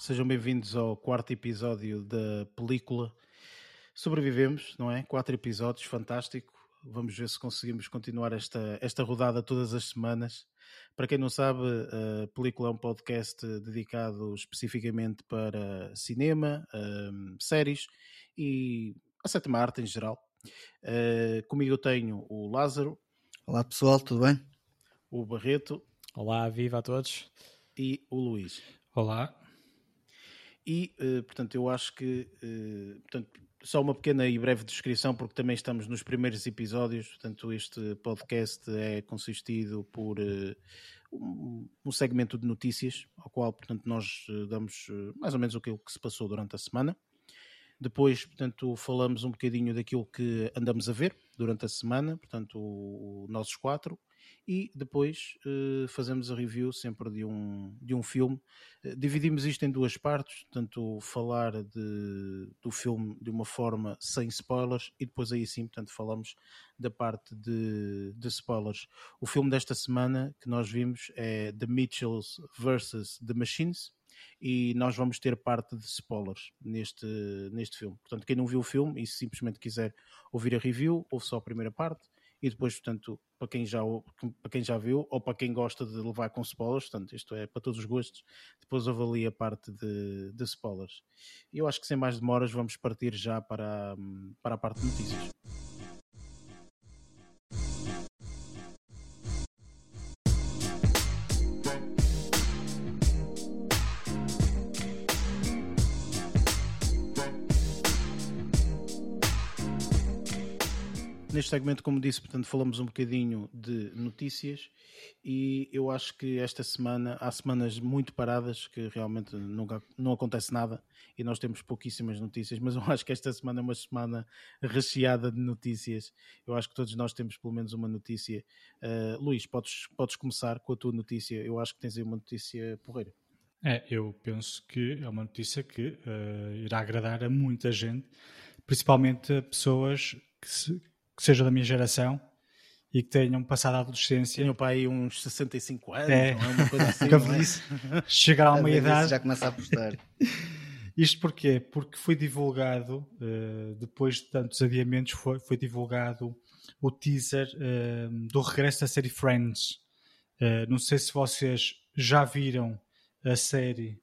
sejam bem-vindos ao quarto episódio da película. Sobrevivemos, não é? Quatro episódios, fantástico. Vamos ver se conseguimos continuar esta, esta rodada todas as semanas. Para quem não sabe, a película é um podcast dedicado especificamente para cinema, um, séries e a sétima arte em geral. Uh, comigo eu tenho o Lázaro. Olá pessoal, tudo bem? O Barreto. Olá, viva a todos. E o Luís. Olá. E, uh, portanto, eu acho que, uh, portanto, só uma pequena e breve descrição, porque também estamos nos primeiros episódios, portanto, este podcast é consistido por uh, um segmento de notícias, ao qual, portanto, nós damos mais ou menos o que se passou durante a semana. Depois, portanto, falamos um bocadinho daquilo que andamos a ver durante a semana, portanto, o, o nossos quatro e depois uh, fazemos a review sempre de um, de um filme. Uh, dividimos isto em duas partes, portanto, falar de, do filme de uma forma sem spoilers e depois aí sim, portanto, falamos da parte de, de spoilers. O filme desta semana que nós vimos é The Mitchells vs. The Machines e nós vamos ter parte de spoilers neste, neste filme. Portanto, quem não viu o filme e simplesmente quiser ouvir a review, ouve só a primeira parte e depois, portanto, para quem já, para quem já viu ou para quem gosta de levar com spoilers, portanto, isto é para todos os gostos, depois avalia a parte de, de spoilers. Eu acho que sem mais demoras vamos partir já para, para a parte de notícias. Neste segmento, como disse, portanto, falamos um bocadinho de notícias e eu acho que esta semana há semanas muito paradas que realmente nunca, não acontece nada e nós temos pouquíssimas notícias, mas eu acho que esta semana é uma semana recheada de notícias. Eu acho que todos nós temos pelo menos uma notícia. Uh, Luís, podes, podes começar com a tua notícia. Eu acho que tens aí uma notícia porreira. É, eu penso que é uma notícia que uh, irá agradar a muita gente, principalmente a pessoas que, se, que sejam da minha geração e que tenham passado a adolescência. Para aí uns 65 anos, é. não é uma coisa assim. é? chegar a uma idade. Já começa a apostar. Isto porquê? Porque foi divulgado, uh, depois de tantos adiamentos, foi, foi divulgado o teaser uh, do regresso da série Friends. Uh, não sei se vocês já viram a série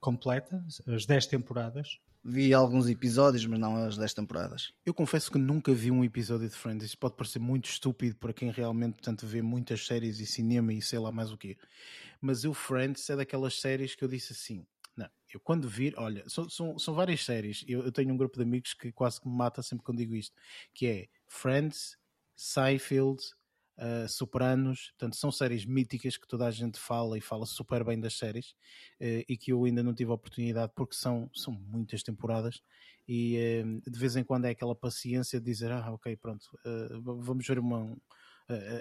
completa, as 10 temporadas. Vi alguns episódios, mas não as 10 temporadas. Eu confesso que nunca vi um episódio de Friends. Isso pode parecer muito estúpido para quem realmente portanto, vê muitas séries e cinema e sei lá mais o quê. Mas o Friends é daquelas séries que eu disse assim: não, eu quando vir, olha, são, são, são várias séries. Eu, eu, tenho um grupo de amigos que quase que me mata sempre quando digo isto: que é Friends, Seinfeld, uh, Sopranos, portanto, são séries míticas que toda a gente fala e fala super bem das séries uh, e que eu ainda não tive a oportunidade porque são, são muitas temporadas e uh, de vez em quando é aquela paciência de dizer, ah, ok, pronto, vamos ver uma,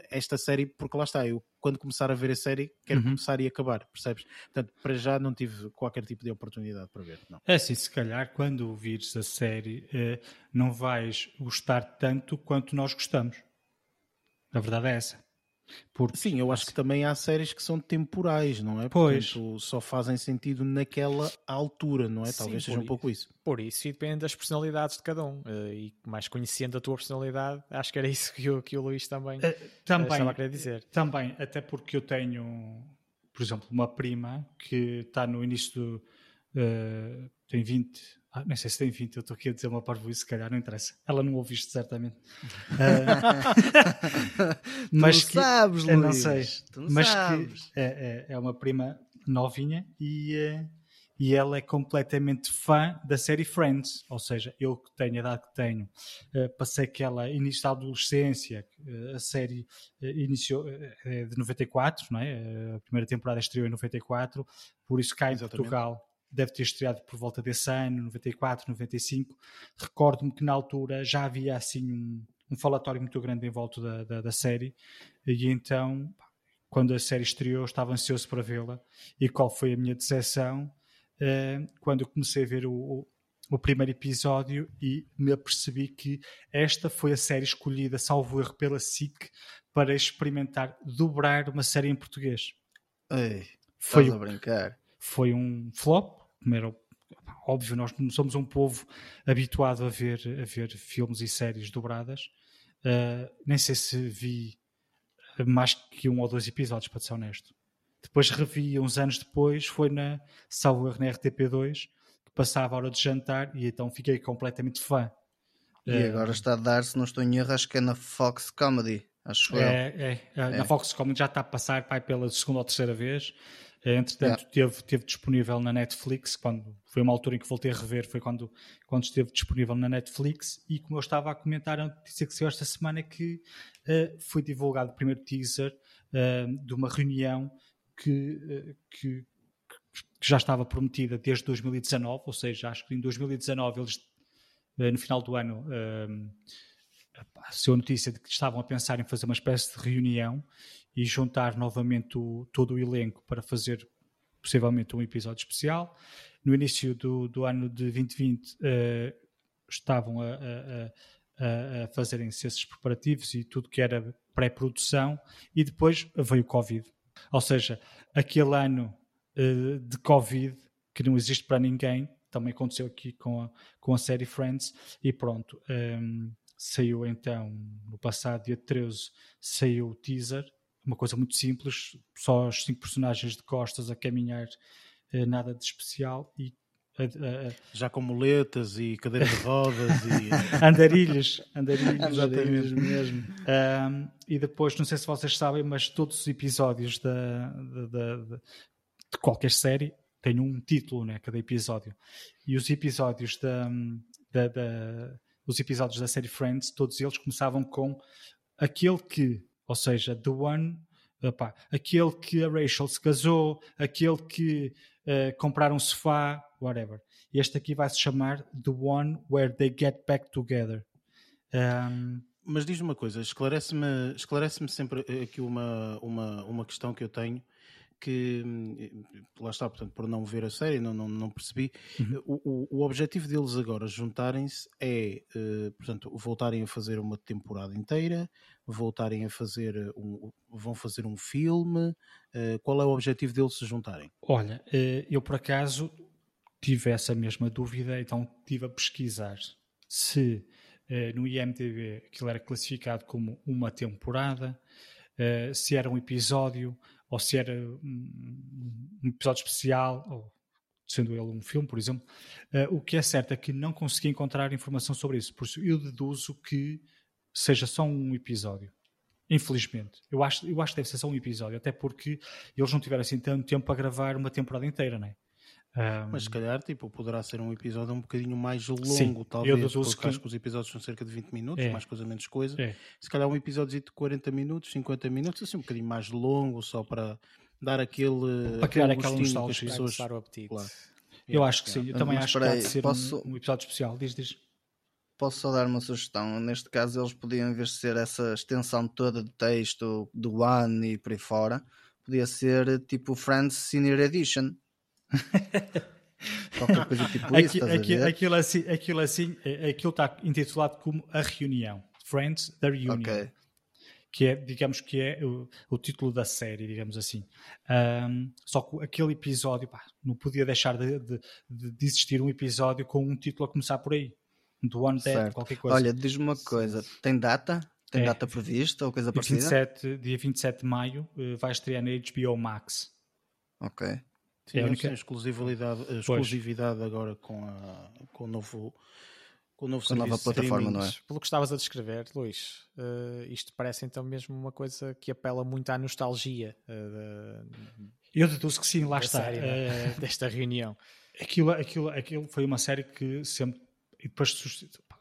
esta série, porque lá está, eu quando começar a ver a série quero uhum. começar e acabar, percebes? Portanto, para já não tive qualquer tipo de oportunidade para ver. Não. É assim, se calhar quando vires a série não vais gostar tanto quanto nós gostamos. A verdade é essa. Porque, Sim, eu acho assim, que também há séries que são temporais, não é? Pois. Portanto, só fazem sentido naquela altura, não é? Sim, Talvez seja um pouco isso. Por isso, e depende das personalidades de cada um. Eh, e mais conhecendo a tua personalidade, acho que era isso que o, que o Luís também, uh, também estava a querer dizer. Também, até porque eu tenho, por exemplo, uma prima que está no início do. Uh, tem 20, ah, nem sei se tem 20, eu estou aqui a dizer uma parvoíce, se calhar não interessa. Ela não ouve isto certamente. uh, mas tu que, sabes, Luís. Não sei. Tu mas sabes. que é, é, é, uma prima novinha e, uh, e ela é completamente fã da série Friends. Ou seja, eu que tenho a idade que tenho, uh, passei aquela início da adolescência, a série iniciou é de 94, não é? A primeira temporada estreou em 94, por isso cá em Exatamente. Portugal deve ter estreado por volta desse ano, 94, 95. Recordo-me que na altura já havia assim um, um falatório muito grande em volta da, da, da, série, e então, quando a série estreou, estava ansioso para vê-la. E qual foi a minha decepção? Uh, quando eu comecei a ver o, o, o, primeiro episódio e me apercebi que esta foi a série escolhida, salvo erro, pela SIC para experimentar dobrar uma série em português. Ei, foi a brincar foi um flop, primeiro óbvio, nós não somos um povo habituado a ver, a ver filmes e séries dobradas. Uh, nem sei se vi mais que um ou dois episódios, para ser honesto. Depois revi uns anos depois, foi na salvo na RTP2, que passava a hora de jantar e então fiquei completamente fã. E uh, agora está a dar, se não estou em erro, acho que é na Fox Comedy. Acho é, é, é, Na Fox Comedy já está a passar pai, pela segunda ou terceira vez. Eh, entretanto, yeah. teve, teve disponível na Netflix, quando foi uma altura em que voltei a rever, foi quando, quando esteve disponível na Netflix. E como eu estava a comentar, a notícia que saiu esta semana é que uh, foi divulgado o primeiro teaser uh, de uma reunião que, uh, que, que, já estava prometida desde 2019, ou seja, acho que em 2019 eles, no final do ano, a notícia de que estavam a pensar em fazer uma espécie de reunião e juntar novamente o, todo o elenco para fazer possivelmente um episódio especial. No início do, do ano de 2020 uh, eh, estavam a, a, a, fazerem-se esses preparativos e tudo que era pré-produção e depois veio o Covid. Ou seja, aquele ano uh, de Covid que não existe para ninguém, também aconteceu aqui com a, com a série Friends e pronto. Um, ehm, saiu então, no passado dia 13, saiu o teaser uma coisa muito simples, só os cinco personagens de costas a caminhar, eh, nada de especial e já com muletas e cadeira de rodas e andarilhos, andarilhos, andarilhos mesmo. Um, e depois, não sei se vocês sabem, mas todos os episódios da, da, da, de qualquer série têm um título, né, cada episódio. E os episódios da, da, os episódios da série Friends, todos eles começavam com aquele que ou seja, The One, opa, aquele que a Rachel se casou, aquele que uh, compraram um sofá, whatever. Este aqui vai se chamar The One Where They Get Back Together. Um, mas diz-me uma coisa, esclarece-me esclarece sempre aqui uma, uma, uma questão que eu tenho que lá está, portanto, por não ver a série, não, não, não percebi. Uhum. O, o, objetivo deles agora juntarem-se é, uh, portanto, voltarem a fazer uma temporada inteira, voltarem a fazer um, vão fazer um filme. Uh, qual é o objetivo deles se juntarem? Olha, eu por acaso tive essa mesma dúvida, então estive a pesquisar se no IMDb aquilo era classificado como uma temporada, se era um episódio ou se era um, episódio especial, ou sendo ele um filme, por exemplo. Uh, o que é certo é que não consegui encontrar informação sobre isso, por isso eu deduzo que seja só um episódio. Infelizmente. Eu acho, eu acho que deve ser só um episódio, até porque eles não tiveram assim tanto tempo para gravar uma temporada inteira, não é? Um... Mas se calhar tipo, poderá ser um episódio um bocadinho mais longo, Sim, talvez, eu porque que... acho que os episódios são cerca de 20 minutos, é. mais coisa menos coisa. É. Se calhar um episódio de 40 minutos, 50 minutos, assim um bocadinho mais longo, só para dar aquele. Para criar aquela nostalgia. Pessoas... o apetite. Claro. Eu acho que sim, eu também Mas, acho que pode ser posso... um, um, episódio especial. Diz, diz. Posso só dar uma sugestão? Neste caso, eles podiam, em vez de ser essa extensão toda de texto do One e por aí fora, podia ser tipo Friends Senior Edition. Qualquer coisa tipo isso, aquilo, aquilo, aquilo, assim, aquilo assim, é, aquilo está intitulado como A Reunião. Friends, The Reunion. Okay. Que é, digamos que é o, o título da série, digamos assim. Um, só que aquele episódio, pá, não podia deixar de, de, de, existir um episódio com um título a começar por aí. Do One Dead, qualquer coisa. Olha, diz-me uma coisa, tem data? Tem é. data prevista ou coisa parecida? 27, dia 27 de maio uh, vai estrear na HBO Max. Ok. Sim, é a única exclusividade, exclusividade agora com, a, com o novo com o novo com a nova plataforma, não é? Pelo que estavas a descrever, Luís, uh, isto parece então mesmo uma coisa que apela muito à nostalgia. Uh, Eu deduzo que sim, lá está. Série, uh, desta reunião. Aquilo, aquilo, aquilo foi uma série que sempre. E depois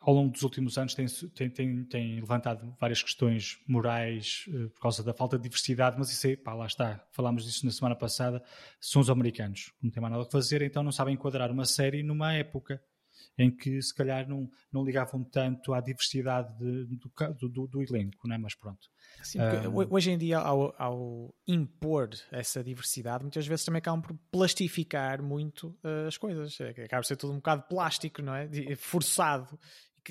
ao longo dos últimos anos tem, tem, tem, tem levantado várias questões morais uh, por causa da falta de diversidade, mas isso aí, pá, lá está, falámos disso na semana passada, são os americanos, não têm mais nada a fazer, então não sabem enquadrar uma série numa época em que se calhar não, não ligavam tanto à diversidade de, do, do, do, elenco, não é? mas pronto. Sim, um... Hoje em dia, ao, ao, impor essa diversidade, muitas vezes também acabam por plastificar muito uh, as coisas. É, acaba por ser tudo um bocado plástico, não é? Forçado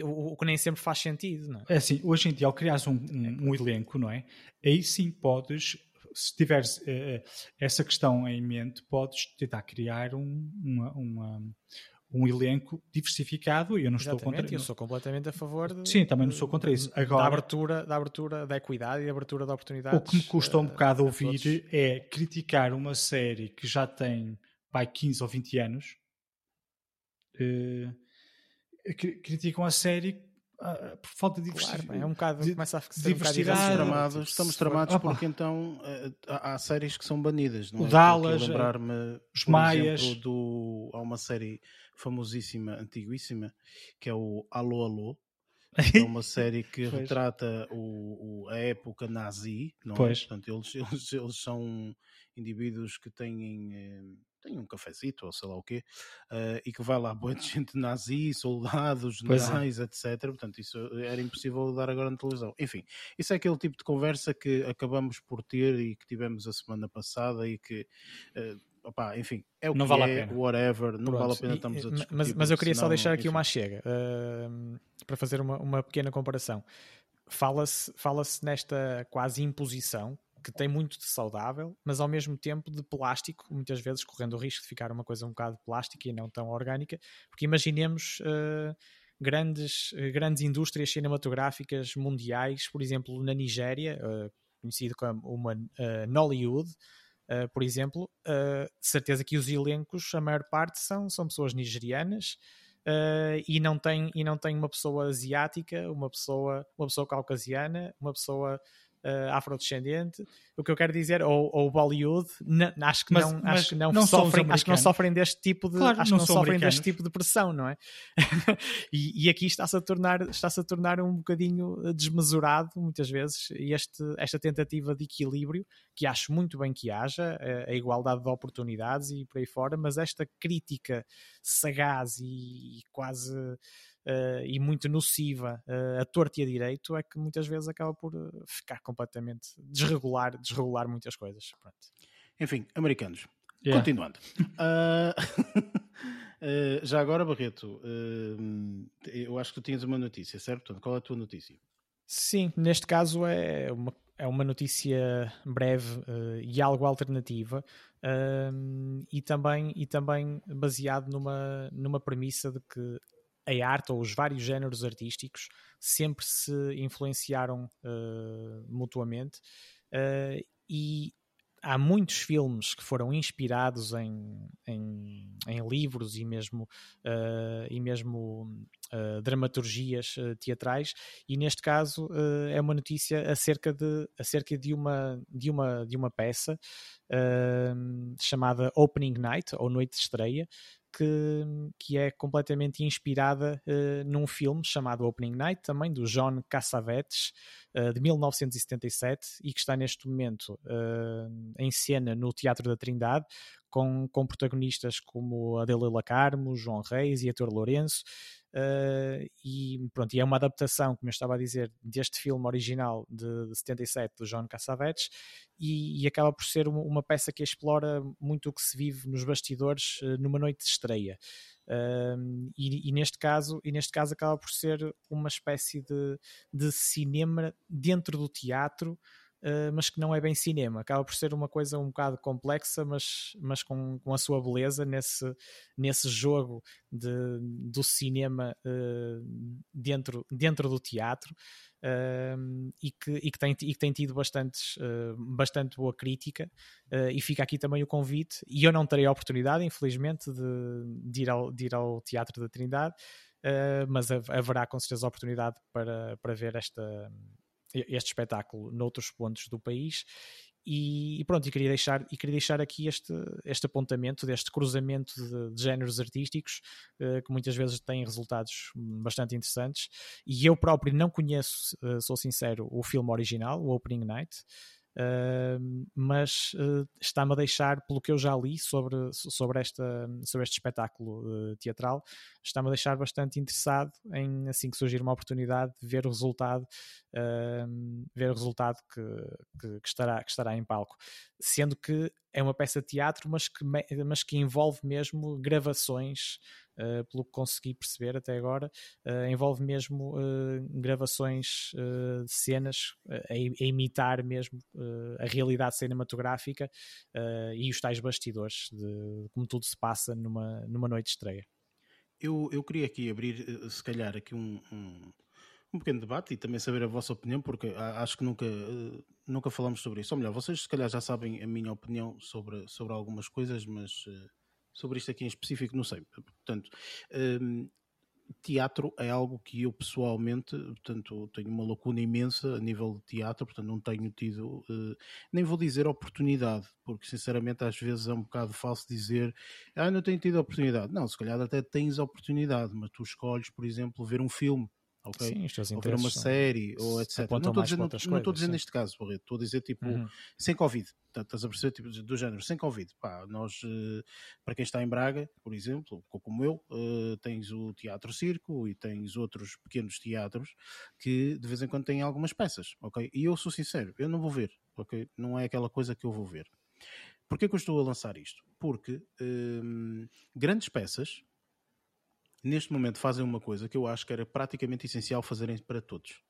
o, que nem sempre faz sentido, não é? É assim, hoje em dia, ao criares um, um, um, elenco, não é? Aí sim podes se tiveres uh, essa questão em mente, podes tentar criar um, uma, uma um elenco diversificado e eu não Exatamente, estou contra eu sou completamente a favor de, Sim, também não sou contra isso. Agora, da abertura, da abertura da equidade e da abertura da oportunidade. O que me custa um uh, bocado ouvir é criticar uma série que já tem pai 15 ou 20 anos. Uh, criticam a série uh, por falta de diversidade. Claro, é um bocado, de, começa a ser diversidade. Um estamos tramados, estamos tramados porque então uh, há, séries que são banidas. Não o é? Dallas, lembrar-me os Maias. Exemplo, do, há uma série famosíssima, antiguíssima, que é o Alô Alô. É uma série que retrata o, o, a época nazi, não pois. é? Portanto, eles, eles, eles são indivíduos que têm, eh, têm um cafezito ou sei lá o quê, uh, e que vai lá boa de gente nazi, soldados, é. generais, é. etc. Portanto, isso era impossível dar agora na televisão. Enfim, isso é aquele tipo de conversa que acabamos por ter e que tivemos a semana passada e que. Uh, Opa, enfim, é o não que vale é, a pena. whatever, não Pronto. vale a pena estamos a discutir. Mas, mas eu queria senão, só deixar aqui enfim. uma chega uh, para fazer uma, uma pequena comparação. Fala-se fala nesta quase imposição que tem muito de saudável, mas ao mesmo tempo de plástico, muitas vezes correndo o risco de ficar uma coisa um bocado plástica e não tão orgânica, porque imaginemos uh, grandes, grandes indústrias cinematográficas mundiais, por exemplo, na Nigéria, uh, conhecido como uma uh, Nollywood, Uh, por exemplo, uh, de certeza que os elencos, a maior parte são, são pessoas nigerianas uh, e, não tem, e não tem uma pessoa asiática, uma pessoa, uma pessoa caucasiana, uma pessoa afrodescendente. O que eu quero dizer, ou, ou Bollywood, acho que mas, não, mas acho que não, não sofrem, acho que não sofrem deste tipo de, claro, acho não que não sofrem deste tipo de pressão, não é? e, e, aqui está-se a tornar, está-se a tornar um bocadinho desmesurado muitas vezes este, esta tentativa de equilíbrio que acho muito bem que haja, a igualdade de oportunidades e por aí fora, mas esta crítica sagaz e quase uh, e muito nociva uh, a torto e a direito é que muitas vezes acaba por uh, ficar completamente desregular, desregular muitas coisas. Pronto. Enfim, americanos. Yeah. Continuando. já agora, Barreto, eu acho que tu tinhas uma notícia, certo? Portanto, qual é a tua notícia? Sim, neste caso é uma, é uma notícia breve uh, e algo alternativa uh, e, também, e também baseado numa, numa premissa de que a arte ou os vários géneros artísticos sempre se influenciaram uh, mutuamente e há muitos filmes que foram inspirados em, em, em livros e mesmo, uh, e mesmo uh, dramaturgias uh, teatrais e neste caso é uma notícia acerca de, acerca de, uma, de, uma, de uma peça chamada Opening Night ou Noite de Estreia que, que é completamente inspirada uh, num filme chamado Opening Night, também do John Cassavetes, uh, de 1977, e que está neste momento uh, em cena no Teatro da Trindade, com, com protagonistas como Adela Carmo, João Reis e Heitor Lourenço. Uh, e pronto, e é uma adaptação, como eu estava a dizer, deste filme original de, de 77 do John Cassavetes e, e, acaba por ser uma, peça que explora muito o que se vive nos bastidores uh, numa noite de estreia. Uh, e, e, neste caso, e neste caso acaba por ser uma espécie de, de cinema dentro do teatro mas que não é bem cinema. Acaba por ser uma coisa um bocado complexa, mas, mas com, com a sua beleza nesse, nesse jogo de, do cinema uh, dentro, dentro do teatro. Uh, e, que, e, que tem, e que tem tido bastantes, bastante boa crítica e fica aqui também o convite e eu não terei a oportunidade infelizmente de, de, ir, ao, de ir ao Teatro da Trindade mas haverá com certeza a oportunidade para, para ver esta, este espetáculo noutros pontos do país. E, e, pronto, e queria deixar, e queria deixar aqui este, este apontamento deste cruzamento de, de géneros artísticos uh, que muitas vezes têm resultados bastante interessantes. E eu próprio não conheço, uh, sou sincero, o filme original, o Opening Night Uh, mas uh, está-me a deixar, pelo que eu já li sobre, sobre, esta, sobre este espetáculo uh, teatral, está-me a deixar bastante interessado em, assim que surgir uma oportunidade, ver o resultado, ver o resultado que, que, que, estará, que estará em palco. Sendo que é uma peça de teatro, mas que, mas que envolve mesmo gravações, uh, pelo que consegui perceber até agora, uh, envolve mesmo uh, gravações de cenas a, a, imitar mesmo a realidade cinematográfica e os tais bastidores de como tudo se passa numa, numa noite de estreia. Eu, eu queria aqui abrir, se calhar, aqui um, um um pequeno debate e também saber a vossa opinião, porque acho que nunca, eh, nunca falamos sobre isso. Ou melhor, vocês se calhar já sabem a minha opinião sobre, sobre algumas coisas, mas eh, sobre isto aqui em específico não sei. Portanto, um, teatro é algo que eu pessoalmente, portanto, tenho uma lacuna imensa a nível de teatro, portanto, não tenho tido, uh, nem vou dizer oportunidade, porque sinceramente às vezes é um bocado falso dizer, ah, não tenho tido oportunidade. Não, se calhar até tens oportunidade, mas tu escolhes, por exemplo, ver um filme ok? Sim, os ou ver uma série, ou etc. Não estou dizendo, não estou dizendo neste caso, Barreto, estou a dizer tipo, uhum. sem Covid, tá, estás a perceber, tipo, do género, sem Covid, pá, nós, eh, para quem está em Braga, por exemplo, como eu, eh, tens o Teatro Circo e tens outros pequenos teatros que de vez em quando têm algumas peças, ok? E eu sou sincero, eu não vou ver, ok? Não é aquela coisa que eu vou ver. Porquê que eu estou a lançar isto? Porque hum, grandes peças, neste momento fazem uma coisa que eu acho que era praticamente essencial fazerem para todos.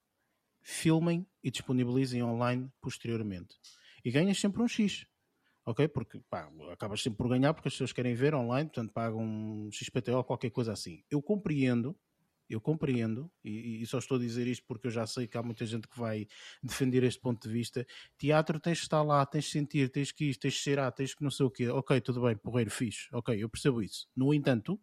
Filmem e disponibilizem online posteriormente. E ganhas sempre um X. Ok? Porque pá, acabas sempre por ganhar porque as pessoas querem ver online, portanto pagam um XPTO ou qualquer coisa assim. Eu compreendo, eu compreendo, e, e, só estou a dizer isto porque eu já sei que há muita gente que vai defender este ponto de vista. Teatro tens de estar lá, tens de sentir, tens que ir, tens de cheirar, tens que não sei o quê. Ok, tudo bem, porreiro, fixe. Ok, eu percebo isso. No entanto,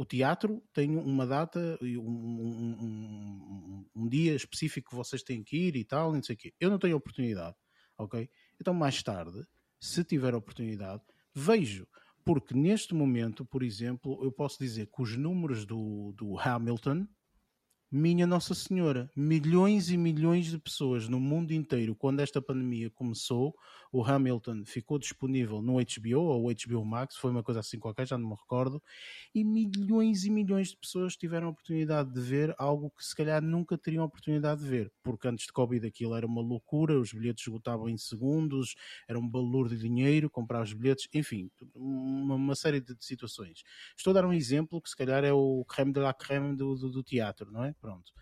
o teatro tem uma data, um, um, um, um, dia específico que vocês têm que ir e tal, não sei o quê. Eu não tenho oportunidade, ok? Então, mais tarde, se tiver oportunidade, vejo. Porque neste momento, por exemplo, eu posso dizer que os números do, do Hamilton minha Nossa Senhora, milhões e milhões de pessoas no mundo inteiro, quando esta pandemia começou, o Hamilton ficou disponível no HBO ou HBO Max, foi uma coisa assim qualquer, já não me recordo, e milhões e milhões de pessoas tiveram a oportunidade de ver algo que se calhar nunca teriam a oportunidade de ver, porque antes de Covid aquilo era uma loucura, os bilhetes esgotavam em segundos, era um valor de dinheiro comprar os bilhetes, enfim, uma, uma série de, de, situações. Estou a dar um exemplo que se calhar é o creme de la creme do, do, do teatro, não é? Pronto.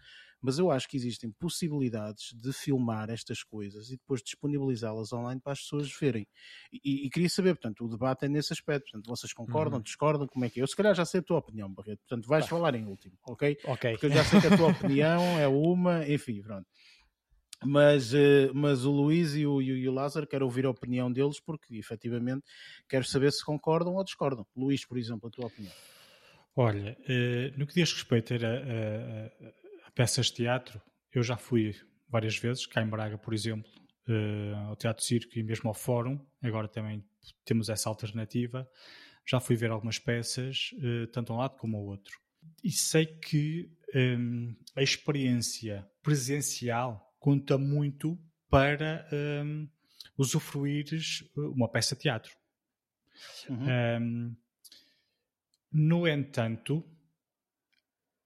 Mas eu acho que existem possibilidades de filmar estas coisas e depois disponibilizá-las online para as pessoas verem. E, e, queria saber, portanto, o debate é nesse aspecto. Portanto, vocês concordam, uhum. discordam, como é que é? Eu se calhar já sei a tua opinião, Barreto. Portanto, vais falar em último, ok? Ok. Porque eu já sei que a tua opinião é uma, enfim, pronto. Mas, eh, mas o Luís e o, e o Lázaro quero ouvir a opinião deles porque efetivamente quero saber se concordam ou discordam. Luís, por exemplo, a tua opinião. Olha, eh, no que diz respeito a, a, a, peças de teatro, eu já fui várias vezes, cá em Braga, por exemplo, eh, ao Teatro Circo e mesmo ao Fórum, agora também temos essa alternativa. Já fui ver algumas peças, eh, tanto a um lado como ao outro. E sei que um, a experiência presencial conta muito para um, usufruires uma peça de teatro. Uhum. Um, no entanto,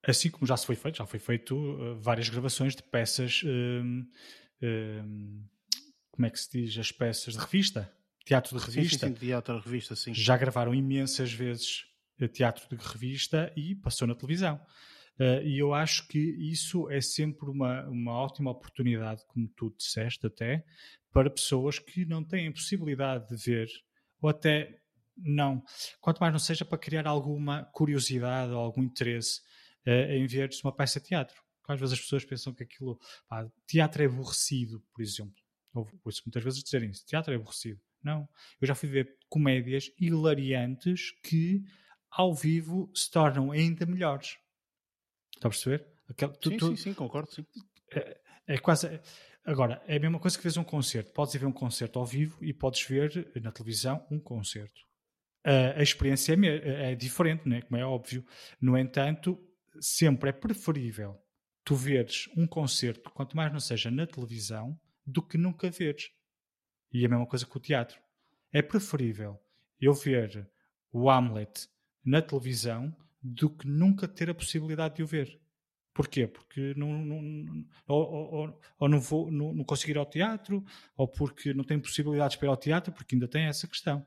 assim como já se foi feito, já foi feito uh, várias gravações de peças, uh, uh, como é que se diz, as peças de revista, teatro de revista. Sim, sim, teatro de revista, sim. Já gravaram imensas vezes eh, teatro de revista e passou na televisão. Uh, e eu acho que isso é sempre uma, uma ótima oportunidade, como tu disseste até, para pessoas que não têm possibilidade de ver, ou até não. Quanto mais não seja para criar alguma curiosidade ou algum interesse uh, em ver uma peça de teatro. Porque às vezes as pessoas pensam que aquilo. Pá, teatro é aborrecido, por exemplo. Ouço muitas vezes dizerem isso: teatro é aborrecido. Não. Eu já fui ver comédias hilariantes que, ao vivo, se tornam ainda melhores. Está a perceber? Aquela, tu, sim, tu, sim, sim, concordo. Sim. É, é quase. Agora, é a mesma coisa que vês um concerto. Podes ir ver um concerto ao vivo e podes ver na televisão um concerto a, a experiência é, é, diferente, né? como é óbvio. No entanto, sempre é preferível tu veres um concerto, quanto mais não seja na televisão, do que nunca veres. E a mesma coisa com o teatro. É preferível eu ver o Hamlet na televisão do que nunca ter a possibilidade de o ver. Porquê? Porque não, não ou, ou, ou, não, vou, não, não ir ao teatro, ou porque não tenho possibilidades para ir ao teatro, porque ainda tem essa questão.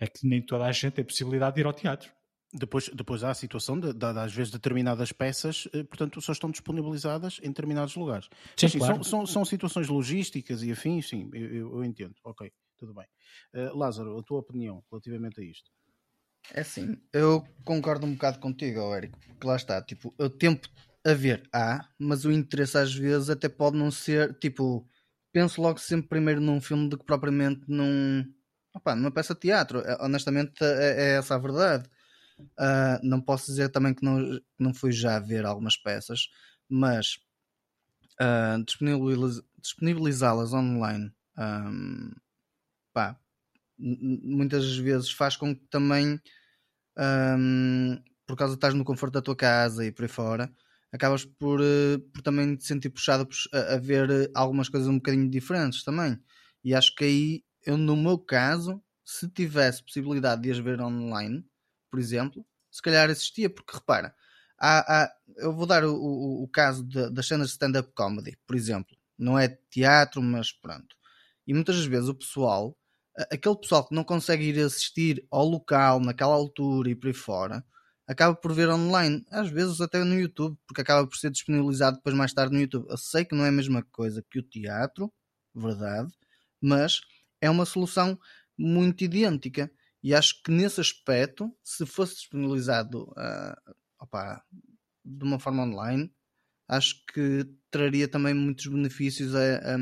É que nem toda a gente tem possibilidade de ir ao teatro. Depois, depois há a situação de, de, às vezes determinadas peças, eh, portanto, só estão disponibilizadas em determinados lugares. Sim, sim, claro. são, são, são, situações logísticas e afins, sim, eu, eu, entendo. Ok, tudo bem. Uh, Lázaro, a tua opinião relativamente a isto? É assim, eu concordo um bocado contigo, Érico, que lá está, tipo, o tempo a ver há, mas o interesse às vezes até pode não ser, tipo, penso logo sempre primeiro num filme do que propriamente num, opa, numa peça de teatro, é, honestamente é, é essa a verdade. Uh, não posso dizer também que não, não fui já ver algumas peças, mas uh, disponibiliz, disponibilizá-las online um, pá, muitas vezes faz com que também um, por causa de estás no conforto da tua casa e por aí fora acabas por, uh, por também te sentir puxado a, a, ver algumas coisas um bocadinho diferentes também. E acho que aí eu no meu caso se tivesse possibilidade de as ver online por exemplo, se calhar assistia, porque repara, há, há, eu vou dar o, o, o caso de, das cenas de stand-up comedy, por exemplo. Não é teatro, mas pronto. E muitas vezes o pessoal, aquele pessoal que não consegue ir assistir ao local, naquela altura e por aí fora, acaba por ver online, às vezes até no YouTube, porque acaba por ser disponibilizado depois mais tarde no YouTube. Eu sei que não é a mesma coisa que o teatro, verdade, mas é uma solução muito idêntica. E acho que nesse aspecto, se fosse disponibilizado uh, opa, de uma forma online, acho que traria também muitos benefícios a,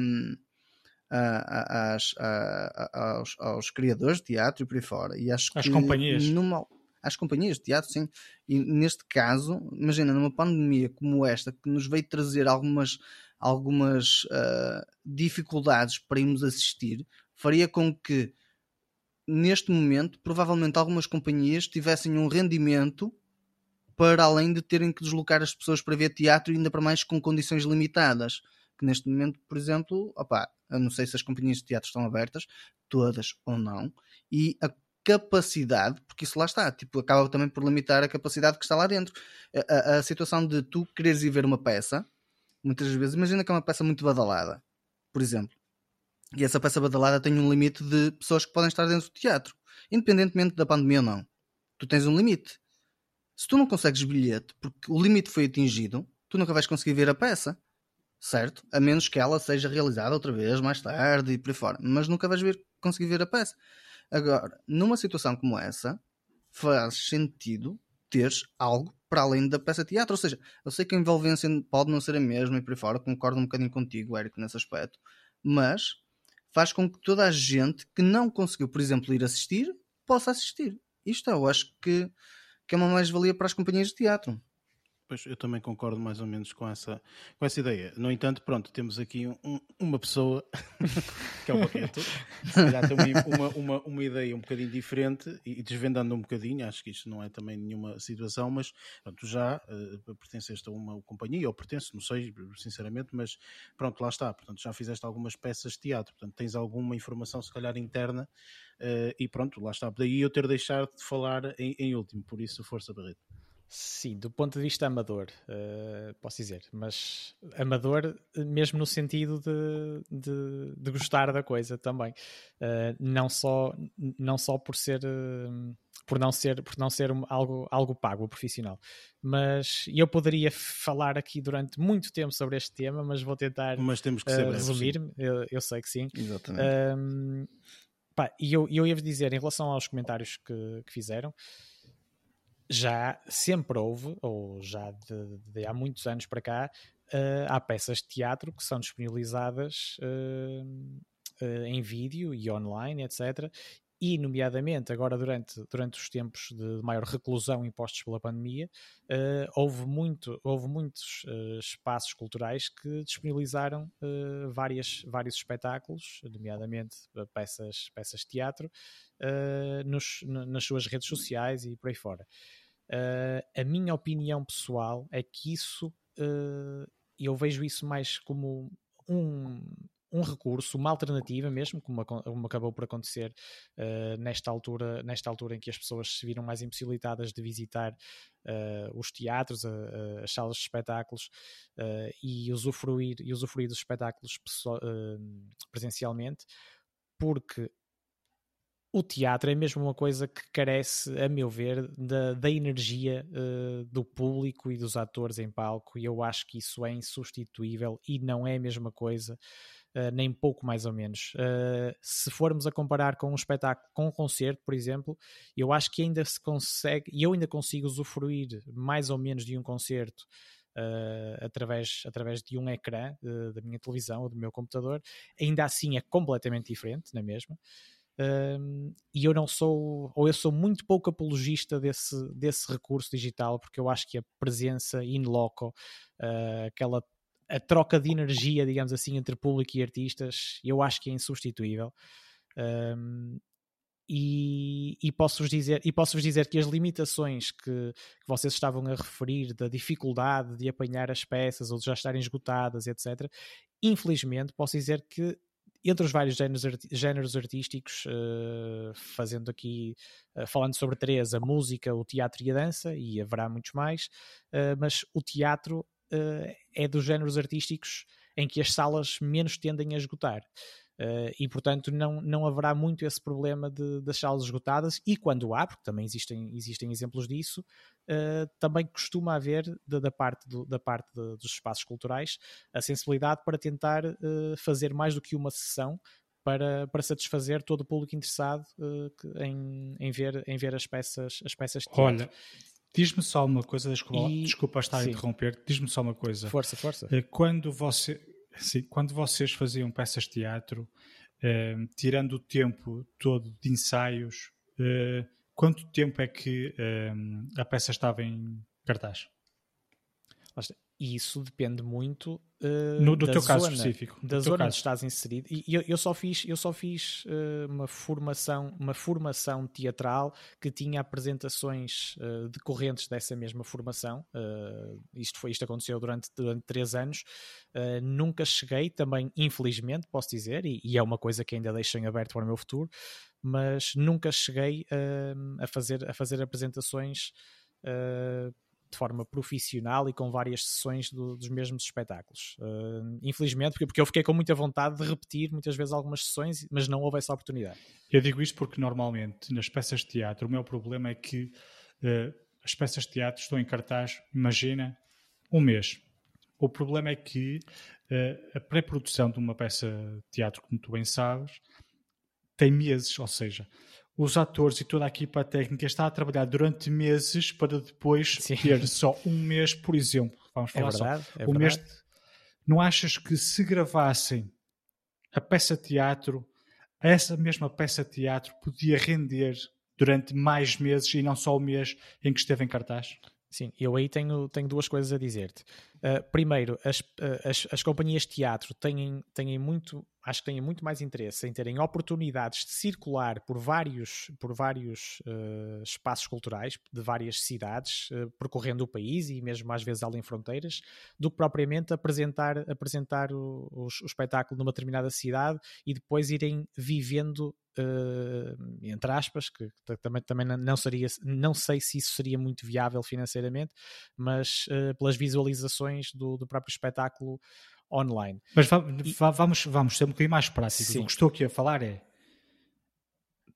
a, a, a aos, aos, criadores de teatro e por aí fora. E acho As que companhias. Numa, às companhias de teatro, sim. E neste caso, imagina, numa pandemia como esta, que nos veio trazer algumas, algumas uh, dificuldades para irmos assistir, faria com que neste momento, provavelmente algumas companhias tivessem um rendimento para além de terem que deslocar as pessoas para ver teatro, ainda para mais com condições limitadas. Que neste momento, por exemplo, opa, eu não sei se as companhias de teatro estão abertas, todas ou não, e a capacidade, porque isso lá está, tipo, acaba também por limitar a capacidade que está lá dentro. A, a, a situação de tu quereres ir ver uma peça, muitas vezes, imagina que é uma peça muito badalada, por exemplo, e essa peça badalada tem um limite de pessoas que podem estar dentro do teatro, independentemente da pandemia ou não. Tu tens um limite. Se tu não consegues bilhete porque o limite foi atingido, tu nunca vais conseguir ver a peça, certo? A menos que ela seja realizada outra vez mais tarde e por aí fora. Mas nunca vais ver, conseguir ver a peça. Agora, numa situação como essa, faz sentido teres algo para além da peça de teatro. Ou seja, eu sei que a envolvência pode não ser a mesma e por aí fora, concordo um bocadinho contigo, Érico, nesse aspecto, mas faz com que toda a gente que não conseguiu, por exemplo, ir assistir, possa assistir. Isto eu acho que, que é uma mais-valia para as companhias de teatro. Pois eu também concordo mais ou menos com essa, com essa ideia. No entanto, pronto, temos aqui um, uma pessoa que é o Paqueto, se calhar tem uma, uma, uma, ideia um bocadinho diferente e desvendando um bocadinho, acho que isto não é também nenhuma situação, mas pronto, já uh, pertenceste a uma companhia, ou pertence, não sei, sinceramente, mas pronto, lá está. Portanto, já fizeste algumas peças de teatro, portanto, tens alguma informação, se calhar interna, uh, e pronto, lá está. Daí eu ter deixado de falar em, em último, por isso, força, Barreto. Sim, do ponto de vista amador, uh, posso dizer, mas amador mesmo no sentido de, de, de gostar da coisa também, uh, não só não só por ser uh, por não ser por não ser algo algo pago profissional, mas eu poderia falar aqui durante muito tempo sobre este tema, mas vou tentar mas temos que ser resumir, eu, eu, sei que sim. Exatamente. Ehm, e eu, eu ia dizer em relação aos comentários que, que fizeram já sempre houve, ou já de, de há muitos anos para cá, uh, há peças de teatro que são disponibilizadas uh, uh, em vídeo e online, etc. E, nomeadamente, agora durante, durante os tempos de maior reclusão impostos pela pandemia, houve, muito, houve muitos espaços culturais que disponibilizaram várias, vários espetáculos, nomeadamente peças, peças de teatro, nos, nas suas redes sociais e por aí fora. Uh, a minha opinião pessoal é que isso uh, eu vejo isso mais como um, um recurso, uma alternativa mesmo, como, como acabou por acontecer uh, nesta, altura, nesta altura em que as pessoas se viram mais impossibilitadas de visitar uh, os teatros, uh, as salas de espetáculos e, usufruir, e usufruir dos espetáculos presencialmente, porque o teatro é mesmo uma coisa que carece, a meu ver, da, da energia uh, do público e dos atores em palco, e eu acho que isso é insubstituível e não é a mesma coisa, uh, nem pouco mais ou menos. Uh, se formos a comparar com um espetáculo, com um concerto, por exemplo, eu acho que ainda se consegue, e eu ainda consigo usufruir mais ou menos de um concerto. Uh, através, através de um ecrã da minha televisão ou do meu computador, ainda assim é completamente diferente, não é mesmo? Um, e eu não sou, ou eu sou muito pouco apologista desse, desse recurso digital, porque eu acho que a presença in loco, aquela a troca de energia, digamos assim, entre público e artistas, eu acho que é insubstituível. Um, e, e posso-vos dizer, e posso dizer que as limitações que, que, vocês estavam a referir, da dificuldade de apanhar as peças ou de já estarem esgotadas, etc., infelizmente posso dizer que entre os vários géneros, géneros artísticos, uh, fazendo aqui, uh, falando sobre três, a música, o teatro e a dança, e haverá muitos mais, uh, mas o teatro é dos géneros artísticos em que as salas menos tendem a esgotar. Uh, e portanto não, não haverá muito esse problema de, das salas esgotadas e quando há, porque também existem, existem exemplos disso, uh, também costuma haver da, da parte, do, da parte de, dos espaços culturais a sensibilidade para tentar uh, fazer mais do que uma sessão para, para satisfazer todo o público interessado em, em, ver, em ver as peças, as peças de teatro. Olha, Diz-me só uma coisa, desculpa, e... desculpa estar sim. a interromper, diz-me só uma coisa. Força, força. Quando você, quando vocês faziam peças de teatro, eh, tirando o tempo todo de ensaios, eh, quanto tempo é que eh, a peça estava em cartaz? E isso depende muito uh, no, do da teu zona, caso específico. Da zona caso. onde estás inserido. E eu, eu só fiz, eu só fiz uh, uma, formação, uma formação teatral que tinha apresentações uh, decorrentes dessa mesma formação. isto, foi, isto aconteceu durante, durante três anos. nunca cheguei, também, infelizmente, posso dizer, e, e, é uma coisa que ainda deixo em aberto para o meu futuro, mas nunca cheguei a, fazer, a fazer apresentações de forma profissional e com várias sessões do, dos mesmos espetáculos. Uh, infelizmente, porque, porque eu fiquei com muita vontade de repetir muitas vezes algumas sessões, mas não houve essa oportunidade. Eu digo isto porque normalmente nas peças de teatro o meu problema é que uh, as peças de teatro estão em cartaz, imagina, um mês. O problema é que uh, a pré-produção de uma peça de teatro, como tu bem sabes, tem meses, ou seja, os atores e toda a equipa técnica está a trabalhar durante meses para depois Sim. ter só um mês, por exemplo. Vamos é falar é verdade, só. É um mês. Não achas que se gravassem a peça de teatro, essa mesma peça de teatro podia render durante mais meses e não só o mês em que esteve em cartaz? Sim, eu aí tenho, tenho duas coisas a dizer-te. Uh, primeiro, as, uh, as, as companhias de teatro têm, têm muito, acho que têm muito mais interesse em terem oportunidades de circular por vários, por vários uh, espaços culturais de várias cidades, percorrendo o país e mesmo às vezes além fronteiras, do que propriamente apresentar, apresentar o, o, o espetáculo numa determinada cidade e depois irem vivendo uh, entre aspas, que também, também não, seria, não sei se isso seria muito viável financeiramente, mas uh, pelas visualizações do, do próprio espetáculo online. Mas va e... vamos, vamos ser um bocadinho mais práticos. O que estou aqui a falar é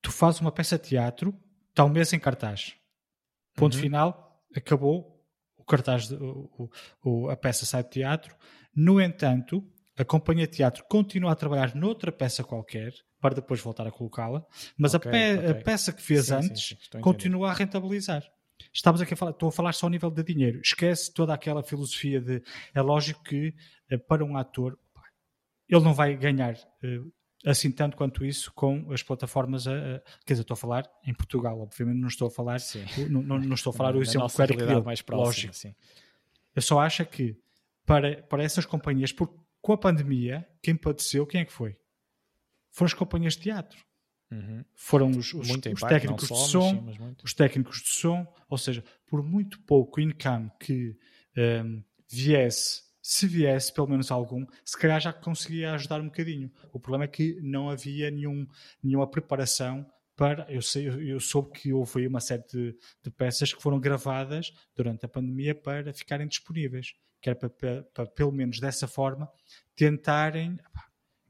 tu fazes uma peça de teatro, está um mês em cartaz. Ponto uhum. final, acabou o cartaz, de, o, o, a peça sai de teatro. No entanto, a companhia de teatro continua a trabalhar noutra peça qualquer para depois voltar a colocá-la, mas okay, a, pe okay. a, peça que fez sim, antes sim, continua a rentabilizar. Estamos aqui a falar, estou a falar só ao nível de dinheiro. Esquece toda aquela filosofia de. É lógico que eh, para um ator ele não vai ganhar eh, assim tanto quanto isso com as plataformas. A, a, quer dizer, estou a falar em Portugal, obviamente não estou a falar. Não, não, não, estou a falar o exemplo que dele, mais próxima, lógico. Sim. Eu só acho que para, para essas companhias, porque com a pandemia, quem padeceu, quem é que foi? foram as companhias de teatro. Uhum. Foram os, os, os técnicos só, de som, mas sim, os técnicos de som, ou seja, por muito pouco income que um, viesse se viesse pelo menos algum, se calhar já conseguia ajudar um bocadinho. O problema é que não havia nenhum, nenhuma preparação para. Eu, sei, eu soube que houve uma série de, de, peças que foram gravadas durante a pandemia para ficarem disponíveis, que era para, para, para pelo menos dessa forma tentarem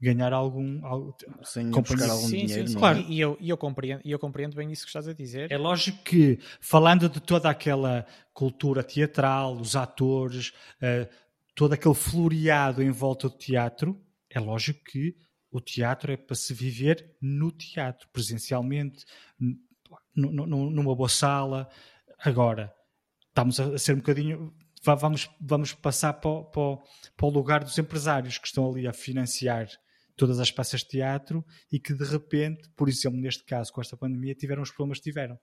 ganhar algum. algum Sem buscar algum sim, dinheiro. Sim, sim. Claro. E, eu, e eu, compreendo, e eu compreendo bem isso que estás a dizer. É lógico que, falando de toda aquela cultura teatral, os atores, uh, todo aquele floreado em volta do teatro, é lógico que o teatro é para se viver no teatro, presencialmente, numa boa sala. Agora, estamos a ser um bocadinho. Vamos, vamos passar para, para, para o lugar dos empresários que estão ali a financiar todas as peças de teatro e que de repente, por exemplo, neste caso com esta pandemia, tiveram os problemas que tiveram.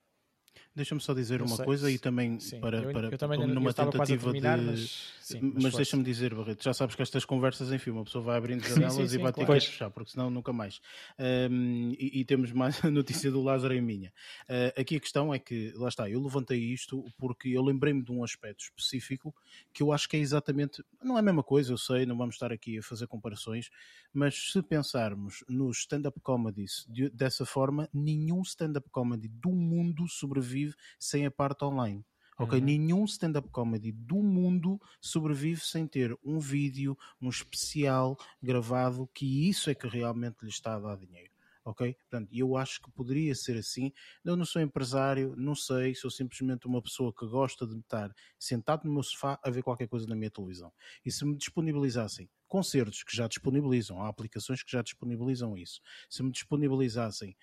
Deixa-me só dizer Não uma sei, coisa e também sim, para, eu- para eu também como numa tentativa terminar, de mas- sim, mas, mas deixa-me dizer, Barreto, já sabes que estas conversas em filme, a pessoa vai abrindo janelas e vai ter claro. que fechar, porque senão nunca mais. Ahm, e, e temos mais a notícia do Lázaro em minha. Ah, aqui a questão é que, lá está, eu levantei isto porque eu lembrei-me de um aspecto específico que eu acho que é exatamente, não é a mesma coisa, eu sei, não vamos estar aqui a fazer comparações, mas se pensarmos nos stand-up comedies de- dessa forma, nenhum stand-up comedy do mundo sobrevive sem a parte online. Ok, Uhum. nenhum stand-up comedy do mundo sobrevive sem ter um vídeo, um especial gravado, que isso é que realmente lhe está a dar dinheiro. Ok? Portanto, eu acho que poderia ser assim. Eu não sou empresário, não sei, sou simplesmente uma pessoa que gosta de estar sentado no meu sofá a ver qualquer coisa na minha televisão. E se me disponibilizassem concertos que já disponibilizam, há aplicações que já disponibilizam isso, se me disponibilizassem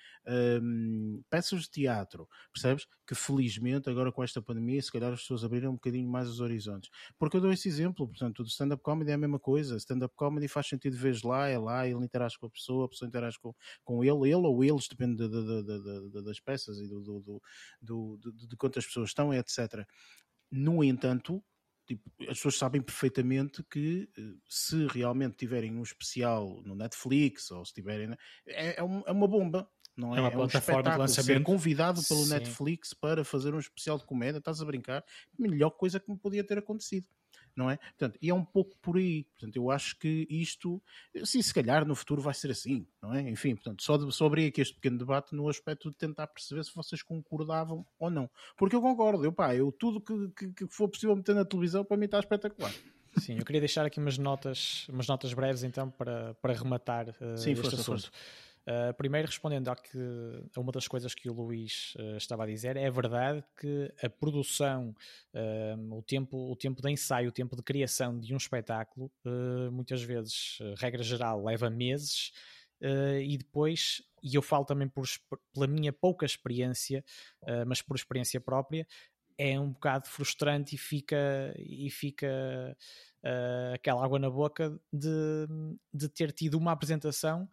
hum, peças de teatro, percebes? Que felizmente agora com esta pandemia, se calhar as pessoas abriram um bocadinho mais os horizontes. Porque eu dou esse exemplo, portanto, o stand-up comedy é a mesma coisa. Stand-up comedy faz sentido ver lá, é lá, ele interage com a pessoa, a pessoa interage com, com ele, ele ou eles, depende de- de- de- das peças e do, do, do, do- de quantas pessoas estão, etc. No entanto, tipo, as pessoas sabem perfeitamente que eh, se realmente tiverem um especial no Netflix ou se tiverem. É, é um- é uma bomba. Não é, É uma um plataforma de espetáculo. Ser lançamento. convidado pelo Sim. Netflix para fazer um especial de comédia, estás a brincar? Melhor coisa que me podia ter acontecido. Não é? Portanto, e é um pouco por aí. Portanto, eu acho que isto, sim, se calhar no futuro vai ser assim, não é? Enfim, portanto, só, de, só abri aqui este pequeno debate no aspecto de tentar perceber se vocês concordavam ou não. Porque eu concordo, eu, pá, eu tudo que, que, que for possível meter na televisão para mim está espetacular. Sim, eu queria deixar aqui umas notas, umas notas breves então para, para rematar uh, Sim, este força, assunto. Uh, primeiro, respondendo a, que, a uma das coisas que o Luís uh, estava a dizer, é verdade que a produção, uh, o, tempo, o tempo de ensaio, o tempo de criação de um espetáculo, muitas vezes, regra geral, leva meses. E depois, e eu falo também por, pela minha pouca experiência, mas por experiência própria, é um bocado frustrante e fica, e fica uh, aquela água na boca de, de ter tido uma apresentação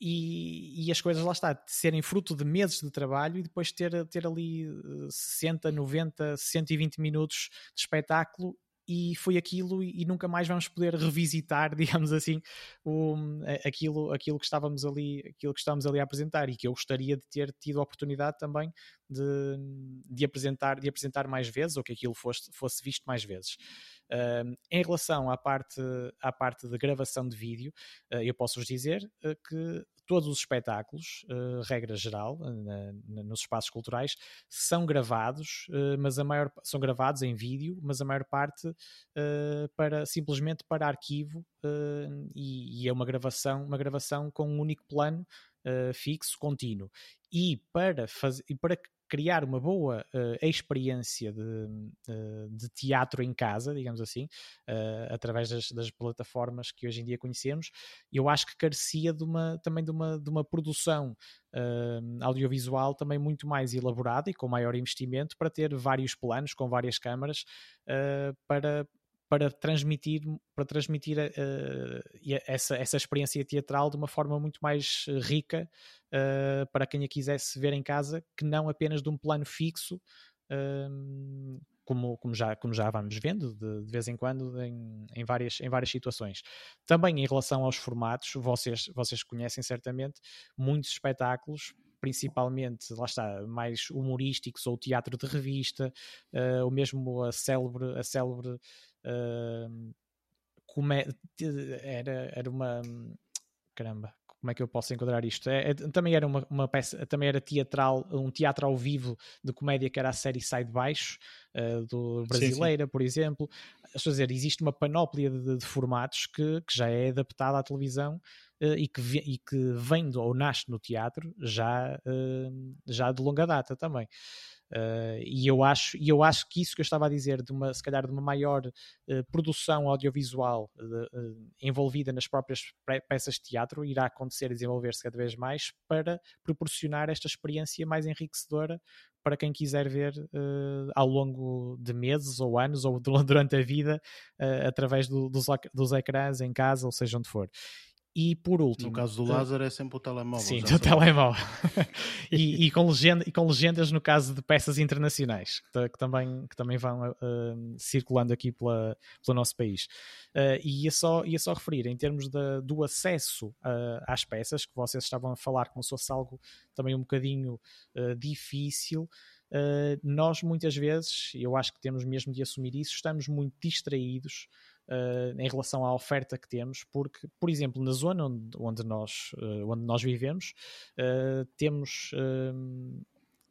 e, e, as coisas lá está, serem fruto de meses de trabalho e depois ter, ter ali 60, 90, 120 minutos de espetáculo e foi aquilo e, e nunca mais vamos poder revisitar, digamos assim, o, aquilo, aquilo, que estávamos ali, aquilo que estávamos ali a apresentar e que eu gostaria de ter tido a oportunidade também de, de, apresentar, de apresentar mais vezes ou que aquilo fosse, fosse visto mais vezes. Uh, em relação à parte, à parte de gravação de vídeo, uh, eu posso-vos dizer uh, que todos os espetáculos, regra geral, na, na, nos espaços culturais, são gravados, mas a maior são gravados em vídeo, mas a maior parte para simplesmente para arquivo e, e, é uma gravação, uma gravação com um único plano fixo, contínuo. E para fazer, e para criar uma boa uh, experiência de, uh, de, teatro em casa, digamos assim, uh, através das, das, plataformas que hoje em dia conhecemos, eu acho que carecia de uma, também de uma, de uma produção audiovisual também muito mais elaborada e com maior investimento para ter vários planos com várias câmaras para para transmitir, para transmitir uh, essa, essa experiência teatral de uma forma muito mais rica uh, para quem a quisesse ver em casa, que não apenas de um plano fixo, uh, como, como, já, como já vamos vendo de, de vez em quando em, em, várias, em várias situações. Também em relação aos formatos, vocês, vocês conhecem certamente muitos espetáculos principalmente, lá está, mais humorísticos ou teatro de revista, uh, ou mesmo a célebre, a célebre uh, era, era uma caramba, como é que eu posso enquadrar isto? É, é, também era uma, uma, peça, também era teatral, um teatro ao vivo de comédia que era a série Sai de Baixo, uh, do Brasileira, sim, sim. por exemplo. A dizer, existe uma panóplia de, de formatos que, que, já é adaptada à televisão uh, e, que, e que vem ou nasce no teatro já, uh, já de longa data também. Uh, e eu acho e eu acho que isso que eu estava a dizer de uma se calhar de uma maior uh, produção audiovisual uh, envolvida nas próprias peças de teatro irá acontecer e desenvolver-se cada vez mais para proporcionar esta experiência mais enriquecedora para quem quiser ver ao longo de meses ou anos ou durante a vida através do, dos, dos ecrãs em casa ou seja onde for e por último. No caso do Lázaro é sempre o telemóvel. Sim, o telemóvel. e, e, com legenda, e com legendas no caso de peças internacionais, que, que também, que também vão uh, circulando aqui pela, pelo nosso país. Uh, e ia só, ia só referir, em termos de, do acesso uh, às peças, que vocês estavam a falar como se fosse algo também um bocadinho difícil. nós muitas vezes, eu acho que temos mesmo de assumir isso, estamos muito distraídos uh, em relação à oferta que temos, porque, por exemplo, na zona onde, onde, nós, uh, onde nós vivemos, uh, temos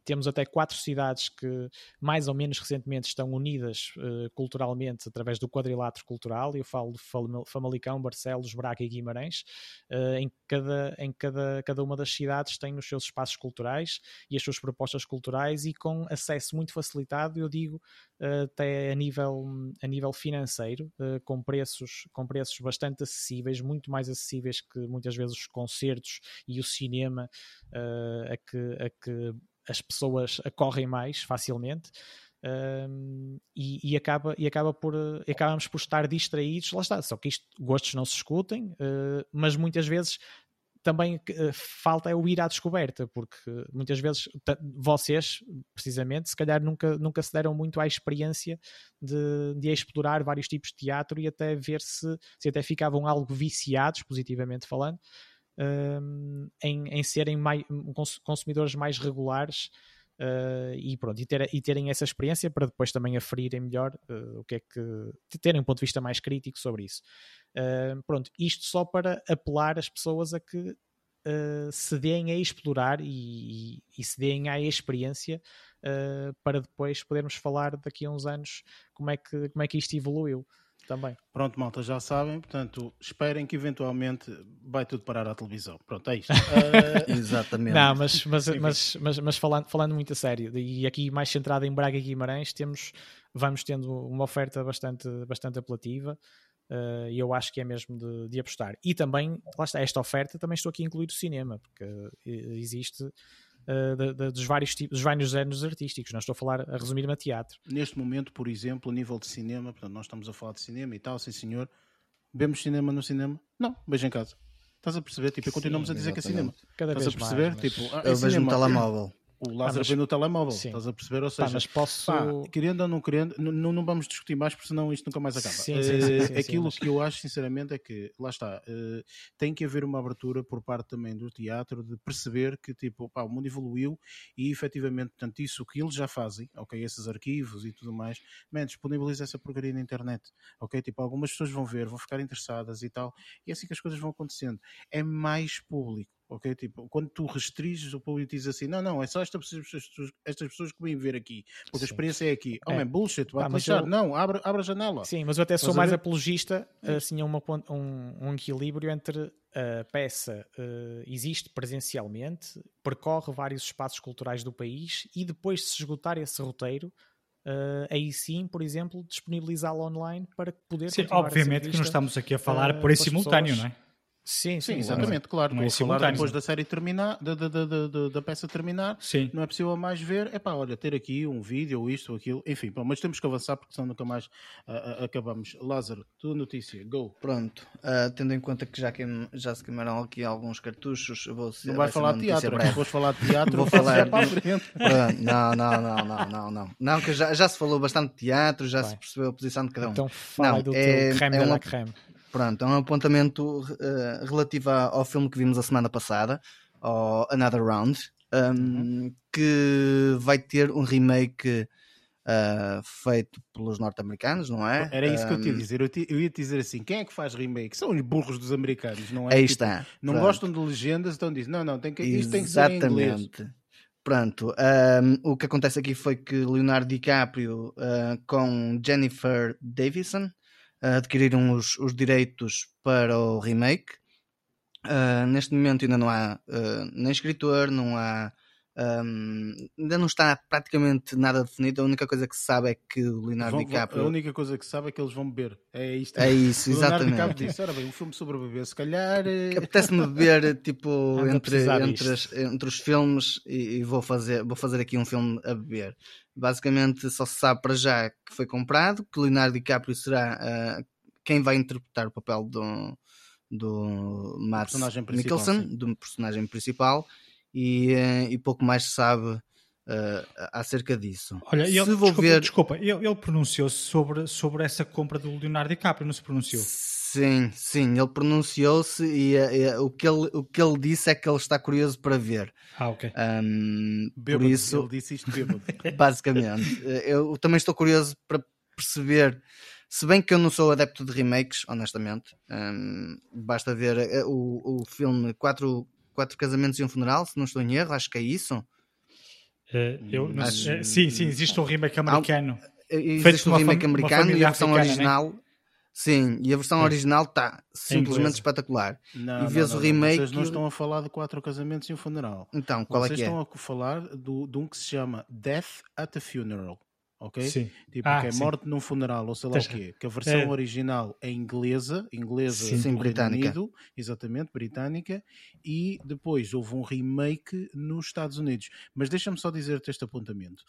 temos até quatro cidades que mais ou menos recentemente estão unidas uh, culturalmente através do quadrilátero cultural. Eu falo de Famalicão, Barcelos, Braga e Guimarães. Uh, em cada, em cada, cada uma das cidades tem os seus espaços culturais e as suas propostas culturais e com acesso muito facilitado, eu digo, uh, até a nível, a nível financeiro, com, preços, com preços bastante acessíveis, muito mais acessíveis que muitas vezes os concertos e o cinema a que, a que as pessoas acorrem mais facilmente. Um, e, e, acaba, e acaba por acabamos por estar distraídos, lá está, só que isto, gostos não se escutem, uh, mas muitas vezes também uh, falta é o ir à descoberta, porque muitas vezes vocês, precisamente, se calhar nunca, nunca se deram muito à experiência de, de explorar vários tipos de teatro e até ver se, se até ficavam algo viciados, positivamente falando, um, em, em, serem consumidores mais regulares uh, e, pronto, e, ter, e, terem essa experiência para depois também aferirem melhor uh, o que é que terem um ponto de vista mais crítico sobre isso. Uh, pronto, isto só para apelar as pessoas a que se deem a explorar e, e, se deem à experiência para depois podermos falar daqui a uns anos como é que, como é que isto evoluiu também. Pronto, malta, já sabem, portanto, esperem que eventualmente vai tudo parar à televisão. Pronto, é isto. Uh... Exatamente. Não, mas, mas, mas, mas, mas, falando, falando muito a sério, e aqui mais centrado em Braga e Guimarães, temos, vamos tendo uma oferta bastante, bastante apelativa. Uh, e eu acho que é mesmo de, de, apostar. E também, lá está, esta oferta também estou aqui a incluir o cinema, porque existe uh, de, de, dos vários tipos, dos vários géneros artísticos. Não estou a falar a resumir-me a teatro. Neste momento, por exemplo, a nível de cinema, portanto, nós estamos a falar de cinema e tal, sim senhor. Vemos cinema no cinema? Não, beijo em casa. Estás a perceber? Tipo, continuamos Sim, a dizer exatamente. que é cinema. Cada Estás a perceber? Mais, mas... Tipo, ah, é eu vejo no telemóvel o Lázaro ah, vem no telemóvel, sim. estás a perceber? Ou seja, pá, mas posso... Pá, querendo ou não querendo, não, não vamos discutir mais porque senão isto nunca mais acaba. Sim, sim, sim, uh, aquilo que eu acho sinceramente é que, lá está, uh, tem que haver uma abertura por parte também do teatro de perceber que tipo, pá, o mundo evoluiu e efetivamente, portanto, isso que eles já fazem, ok, esses arquivos e tudo mais, man, disponibiliza essa porcaria na internet, ok? Tipo, algumas pessoas vão ver, vão ficar interessadas e tal, e é assim que as coisas vão acontecendo. É mais público ok? Tipo, quando tu restringes o público diz assim, não, não, é só estas pessoas, estas pessoas que vêm ver aqui, porque Sim. a experiência é aqui. Oh, é. man, bullshit, vai ah, eu... Não, abre, abre a janela. Sim, mas eu até sou mais apologista, assim, a uma, um, um equilíbrio entre a peça uh, existe presencialmente, percorre vários espaços culturais do país e depois de se esgotar esse roteiro, Uh, aí sim, por exemplo, disponibilizá-la online para poder sim, obviamente que não estamos aqui a falar uh, por em simultâneo, pessoas. não é? Sim, sim, exatamente, é, claro. Não é falar depois da série terminar, da, da, da, da, da peça terminar, sim. não é possível mais ver. É pá, olha, ter aqui um vídeo, ou isto, ou aquilo, enfim, pá, mas temos que avançar porque senão nunca mais uh, uh, acabamos. Lázaro, tua notícia, go. Pronto, uh, tendo em conta que já, queim, já se queimaram aqui alguns cartuchos, vou Não vai, falar de teatro, fores falar de teatro, vou falar. não, não, não, não, não, não. Não, que já, já se falou bastante de teatro, já vai. se percebeu a posição de cada um. Então fala não, do é, teu creme é uma, creme. Pronto, é um apontamento uh, relativo ao filme que vimos a semana passada, ao Another Round, um, uhum. que vai ter um remake uh, feito pelos norte-americanos, não é? Era isso que eu te ia Um, dizer. Eu, te- eu ia te dizer assim: quem é que faz remake? São os burros dos americanos, não é? Aí Tipo, está. Não Pronto. gostam de legendas, então dizem: não, não, tem que, isto tem que ser em inglês. Exatamente. Pronto, um, o que acontece aqui foi que Leonardo DiCaprio uh, com Jennifer Davison adquiriram os, os direitos para o remake. Uh, neste momento ainda não há uh, nem escritor, não há. Um, ainda não está praticamente nada definido. A única coisa que se sabe é que o Leonardo Vão- DiCaprio. a única coisa que se sabe é que eles vão beber. É isto. É isso, O Leonardo DiCaprio disse: ora bem, um filme sobre beber, se calhar. eh, Apetece-me beber tipo entre, entre, as- entre os filmes e, e vou, fazer, vou fazer aqui um filme a beber. Basicamente só se sabe para já que foi comprado, que Leonardo DiCaprio será ah, quem vai interpretar o papel do, do principal, Mikkelsen, do personagem principal, e, eh, e pouco mais se sabe ah, acerca disso. Olha, se ele, vou desculpa, ver. desculpa, ele, ele pronunciou-se sobre, sobre essa compra do Leonardo DiCaprio, não se pronunciou? Sim, sim, ele pronunciou-se e, eh, eh, o, que ele, o que ele disse é que ele está curioso para ver. Ah, ok. Ahm, por isso, Ele disse isto bêbado. basicamente, eu também estou curioso para perceber. Se bem que eu não sou adepto de remakes, honestamente, ahm, basta ver o, o filme Quatro, Quatro Casamentos e um Funeral, se não estou em erro, acho que é isso. Eh, eu não Acho- sei- eh, sim, sim, existe um remake americano. Eh, Feito Existe uma remake americano e a versão africana, né? original. Sim, e a versão original está simplesmente inglesa. espetacular. Não, E vês não, o remake Vocês não estão a falar de quatro casamentos e um funeral. Então, qual Vocês é que é? estão a falar do, de um que se chama Death at a Funeral. Ok? Sim. Tipo, Ah, que é sim. morte num funeral, ou sei lá Tens o quê. Que a versão É. original é inglesa, inglesa Sim, do sim, Reino britânica. Unido, exatamente, britânica, e depois houve um remake nos Estados Unidos. Mas deixa-me só dizer-te este apontamento.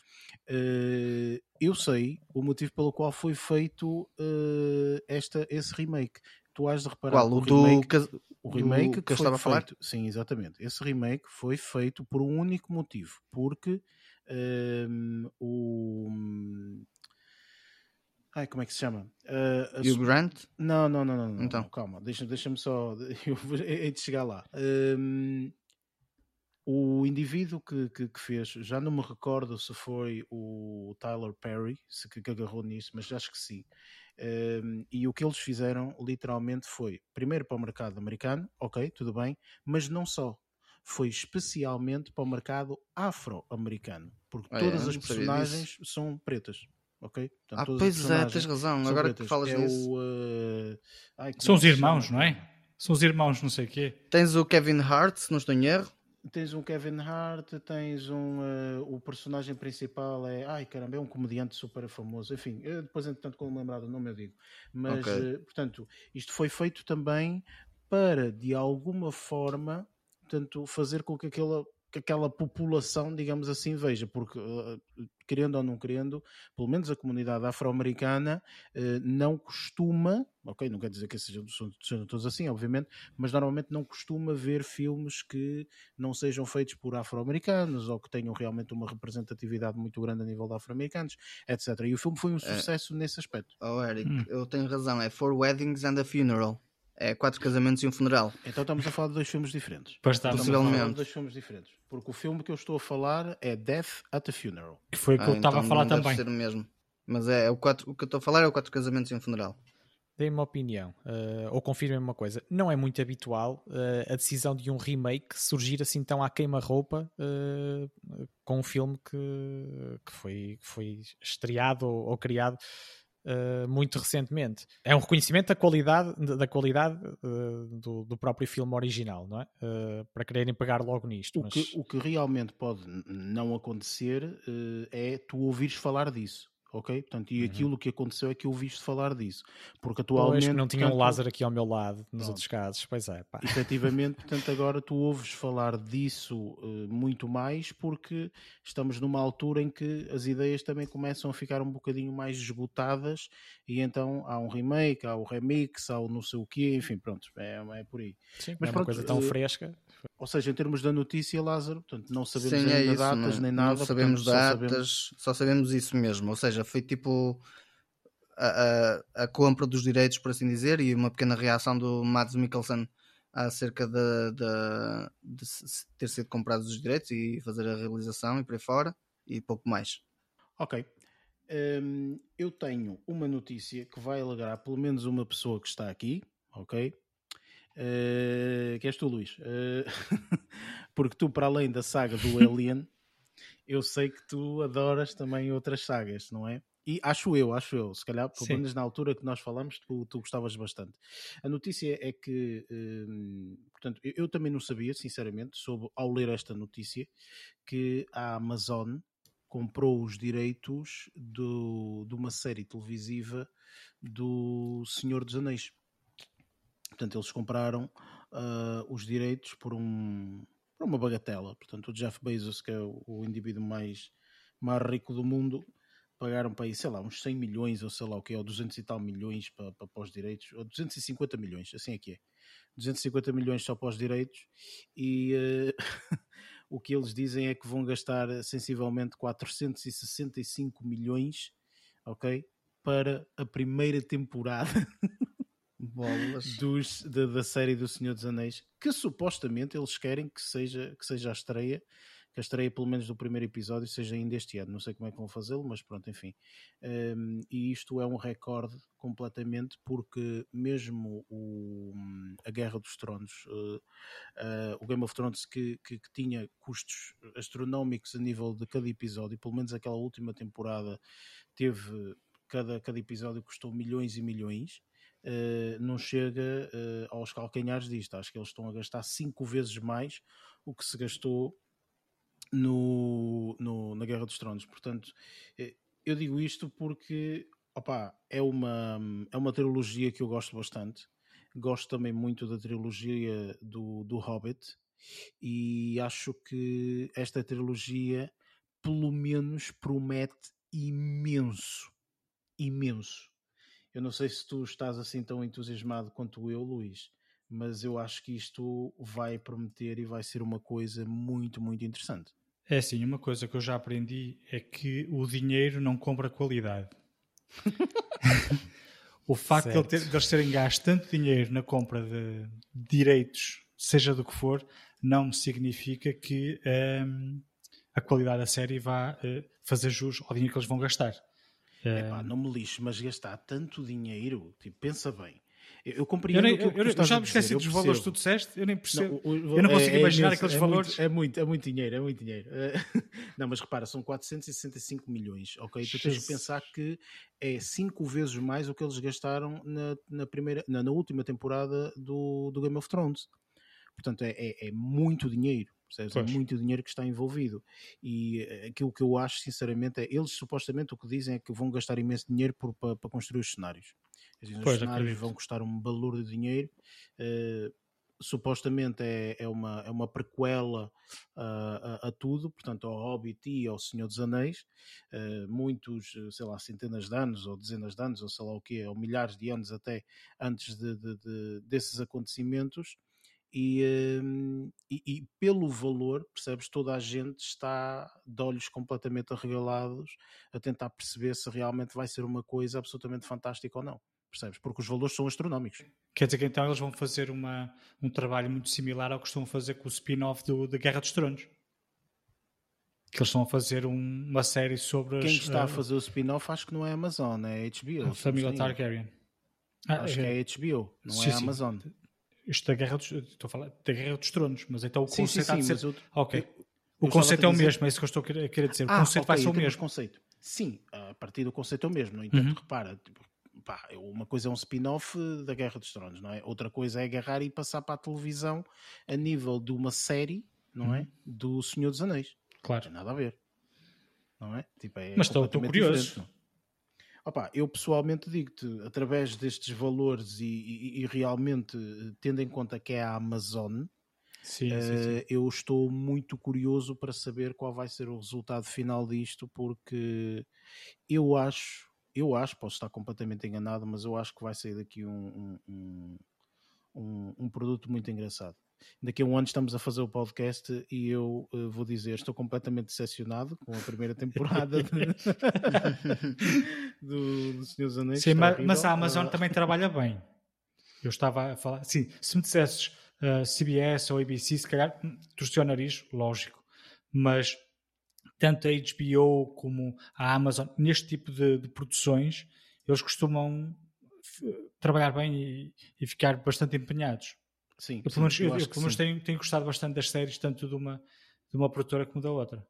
Eh, eu sei o motivo pelo qual foi feito eh, esta, esse remake. Tu has de reparar Qual? que O o do, remake, cas- o do remake que eu foi estava a falar? feito, sim, exatamente. Esse remake foi feito por um único motivo, porque ehm, o ai como é que se chama? Ah, a Hugh Grant? Não, não, não, não, não, Então. calma, deixa- deixa-me só, eu vou- hei de chegar lá. Ehm, o indivíduo que, que, que fez, já não me recordo se foi o Tyler Perry, se que, que agarrou nisso, mas acho que sim. Um, e o que eles fizeram literalmente foi, primeiro para o mercado americano, ok, tudo bem, mas não só. Foi especialmente para o mercado afro-americano, porque Ah, é? todas Não as personagens são pretas, ok? Portanto, Ah, todas as pois é, tens razão. Agora que pretas. falas é nisso. o, uh, ai, como São é os que irmãos, chama? não é? São os irmãos, não sei o quê. Tens o Kevin Hart, se não estou em erro. Tens um Kevin Hart, tens um. uh, o personagem principal é. Ai caramba, é um comediante super famoso. Enfim, eu depois, entretanto, quando me lembrar do nome, eu digo. Mas, Ok. uh, portanto, isto foi feito também para, de alguma forma, portanto, fazer com que aquela, que aquela população, digamos assim, veja. Porque, uh, querendo ou não querendo, pelo menos a comunidade afro-americana uh, não costuma. Ok, não quer dizer que sejam, sejam todos assim, obviamente, mas normalmente não costuma ver filmes que não sejam feitos por afro-americanos ou que tenham realmente uma representatividade muito grande a nível de afro-americanos, etc. E o filme foi um sucesso nesse aspecto. Oh, Eric, Hum. eu tenho razão. É Four Weddings and a Funeral. É quatro casamentos e um funeral. Então estamos a falar de dois filmes diferentes. Pois falar Possivelmente. de dois filmes diferentes. Porque o filme que eu estou a falar é Death at a Funeral. que foi o que Ah, eu estava então a falar não deve também. ser o mesmo. Mas é, é o, quatro, o que eu estou a falar é o quatro casamentos e um funeral. Dei uma opinião, eh, ou confirmem uma coisa. Não é muito habitual eh, a decisão de um remake surgir assim tão à queima-roupa eh, com um filme que, que, foi, que foi estreado ou, ou criado eh, muito recentemente. É um reconhecimento da qualidade, da qualidade eh, do, do próprio filme original, não é? Eh, para quererem pegar logo nisto. O, mas- que, o que realmente pode não acontecer é tu ouvires falar disso. Ok? Portanto, e Uhum. aquilo que aconteceu é que ouviste falar disso. Porque Pois, atualmente. que não tinha um portanto, Lázaro aqui ao meu lado, nos Pronto. outros casos. Pois é, pá. efetivamente, portanto, agora tu ouves falar disso eh, muito mais porque estamos numa altura em que as ideias também começam a ficar um bocadinho mais esgotadas e então há um remake, há o remix, há o não sei o quê, enfim, pronto, é, é por aí. Sim, Mas é uma pronto, coisa tão eh, fresca. Ou seja, em termos da notícia, Lázaro, portanto, não sabemos Sim, é ainda isso. datas não, nem não nada. sabemos portanto, só datas, sabemos- só sabemos isso mesmo. Ou seja, foi tipo a, a, a compra dos direitos, por assim dizer, e uma pequena reação do Mads Mikkelsen acerca de, de, de ter sido comprados os direitos e fazer a realização e por aí fora, e pouco mais. Ok. Um, eu tenho uma notícia que vai alegrar pelo menos uma pessoa que está aqui, ok? Uh, que és tu, Luís. Uh, porque tu, para além da saga do Alien, eu sei que tu adoras também outras sagas, não é? E acho eu, acho eu, se calhar, pelo menos na altura que nós falamos, tu, tu gostavas bastante. A notícia é que, hum, portanto, eu, eu, também não sabia, sinceramente, sobre, ao ler esta notícia, que a Amazon comprou os direitos do, de uma série televisiva do Senhor dos Anéis. Portanto, eles compraram uh, os direitos por, um, por uma bagatela. Portanto, o Jeff Bezos, que é o, indivíduo mais, mais rico do mundo, pagaram para aí, sei lá, uns 100 milhões ou sei lá o que, ou 200 e tal milhões para, para, para os direitos, ou 250 milhões, assim é que é. 250 milhões só para os direitos e uh, o que eles dizem é que vão gastar sensivelmente 465 milhões, ok? Para a primeira temporada dos, da, da série do Senhor dos Anéis, que supostamente eles querem que seja, que seja a estreia que a estreia, pelo menos do primeiro episódio, seja ainda este ano. Não sei como é que vão fazê-lo, mas pronto, enfim. Um, e isto é um recorde completamente, porque mesmo o, a Guerra dos Tronos, uh, uh, o Game of Thrones, que, que, que, tinha custos astronómicos a nível de cada episódio, pelo menos aquela última temporada teve. Cada, cada episódio custou milhões e milhões. Uh, não chega uh, aos calcanhares disto. Acho que eles estão a gastar cinco vezes mais o que se gastou no, no, na Guerra dos Tronos. Portanto, eh, eu digo isto porque opa, é, uma, é uma trilogia que eu gosto bastante. Gosto também muito da trilogia do, do Hobbit e acho que esta trilogia, pelo menos, promete imenso. Imenso. Eu não sei se tu estás assim tão entusiasmado quanto eu, Luís, mas eu acho que isto vai prometer e vai ser uma coisa muito, muito interessante. É assim, uma coisa que eu já aprendi é que o dinheiro não compra qualidade. o facto de, ter, de, eles terem gasto tanto dinheiro na compra de direitos, seja do que for, não significa que um, a qualidade da série vá uh, fazer jus ao dinheiro que eles vão gastar. Epá, não me lixo, mas gastar tanto dinheiro, tipo, pensa bem, eu compreendo eu, nem, eu, eu, eu já me esqueci dos valores que tu disseste, eu nem percebo. Não, o, eu não consigo é, imaginar é aqueles é valores. Muito, é, muito, é muito dinheiro, é muito dinheiro. não, mas repara, são 465 milhões, ok? Tu tens que pensar que é cinco vezes mais o que eles gastaram na, na primeira, na, na, última temporada do, do Game of Thrones. Portanto, é, é, é muito dinheiro. Percebes? É muito dinheiro que está envolvido. E eh, aquilo que eu acho, sinceramente, é eles supostamente o que dizem é que vão gastar imenso dinheiro para, construir os cenários. Os pois, cenários acredito. vão custar um valor de dinheiro. Uh, supostamente é, é, uma, é uma prequela uh, a, a, tudo, portanto ao Hobbit e ao Senhor dos Anéis, uh, muitos, sei lá, centenas de anos ou dezenas de anos ou sei lá o que, ou milhares de anos até antes de, de, de desses acontecimentos e, um, e, e, pelo valor, percebes, toda a gente está de olhos completamente arregalados a tentar perceber se realmente vai ser uma coisa absolutamente fantástica ou não percebes? Porque os valores são astronómicos. Quer dizer que então eles vão fazer uma, um trabalho muito similar ao que estão a fazer com o spin-off da Guerra dos Tronos. Que eles estão a fazer um, uma série sobre. Quem está uh, a fazer o spin-off acho que não é a Amazon, é a HBO. A família Targaryen. Ah, acho é, que é a HBO, não sim, é a Amazon. Sim. Isto da Guerra dos, estou a falar da Guerra dos Tronos, mas então o conceito sim, sim, sim, ser... eu, Ok. Eu, o conceito é o mesmo, é isso que eu estou a querer dizer. O ah, conceito okay, vai ser o mesmo. Conceito. Sim, a partir do conceito é o mesmo. No entanto, uhum. repara, tipo, pá, uma coisa é um spin-off da Guerra dos Tronos, não é? Outra coisa é agarrar e passar para a televisão a nível de uma série, não é? uhum. é? Do Senhor dos Anéis. Claro. Não tem nada a ver. Não é? Tipo, é Mas estou curioso. Opa, eu pessoalmente digo-te, através destes valores e, e, e, realmente tendo em conta que é a Amazon, sim, uh, sim, sim. eu estou muito curioso para saber qual vai ser o resultado final disto, porque eu acho, eu acho, posso estar completamente enganado, mas eu acho que vai sair daqui um, um, um, um produto muito engraçado. Daqui a um ano estamos a fazer o podcast e eu uh, vou dizer, estou completamente decepcionado com a primeira temporada de... do, do Senhor dos Anéis. Sim, mas, mas, a Amazon uh... também trabalha bem. Eu estava a falar, sim, se me dissesses uh, eh, CBS ou ABC, se calhar, hum, torci o nariz, lógico, mas tanto a HBO como a Amazon, neste tipo de, de produções, eles costumam trabalhar bem e, e, ficar bastante empenhados. Sim, eu, pelo menos, eu, eu, pelo menos tenho, tenho, gostado bastante das séries, tanto de uma, de uma produtora como da outra.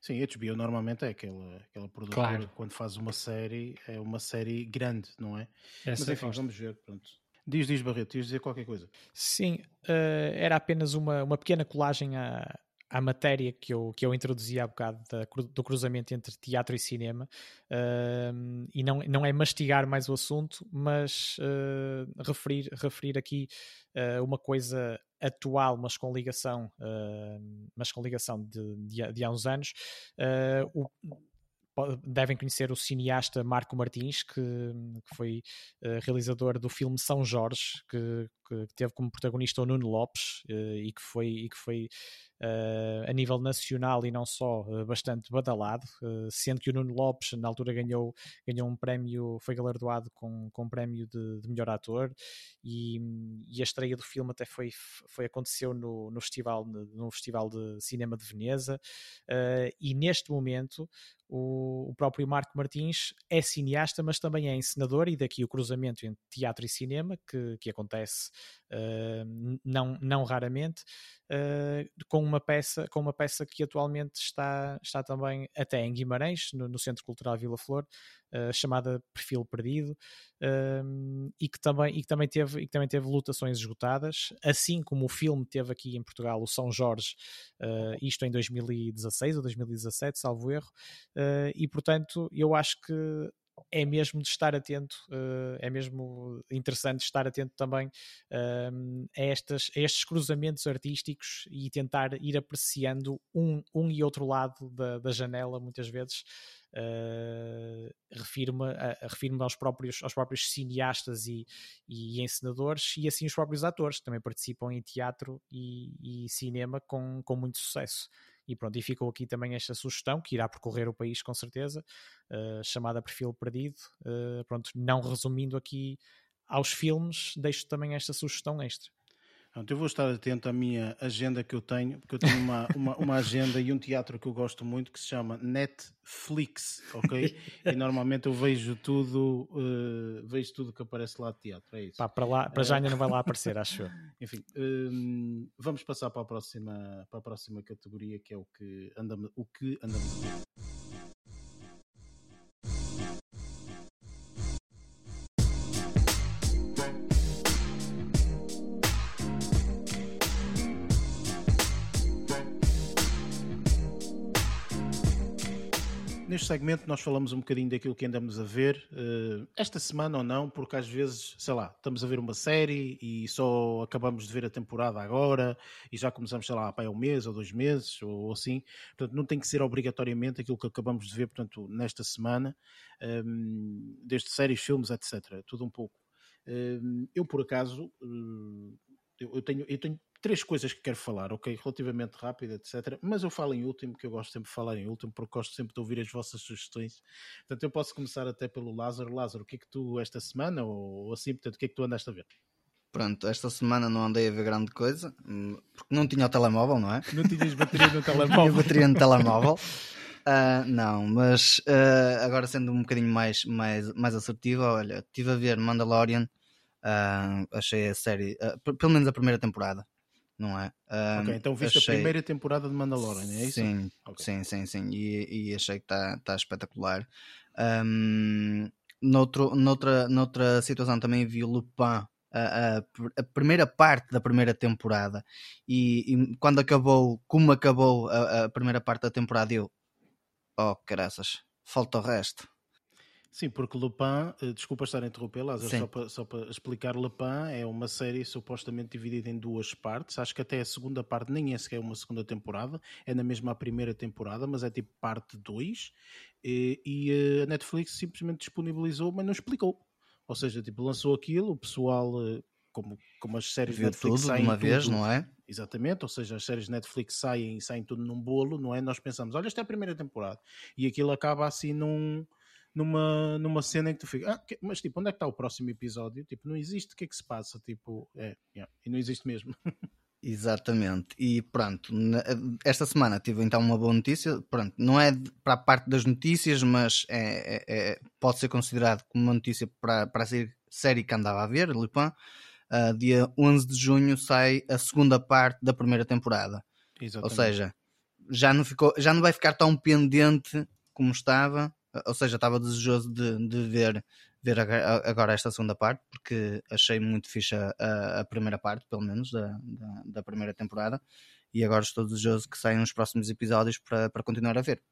Sim, a HBO normalmente é aquela, aquela produtora claro. quando faz uma série, é uma série grande, não é? Essa Mas enfim, vamos ver, pronto. Diz, diz Barreto, diz dizer qualquer coisa. Sim, uh, era apenas uma, uma pequena colagem à, à matéria que eu, que eu introduzi há bocado da, do cruzamento entre teatro e cinema uh, e não, não é mastigar mais o assunto, mas uh, referir, referir aqui uh, uma coisa atual, mas com ligação, mas com ligação de, de, de há uns anos. o, devem conhecer o cineasta Marco Martins, que, que foi uh, realizador do filme São Jorge, que, que, teve como protagonista o Nuno Lopes uh, e que foi, e que foi uh, a nível nacional e não só bastante badalado, sendo que o Nuno Lopes na altura ganhou, ganhou um prémio, foi galardoado com, com um prémio de, de melhor ator e, e, a estreia do filme até foi, foi aconteceu no, no, festival, no Festival de Cinema de Veneza e neste momento o, o, próprio Marco Martins é cineasta, mas também é encenador, e daqui o cruzamento entre teatro e cinema, que, que acontece uh, não, não raramente, uh, com, uma peça, com uma peça que atualmente está, está também até em Guimarães, no, no Centro Cultural Vila Flor, uh, chamada Perfil Perdido, e, que também, e, que também teve, e que também teve lutações esgotadas, assim como o filme teve aqui em Portugal, o São Jorge, isto em 2016 ou 2017, salvo erro, e portanto eu acho que é mesmo de estar atento, uh, é mesmo interessante estar atento também uh, a, estas, a estes cruzamentos artísticos e tentar ir apreciando um, um e outro lado da, da janela, muitas vezes. Uh, refiro-me, refiro aos, próprios, aos próprios cineastas e, e encenadores e assim os próprios atores que também participam em teatro e, e cinema com, com muito sucesso. E pronto, e ficou aqui também esta sugestão, que irá percorrer o país com certeza, uh, chamada Perfil Perdido. Uh, pronto, não resumindo aqui aos filmes, deixo também esta sugestão extra. Pronto, eu vou estar atento à minha agenda que eu tenho, porque eu tenho uma, uma, uma, agenda e um teatro que eu gosto muito que se chama Netflix, ok? e normalmente eu vejo tudo, uh, vejo tudo que aparece lá de teatro, é isso. Pá, para, lá, para já ainda não vai lá aparecer, acho eu. Enfim, um, vamos passar para a, próxima, para a próxima categoria que é o que andamos, o que andamos segmento nós falamos um bocadinho daquilo que andamos a ver, uh, esta semana ou não, porque às vezes, sei lá, estamos a ver uma série e só acabamos de ver a temporada agora e já começamos, sei lá, para um mês ou dois meses ou, assim. Portanto, não tem que ser obrigatoriamente aquilo que acabamos de ver, portanto, nesta semana, um, ehm, desde séries, filmes, etc. Tudo um pouco. Um, ehm, eu, por acaso, eu, eu, tenho, eu tenho três coisas que quero falar, ok? Relativamente rápido, etc. Mas eu falo em último, que eu gosto sempre de falar em último, porque gosto sempre de ouvir as vossas sugestões. Portanto, eu posso começar até pelo Lázaro. Lázaro, o que é que tu, esta semana, ou assim, portanto, o que é que tu andaste a ver? Pronto, esta semana não andei a ver grande coisa, hum, porque não tinha o telemóvel, não é? Não tinhas bateria no telemóvel. tinha bateria no telemóvel. Uh, não, mas uh, agora sendo um bocadinho mais, mais, mais assertivo, olha, estive a ver Mandalorian, uh, achei a série, pelo menos a primeira temporada, não é? Um, ok, então viste achei... a primeira temporada de Mandalorian, é isso? Sim, okay. sim, sim, sim, e, e achei que está tá espetacular. Um, noutro, noutra, noutra situação também vi Lupin, a, a, a, primeira parte da primeira temporada e, e quando acabou, como acabou a, a, primeira parte da temporada eu oh graças, falta o resto Sim, porque Lupin, eh, desculpa estar a interromper, Lázaro, só para, só para explicar, Lupin é uma série supostamente dividida em duas partes. Acho que até a segunda parte nem é sequer uma segunda temporada, é na mesma a primeira temporada, mas é tipo parte 2. E, e eh, a Netflix simplesmente disponibilizou, mas não explicou. Ou seja, tipo, lançou aquilo, o pessoal eh, como, como as séries Viu Netflix tudo saem de uma tudo, vez, não é? Exatamente, ou seja, as séries Netflix saem saem tudo num bolo, não é? Nós pensamos, olha, esta é a primeira temporada, e aquilo acaba assim num, numa, numa cena em que tu fica, ah, que, mas tipo, onde é que está o próximo episódio? Tipo, não existe, o que é que se passa? Tipo, é, yeah, e não existe mesmo. Exatamente. E pronto, esta semana tive então uma boa notícia. Pronto, não é para a parte das notícias, mas é, é, é pode ser considerado como uma notícia para, para a série que andava a ver, Lupin. Uh, dia 11 de junho sai a segunda parte da primeira temporada. Exatamente. Ou seja, já não, ficou, já não vai ficar tão pendente como estava. Ou seja, estava desejoso de, de ver ver agora esta segunda parte, porque achei muito fixe a, a primeira parte, pelo menos, da, da, da, primeira temporada, e agora estou desejoso que saiam os próximos episódios para, para continuar a ver.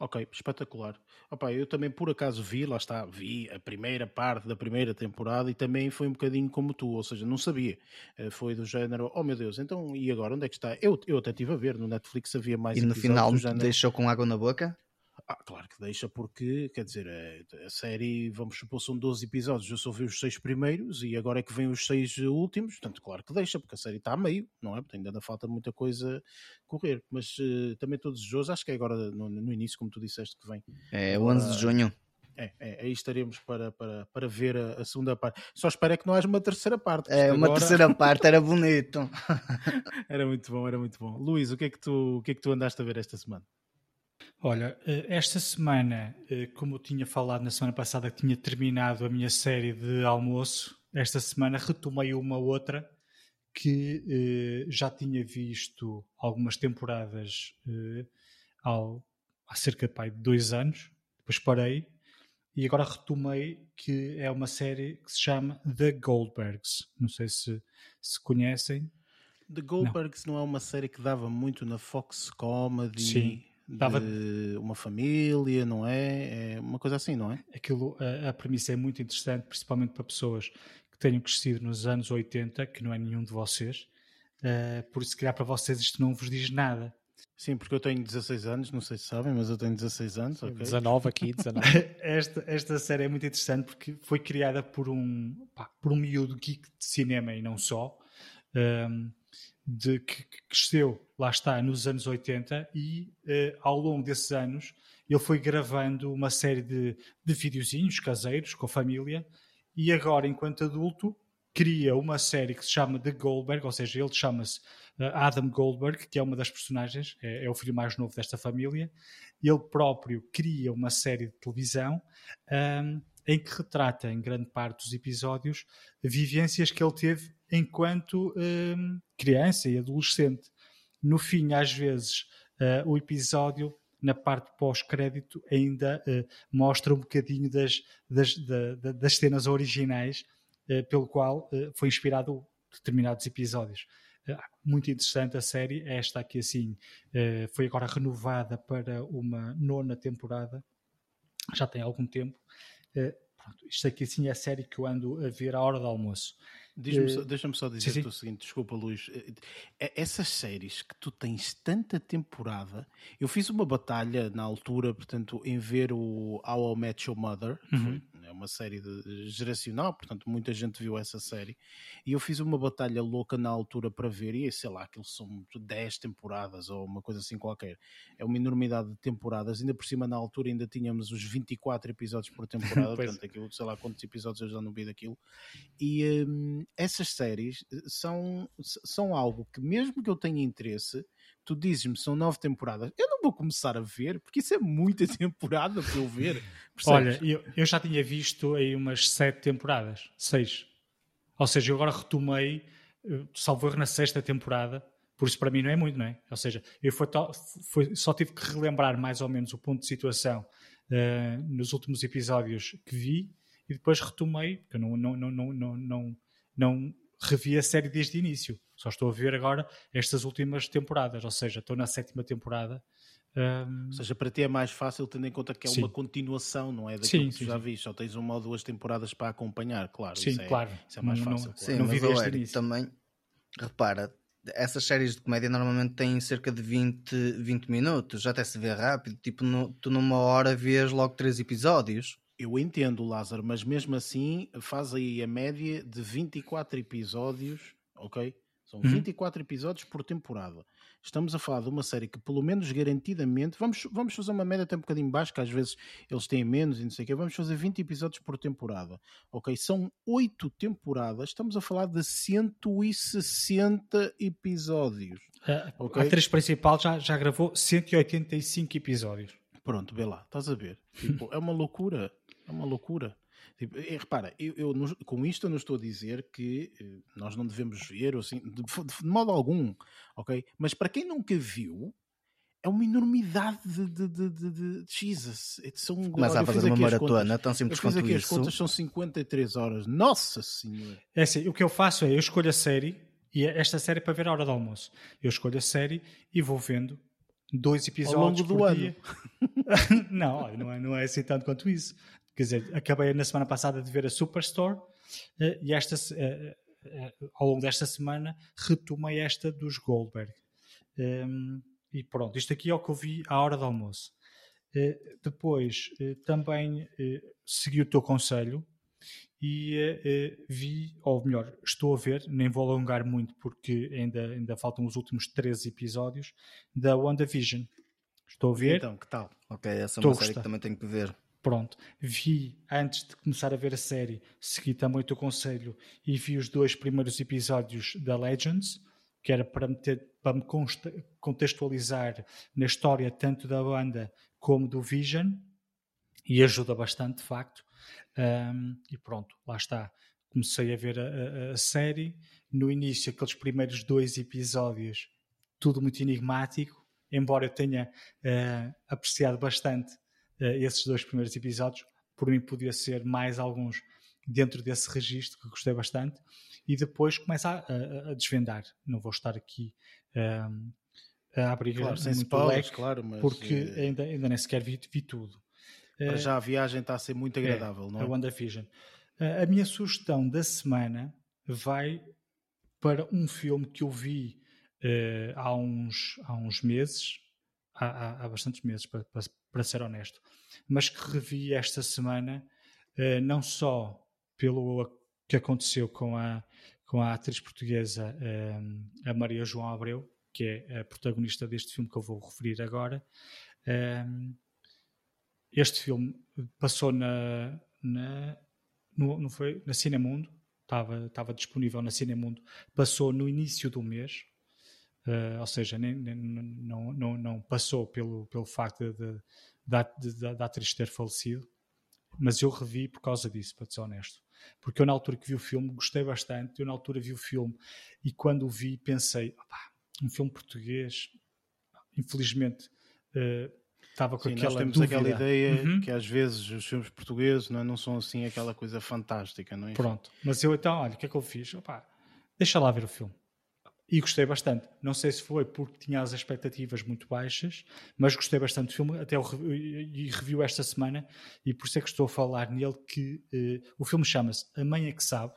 Ok, espetacular. Opa, eu também por acaso vi, lá está, vi a primeira parte da primeira temporada e também foi um bocadinho como tu, ou seja, não sabia. Eh, foi do género, oh meu Deus, então e agora onde é que está? Eu, eu até estive a ver, no Netflix havia mais E no final deixou com água na boca? Ah, claro que deixa, porque, quer dizer, a, a, série, vamos supor, são 12 episódios, eu só vi os seis primeiros e agora é que vem os seis últimos, portanto, claro que deixa, porque a série está a meio, não é? Portanto, ainda falta muita coisa correr, mas uh, também estou desejoso, acho que é agora no, no, início, como tu disseste, que vem. É, agora, 11 de junho. É, é, aí estaremos para, para, para ver a, a, segunda parte. Só espero é que não haja uma terceira parte. É, uma agora... terceira parte era bonito. era muito bom, era muito bom. Luís, o que, é que tu, o que é que tu andaste a ver esta semana? Olha, eh, esta semana, eh, como eu tinha falado na semana passada, que tinha terminado a minha série de almoço, esta semana retomei uma outra que eh, já tinha visto algumas temporadas ao, há cerca de dois anos, depois parei e agora retomei que é uma série que se chama The Goldbergs. Não sei se, se conhecem. The Goldbergs não. não é uma série que dava muito na Fox Comedy? Sim Dava... de uma família, não é? É uma coisa assim, não é? Aquilo, a, a premissa é muito interessante, principalmente para pessoas que tenham crescido nos anos 80, que não é nenhum de vocês. Uh, por isso, se calhar para vocês isto não vos diz nada. Sim, porque eu tenho 16 anos, não sei se sabem, mas eu tenho 16 anos. Okay. 19 aqui, 19. esta, esta série é muito interessante porque foi criada por um, pá, por um miúdo geek de cinema e não só. Um, de que, que cresceu, lá está, nos anos 80 e uh, ao longo desses anos ele foi gravando uma série de, de videozinhos caseiros com a família e agora, enquanto adulto, cria uma série que se chama The Goldberg, ou seja, ele chama-se uh, Adam Goldberg, que é uma das personagens, é, é, o filho mais novo desta família. Ele próprio cria uma série de televisão um, em que retrata, em grande parte dos episódios, vivências que ele teve enquanto um, criança e adolescente. No fim, às vezes, uh, o episódio, na parte pós-crédito, ainda uh, mostra um bocadinho das, das, da, das cenas originais uh, pelo qual foi inspirado determinados episódios. muito interessante a série, esta aqui assim foi agora renovada para uma nona temporada, já tem algum tempo. Pronto, isto aqui assim é a série que eu ando a ver à hora do almoço. Uh, Deixa-me só dizer o seguinte, desculpa Luís, eh, eh, essas séries que tu tens tanta temporada, eu fiz uma batalha na altura, portanto, em ver o How I Met Your Mother, uhum. É uma série de, geracional, portanto, muita gente viu essa série, e eu fiz uma batalha louca na altura para ver, e sei lá, aquilo são 10 temporadas ou uma coisa assim qualquer, é uma enormidade de temporadas, ainda por cima na altura ainda tínhamos os 24 episódios por temporada, portanto, aquilo, sei lá quantos episódios eu já não vi daquilo, e hum, essas séries eh, são, são algo que, mesmo que eu tenha interesse, tu dizes-me são nove temporadas, eu não vou começar a ver, porque isso é muita temporada para eu ver. Olha, eu, eu já tinha visto aí umas sete temporadas, seis. Ou seja, eu agora retomei, eh, salvo na sexta temporada, por isso para mim não é muito, não é? Ou seja, eu foi, foi, só tive que relembrar mais ou menos o ponto de situação uh, nos últimos episódios que vi e depois retomei, porque eu não, não, não, não, não, não não revi a série desde o início. Só estou a ver agora estas últimas temporadas, ou seja, estou na sétima temporada. Um... Ou seja, para ti é mais fácil tendo em conta que é sim. uma continuação, não é? Daquilo sim, que tu já viste, só tens uma ou duas temporadas para acompanhar, claro. Sim, isso é, claro. Isso é mais fácil. Não, claro. Sim, não vi desde Eric, também, repara, essas séries de comédia normalmente têm cerca de 20, 20 minutos, até se vê rápido, tipo, no, tu numa hora vês logo três episódios. Eu entendo, Lázaro, mas mesmo assim faz aí a média de 24 episódios, ok? São 24 uhum. episódios por temporada. Estamos a falar de uma série que, pelo menos garantidamente, vamos, vamos fazer uma média até um bocadinho baixa, que às vezes eles têm menos e não sei o quê. Vamos fazer 20 episódios por temporada. Ok? São 8 temporadas. Estamos a falar de 160 episódios. A, okay? a atriz principal já, já gravou 185 episódios. Pronto, vê lá, estás a ver. Tipo, é uma loucura. É uma loucura. Tipo, e, repara, eu, eu, com isto eu não estou a dizer que eh, nós não devemos ver, assim, de, de, modo algum, ok? Mas para quem nunca viu, é uma enormidade de, de, de, de, de Jesus. São, Começa a fazer uma maratona, tão simples quanto aqui, isso. As contas são 53 horas. Nossa Senhora! É assim, o que eu faço é, eu escolho a série, e é esta série é para ver a hora do almoço. Eu escolho a série e vou vendo dois episódios Ao longo do ano. não, não é, não é assim tanto quanto isso. Quer dizer, acabei na semana passada de ver a Superstore uh, e esta, uh, uh, ao longo desta semana retomei esta dos Goldberg. Ehm, e pronto, isto aqui é o que eu vi à hora do almoço. depois também segui o teu conselho e vi, ou melhor, estou a ver, nem vou alongar muito porque ainda, ainda faltam os últimos 13 episódios da WandaVision. Estou a ver. Então, que tal? Ok, essa é uma série que também tenho que ver. Pronto, vi antes de começar a ver a série, segui também o teu conselho e vi os dois primeiros episódios da Legends, que era para me, para me contextualizar na história tanto da banda como do Vision, e ajuda bastante, de facto. Um, e pronto, lá está. Comecei a ver a, a, a, série. No início, aqueles primeiros dois episódios, tudo muito enigmático, embora eu tenha uh, apreciado bastante esses dois primeiros episódios. Por mim, podia ser mais alguns dentro desse registro que gostei bastante. E depois começa a, a, a desvendar. Não vou estar aqui um, a abrir claro, muito spoilers, claro, mas, porque uh... ainda, ainda nem sequer vi, vi tudo. Para já a viagem está a ser muito é, agradável, é, não é? A WandaVision. A minha sugestão da semana vai para um filme que eu vi uh, há, uns, há uns meses, há, há, há bastantes meses, para, para, para, ser honesto, mas que revi esta semana, uh, não só pelo que aconteceu com a, com a atriz portuguesa uh, a Maria João Abreu, que é a protagonista deste filme que eu vou referir agora. este filme passou na, na, no, não foi, na Cinemundo, estava, estava disponível na Cinemundo, passou no início do mês, Uh, ou seja, nem, nem, não, não, não passou pelo, pelo facto de, da atriz ter falecido, mas eu revi por causa disso, para ser honesto. Porque eu, na altura que vi o filme, gostei bastante. Eu, na altura, vi o filme e quando o vi, pensei: um filme português, infelizmente. Uh, estava com Sim, aquela nós temos dúvida. aquela ideia uhum. que às vezes os filmes portugueses não, é, não são assim aquela coisa fantástica, não é? Pronto, mas eu então, olha, o que é que eu fiz? Opa, deixa lá ver o filme. E gostei bastante. Não sei se foi porque tinha as expectativas muito baixas, mas gostei bastante do filme. Até o, e review esta semana, e por isso é que estou a falar nele. Que uh, o filme chama-se A Mãe é que Sabe.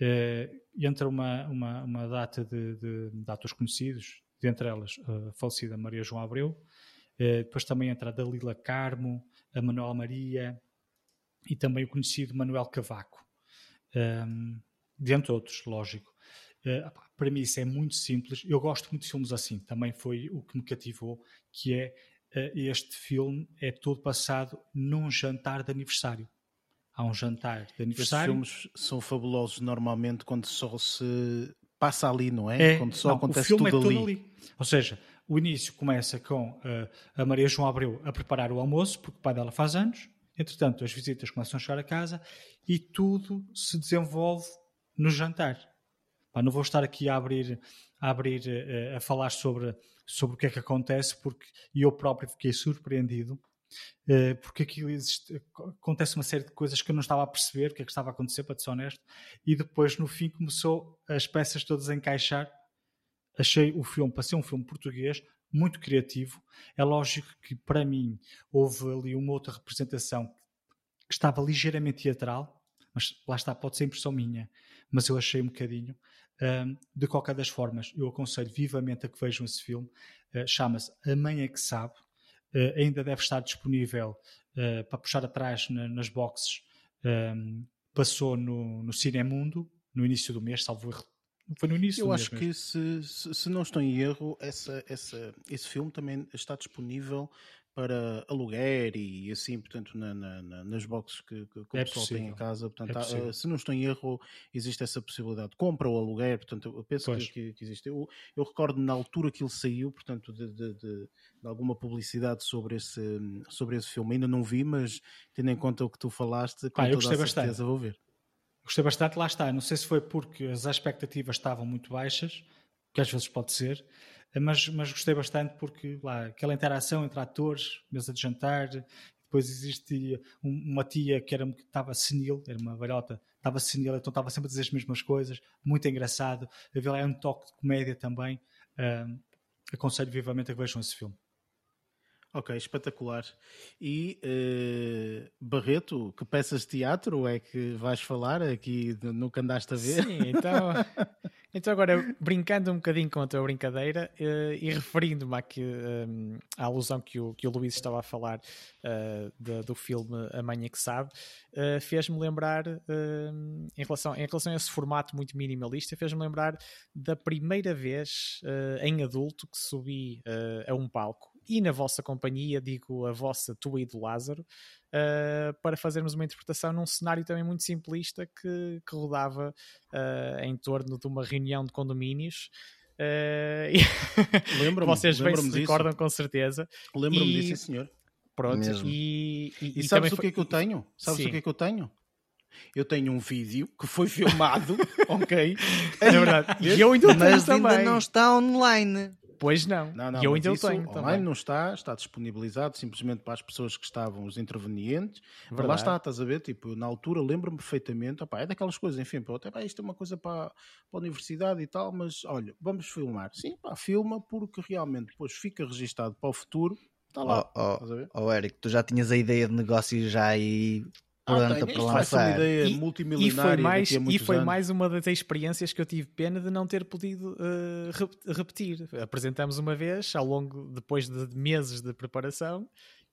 Uh, entra uma, uma, uma data de, de, de atores conhecidos, dentre elas a falecida Maria João Abreu. Uh, depois também entra a Dalila Carmo, a Manuel Maria e também o conhecido Manuel Cavaco. Um, dentre outros, lógico. Uh, para mim isso é muito simples. Eu gosto muito de filmes assim. Também foi o que me cativou, que é uh, este filme é todo passado num jantar de aniversário. Há um jantar de aniversário. Estes filmes são fabulosos normalmente quando só se passa ali, não é? é quando só não, acontece o filme tudo, é ali. ali. Ou seja, o início começa com uh, a Maria João Abreu a preparar o almoço, porque o pai dela faz anos. Entretanto, as visitas começam a chegar a casa e tudo se desenvolve no jantar. Pá, não vou estar aqui a abrir, a, abrir uh, a falar sobre, sobre o que é que acontece, porque eu próprio fiquei surpreendido, uh, porque aqui existe, acontece uma série de coisas que eu não estava a perceber o que é que estava a acontecer, para ser honesto, e depois no fim começou as peças todas a encaixar. Achei o filme, para ser um filme português, muito criativo. É lógico que para mim houve ali uma outra representação que estava ligeiramente teatral, mas lá está, pode ser impressão minha, mas eu achei um bocadinho. Um, de qualquer das formas, eu aconselho vivamente a que vejam esse filme. Uh, Chama-se A Mãe é que Sabe. Uh, ainda deve estar disponível uh, para puxar atrás na, nas boxes. Um, passou no, no Cinemundo no início do mês, salvo erro, foi no início. Eu acho que, se, se, se, não estou em erro, essa, essa, esse filme também está disponível para aluguer e assim, portanto, na, na, nas boxes que, que, que é o pessoal possível. tem em casa. Portanto, é há, se não estou em erro, existe essa possibilidade de compra ou aluguer. Portanto, eu penso que, que, existe. Eu, eu, recordo na altura que ele saiu, portanto, de, de, de, de, alguma publicidade sobre esse, sobre esse filme. Ainda não vi, mas tendo em conta o que tu falaste, com ah, eu toda gostei a bastante. vou ver. Gostei bastante, lá está. Não sei se foi porque as expectativas estavam muito baixas, que às vezes pode ser, mas, mas gostei bastante porque lá, aquela interação entre atores, mesa de jantar, depois existia uma tia que, era, que estava senil, era uma velhota, estava senil, então estava sempre a dizer as mesmas coisas, muito engraçado. Havia lá um toque de comédia também. Uh, aconselho vivamente a que vejam esse filme. Ok, espetacular. E uh, Barreto, que peças de teatro é que vais falar aqui no que andaste a ver? Sim, então, então agora brincando um bocadinho com a tua brincadeira uh, e referindo-me um, à alusão que o, que o Luís estava a falar uh, de, do filme A Manha que Sabe, fez-me lembrar, em, relação, em relação a esse formato muito minimalista, fez-me lembrar da primeira vez em adulto que subi a um palco e na vossa companhia, digo a vossa, tua e do Lázaro, uh, para fazermos uma interpretação num cenário também muito simplista que, que rodava uh, em torno de uma reunião de condomínios. Uh, lembro Vocês bem se recordam com certeza. Lembro-me disso, sim, senhor. Pronto, e, e, e, sabes o que é que eu tenho? Sabes sim. o que é que eu tenho? Eu tenho um vídeo que foi filmado, ok? É verdade. E eu ainda Mas ainda também. não está online. Pois não. não, não e eu ainda o tenho online também. não está, está disponibilizado simplesmente para as pessoas que estavam, os intervenientes. Mas lá está, estás a ver? Tipo, na altura lembro-me perfeitamente, opa, é daquelas coisas, enfim, pô, até, pá, isto é uma coisa para, para a universidade e tal, mas olha, vamos filmar. Sim, pá, filma porque realmente depois fica registado para o futuro. Está lá. Oh, oh, oh, Eric, tu já tinhas a ideia de negócio já aí pronta ah, para lançar. Uma ideia e, multimilionária e foi mais e foi anos. mais uma das experiências que eu tive pena de não ter podido uh, repetir. Apresentamos uma vez ao longo depois de meses de preparação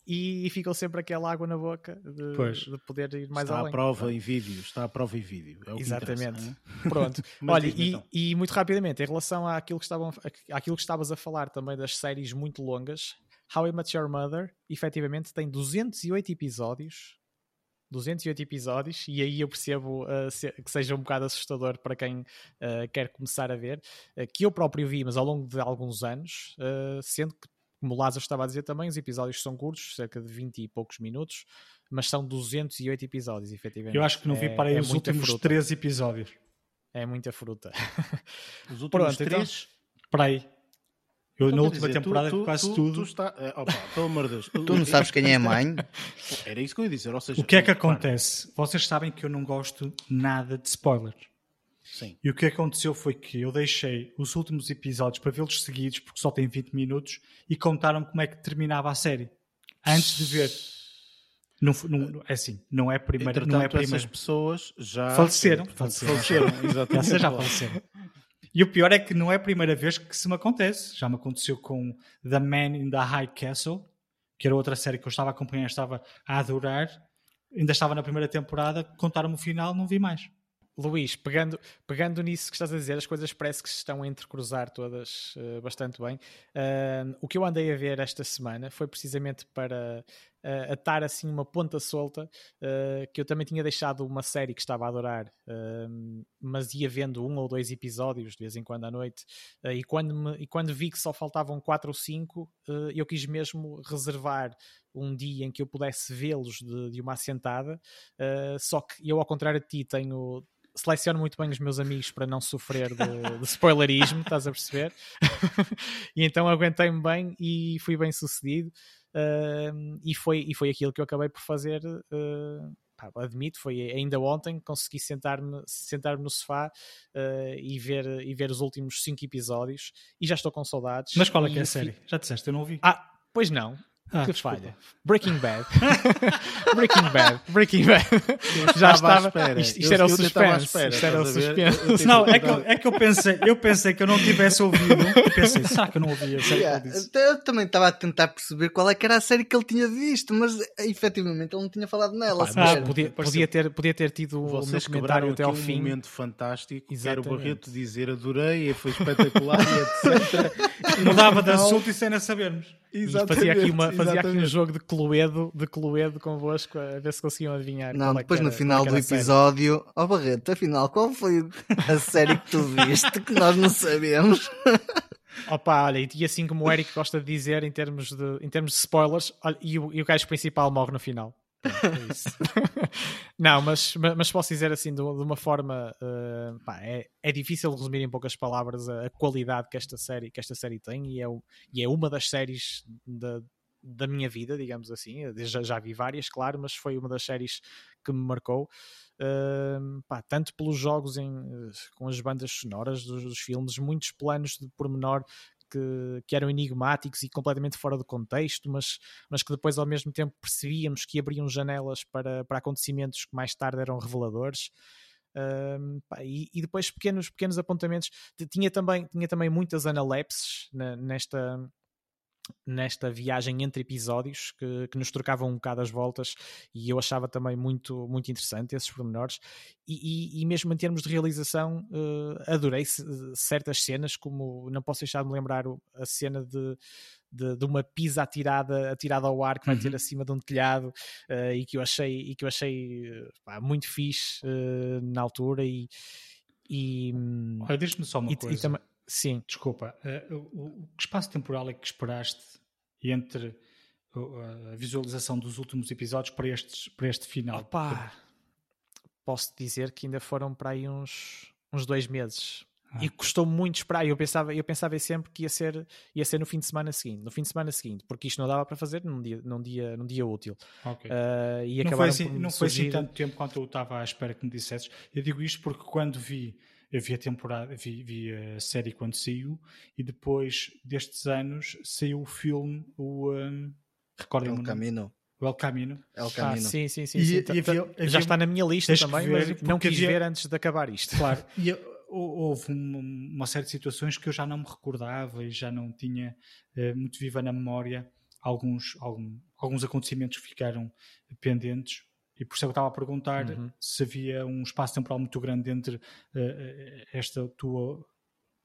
e ficou sempre aquela água na boca de, de poder ir mais está além. Está à prova em vídeo, está à prova em vídeo. É Exatamente. É? Pronto. Olha, e, então. e, muito rapidamente, em relação àquilo que, estavam, àquilo que estavas a falar também das séries muito longas, How I Met Your Mother, efetivamente, tem 208 episódios 208 episódios, e aí eu percebo uh, se, que seja um bocado assustador para quem uh, quer começar a ver, uh, que eu próprio vi, mas ao longo de alguns anos, sendo que, como o Lázaro estava a dizer também, os episódios são curtos, cerca de 20 e poucos minutos, mas são 208 episódios, efetivamente. Eu acho que não vi é, para aí é os últimos fruta. 3 episódios. É muita fruta. Os últimos Pronto, 3? Então, para aí. Eu então, na última dizer, temporada tu, quase tu, tudo. Tu está, é, opa, pelo amor de Deus. tu não sabes quem é a mãe? Era isso que eu ia dizer. Ou seja, o que é que acontece? Vocês sabem que eu não gosto nada de spoilers. Sim. E o que aconteceu foi que eu deixei os últimos episódios para vê-los seguidos, porque só tem 20 minutos, e contaram como é que terminava a série. Antes de ver. Não, não, é assim, não é a primeira. não é primeira. essas pessoas já faleceram. Faleceram, faleceram exatamente. Essas já faleceram. E o pior é que não é a primeira vez que isso me acontece. Já me aconteceu com The Man in the High Castle, que era outra série que eu estava a acompanhar, estava a adorar. Ainda estava na primeira temporada, contaram-me o final, não vi mais. Luís, pegando, pegando nisso que estás a dizer, as coisas parece que se estão a entrecruzar todas uh, bastante bem. Uh, o que eu andei a ver esta semana foi precisamente para uh, atar assim uma ponta solta, que eu também tinha deixado uma série que estava a adorar, mas ia vendo um ou dois episódios de vez em quando à noite, e, quando me, e quando vi que só faltavam quatro ou cinco, eu quis mesmo reservar um dia em que eu pudesse vê-los de, de, uma assentada, só que eu, ao contrário de ti, tenho seleciono muito bem os meus amigos para não sofrer de, de spoilerismo, estás a perceber? e então aguentei-me bem e fui bem sucedido. Uh, e, foi, e foi aquilo que eu acabei por fazer. Uh, pá, admito, foi ainda ontem consegui sentar-me sentar no sofá uh, e, ver, e ver os últimos cinco episódios e já estou com saudades. Mas qual é que é a série? Já disseste, eu não ouvi. Ah, pois não. Ah, que desculpa. falha. Breaking Bad. Breaking Bad. Breaking Bad. Já estava. Espera. Isto, isto eu, era o suspense. Espera, isto era o suspense. Não, é que, eu, é que eu pensei, eu pensei que eu não tivesse ouvido. Eu pensei, será que eu não ouvia? Yeah, eu também estava a tentar perceber qual é que era a série que ele tinha visto, mas efetivamente ele não tinha falado nela. Ah, podia, podia, ter, podia ter tido o meu comentário até ao fim. um momento fantástico. Exatamente. Quero o Barreto dizer adorei, foi espetacular e etc. Mudava de assunto e sem a sabermos. Exatamente, fazia aqui, uma, fazia aqui um jogo de Cluedo, de Cluedo convosco, a ver se conseguiam adivinhar. Não, é depois era, no final do episódio, ó oh, Barreto, afinal, qual foi a série que tu viste que nós não sabemos? Opa, olha, e assim como o Eric gosta de dizer em termos de, em termos de spoilers, olha, e, o, e o gajo principal morre no final. É isso. não, mas, mas posso dizer assim de, uma forma uh, pá, é, é difícil resumir em poucas palavras a, a, qualidade que esta série que esta série tem e é, e é uma das séries da, da minha vida, digamos assim. Já, já vi várias, claro, mas foi uma das séries que me marcou. Uh, pá, tanto pelos jogos em, com as bandas sonoras dos, dos, filmes, muitos planos de pormenor que, que eram enigmáticos e completamente fora do contexto, mas, mas que depois ao mesmo tempo percebíamos que abriam janelas para, para acontecimentos que mais tarde eram reveladores. E, e, depois pequenos, pequenos apontamentos. Tinha também, tinha também muitas analepses na, nesta, nesta viagem entre episódios que, que, nos trocavam um bocado as voltas e eu achava também muito, muito interessante esses pormenores e, e, e mesmo em termos de realização uh, adorei certas cenas como não posso deixar de me lembrar a cena de, de, de, uma pizza atirada, atirada ao ar que vai uhum. ter acima de um telhado uh, e que eu achei, e que eu achei pá, muito fixe uh, na altura e, e Olha, diz-me só uma coisa Sim. Desculpa, o, o, que espaço temporal é que esperaste entre a visualização dos últimos episódios para, estes, para este final? Opa, posso dizer que ainda foram para aí uns, uns dois meses. Ah. E custou muito esperar. Eu pensava, eu pensava sempre que ia ser, ia ser no fim de semana seguinte, no fim de semana seguinte, porque isto não dava para fazer num dia, num dia, num dia útil. Okay. Uh, e não foi assim, não foi assim tanto tempo quanto eu estava à espera que me dissesses. Eu digo isto porque quando vi eu vi a temporada, vi, vi, a série quando saiu e depois destes anos saiu o filme, o um, recordem El Camino. O El Camino. El Camino. Ah, sim, sim, sim. E, sim. E havia, havia, Já está na minha lista também, ver, mas não quis havia... ver antes de acabar isto. Claro. E houve uma, uma, série de situações que eu já não me recordava e já não tinha uh, muito viva na memória alguns, algum, alguns acontecimentos que ficaram pendentes e por isso eu estava a perguntar uhum. se havia um espaço temporal muito grande entre uh, esta tua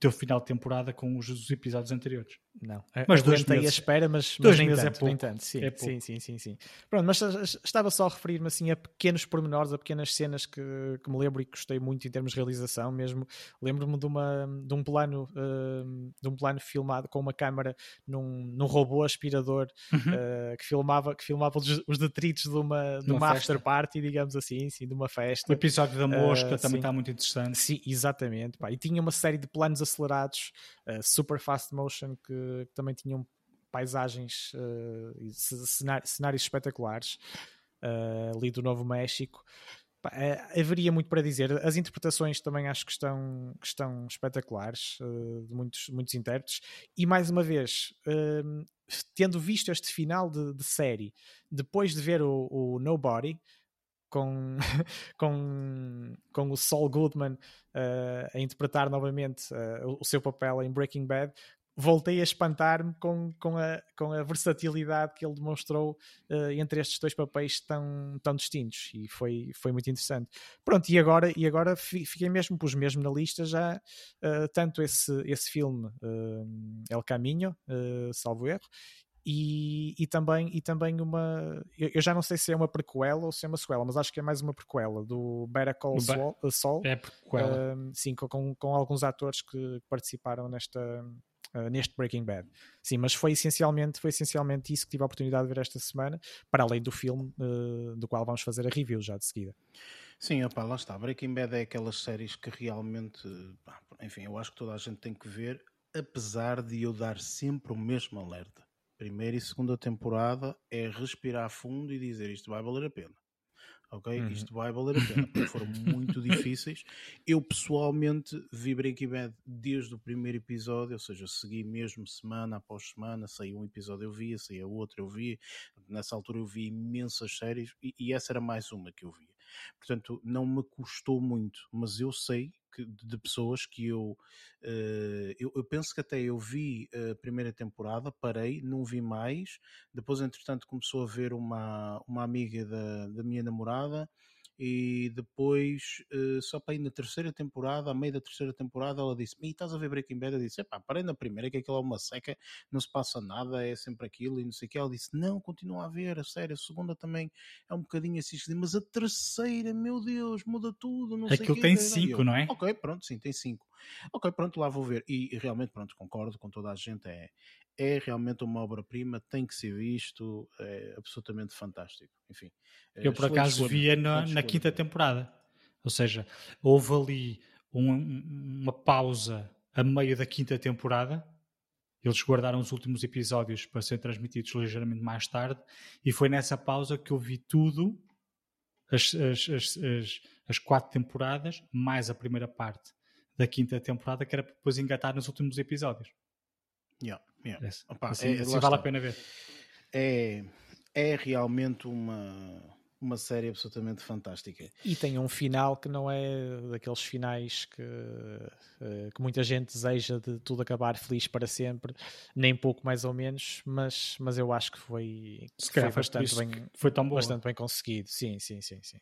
teu final de temporada com os episódios anteriores. Não, mas dois meses. a espera, mas, mas nem, tanto, é pouco. tanto. Sim, é sim, sim, sim, sim. Pronto, mas estava só a referir-me assim a pequenos pormenores, a pequenas cenas que, que me lembro e que gostei muito em termos de realização mesmo. Lembro-me de, uma, de um plano uh, de um plano filmado com uma câmera num, num robô aspirador uhum. uh, que filmava, que filmava os, os detritos de uma, de uma, uma after party, digamos assim, sim, de uma festa. O episódio da mosca uh, também está muito interessante. Sim, exatamente. Pá. E tinha uma série de planos acelerados, super fast motion que que também tinham paisagens uh, e cenários, cenários espetaculares uh, ali do Novo México. Uh, haveria muito para dizer. As interpretações também acho que estão, que estão espetaculares, de muitos, muitos intérpretes. E mais uma vez, tendo visto este final de, de série, depois de ver o, o Nobody, com, com, com o Saul Goodman a interpretar novamente o seu papel em Breaking Bad, voltei a espantar-me com, com, a, com a versatilidade que ele demonstrou uh, entre estes dois papéis tão, tão distintos e foi, foi muito interessante. Pronto, e agora, e agora fiquei mesmo, pus mesmo na lista já uh, tanto esse, esse filme uh, El Caminho, salvo erro, e, e, também, e também uma. Eu, já não sei se é uma prequela ou se é uma sequela, mas acho que é mais uma prequela do Better Call Saul. É prequela. sim, com, com alguns atores que participaram nesta, uh, neste Breaking Bad. Sim, mas foi essencialmente, foi essencialmente isso que tive a oportunidade de ver esta semana, para além do filme uh, do qual vamos fazer a review já de seguida. Sim, opa, lá está. Breaking Bad é aquelas séries que realmente, pá, enfim, eu acho que toda a gente tem que ver, apesar de eu dar sempre o mesmo alerta. Primeira e segunda temporada é respirar fundo e dizer isto vai valer a pena. ok? Uhum. Isto vai valer a pena, porque foram muito difíceis. Eu pessoalmente vi Breaking Bad desde o primeiro episódio, ou seja, segui mesmo semana após semana, saiu um episódio eu via, saía outro eu via. Nessa altura eu vi imensas séries e, e essa era mais uma que eu via. Portanto, não me custou muito, mas eu sei que, de pessoas que eu, uh, eu, eu. penso que até eu vi a primeira temporada, parei, não vi mais. Depois, entretanto, começou a ver uma, uma amiga da, da minha namorada e depois, uh, só para ir na terceira temporada, a meio da terceira temporada, ela disse: E estás a ver Breaking Bad? Eu disse: Epá, parei na primeira, que aquilo é uma seca, não se passa nada, é sempre aquilo e não sei o que. Ela disse: Não, continua a ver, a sério, a segunda também é um bocadinho assim, mas a terceira, meu Deus, muda tudo. Não aquilo tem cinco, não é? Ok, pronto, sim, tem cinco. Ok, pronto, lá vou ver. E, e realmente, pronto, concordo com toda a gente, é, é realmente uma obra-prima, tem que ser visto, é absolutamente fantástico. Enfim, é eu por acaso via na, na, quinta temporada, ou seja, houve ali um, uma pausa a meio da quinta temporada. Eles guardaram os últimos episódios para serem transmitidos ligeiramente mais tarde, e foi nessa pausa que eu vi tudo, as, as, as, as, as quatro temporadas, mais a primeira parte da quinta temporada, que era para depois engatar nos últimos episódios. Yeah, yeah. Opa, assim, é, assim vale a pena ver. É, é realmente uma, uma série absolutamente fantástica. E tem um final que não é daqueles finais que, eh, que muita gente deseja de tudo acabar feliz para sempre, nem pouco mais ou menos, mas, mas eu acho que foi, que foi bastante, bem, foi tão bastante bem conseguido. Sim, sim, sim, sim.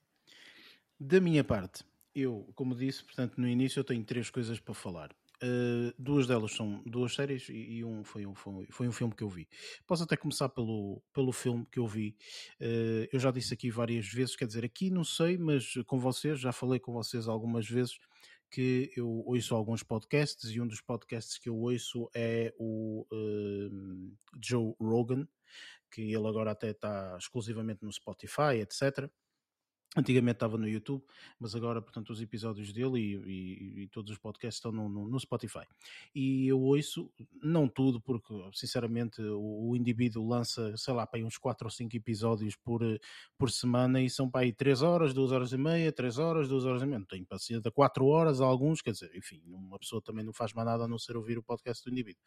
Da minha parte, eu, como disse, portanto, no início eu tenho três coisas para falar. Uh, duas delas são duas séries e, e um foi, um foi, foi, um filme que eu vi. Posso até começar pelo, pelo filme que eu vi. Uh, eu já disse aqui várias vezes, quer dizer, aqui não sei, mas com vocês, já falei com vocês algumas vezes que eu ouço alguns podcasts e um dos podcasts que eu ouço é o uh, Joe Rogan, que ele agora até está exclusivamente no Spotify, etc. Antigamente estava no YouTube, mas agora, portanto, os episódios dele e, e, e todos os podcasts estão no, no, no, Spotify. E eu ouço, não tudo, porque, sinceramente, o, o indivíduo lança, sei lá, para uns 4 ou 5 episódios por, por semana e são para aí 3 horas, 2 horas e meia, 3 horas, 2 horas e meia. Não tenho paciência de 4 horas, alguns, quer dizer, enfim, uma pessoa também não faz mais nada a não ser ouvir o podcast do indivíduo.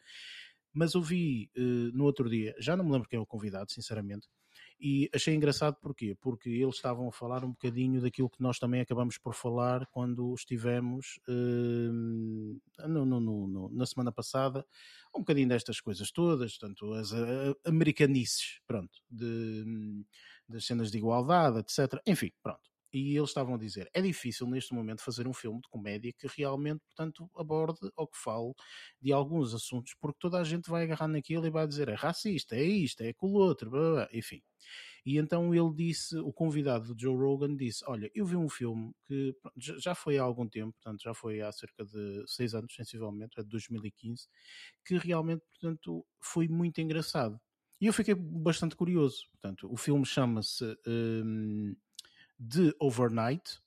Mas ouvi uh, no outro dia, já não me lembro quem é o convidado, sinceramente, e achei engraçado porquê? Porque eles estavam a falar um bocadinho daquilo que nós também acabamos por falar quando estivemos uh, no, no, no, na semana passada, um bocadinho destas coisas todas, tanto as uh, americanices, pronto, de, das cenas de igualdade, etc. Enfim, pronto e eles estavam a dizer é difícil neste momento fazer um filme de comédia que realmente, portanto, aborde ou que fale de alguns assuntos, porque toda a gente vai agarrar naquilo e vai dizer é racista, é isto, é aquilo outro, blá, blá, enfim. E então ele disse, o convidado do Joe Rogan disse, olha, eu vi um filme que já foi há algum tempo, portanto já foi há cerca de seis anos, sensivelmente, é de 2015, que realmente, portanto, foi muito engraçado. E eu fiquei bastante curioso. Portanto, o filme chama-se um, de Overnight.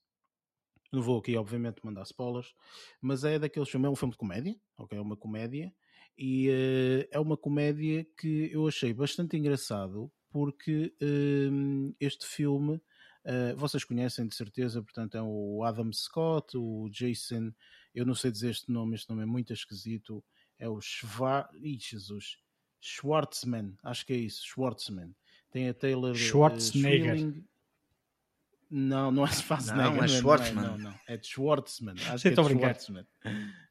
Não vou aqui, obviamente, mandar spoilers, mas é daqueles filmes, é um filme de comédia, ok? É uma comédia, e uh, é uma comédia que eu achei bastante engraçado, porque uh, este filme, uh, vocês conhecem de certeza, portanto, é o Adam Scott, o Jason, eu não sei dizer este nome, este nome é muito esquisito, é o Schwar... Ih, Jesus, Schwartzman, acho que é isso, Schwartzman. Tem a Taylor Schwarzenegger. Não, não é Schwarzenegger. Não, é Schwartzman. Não, não, é de Schwartzman. Acho que é de Schwartzman.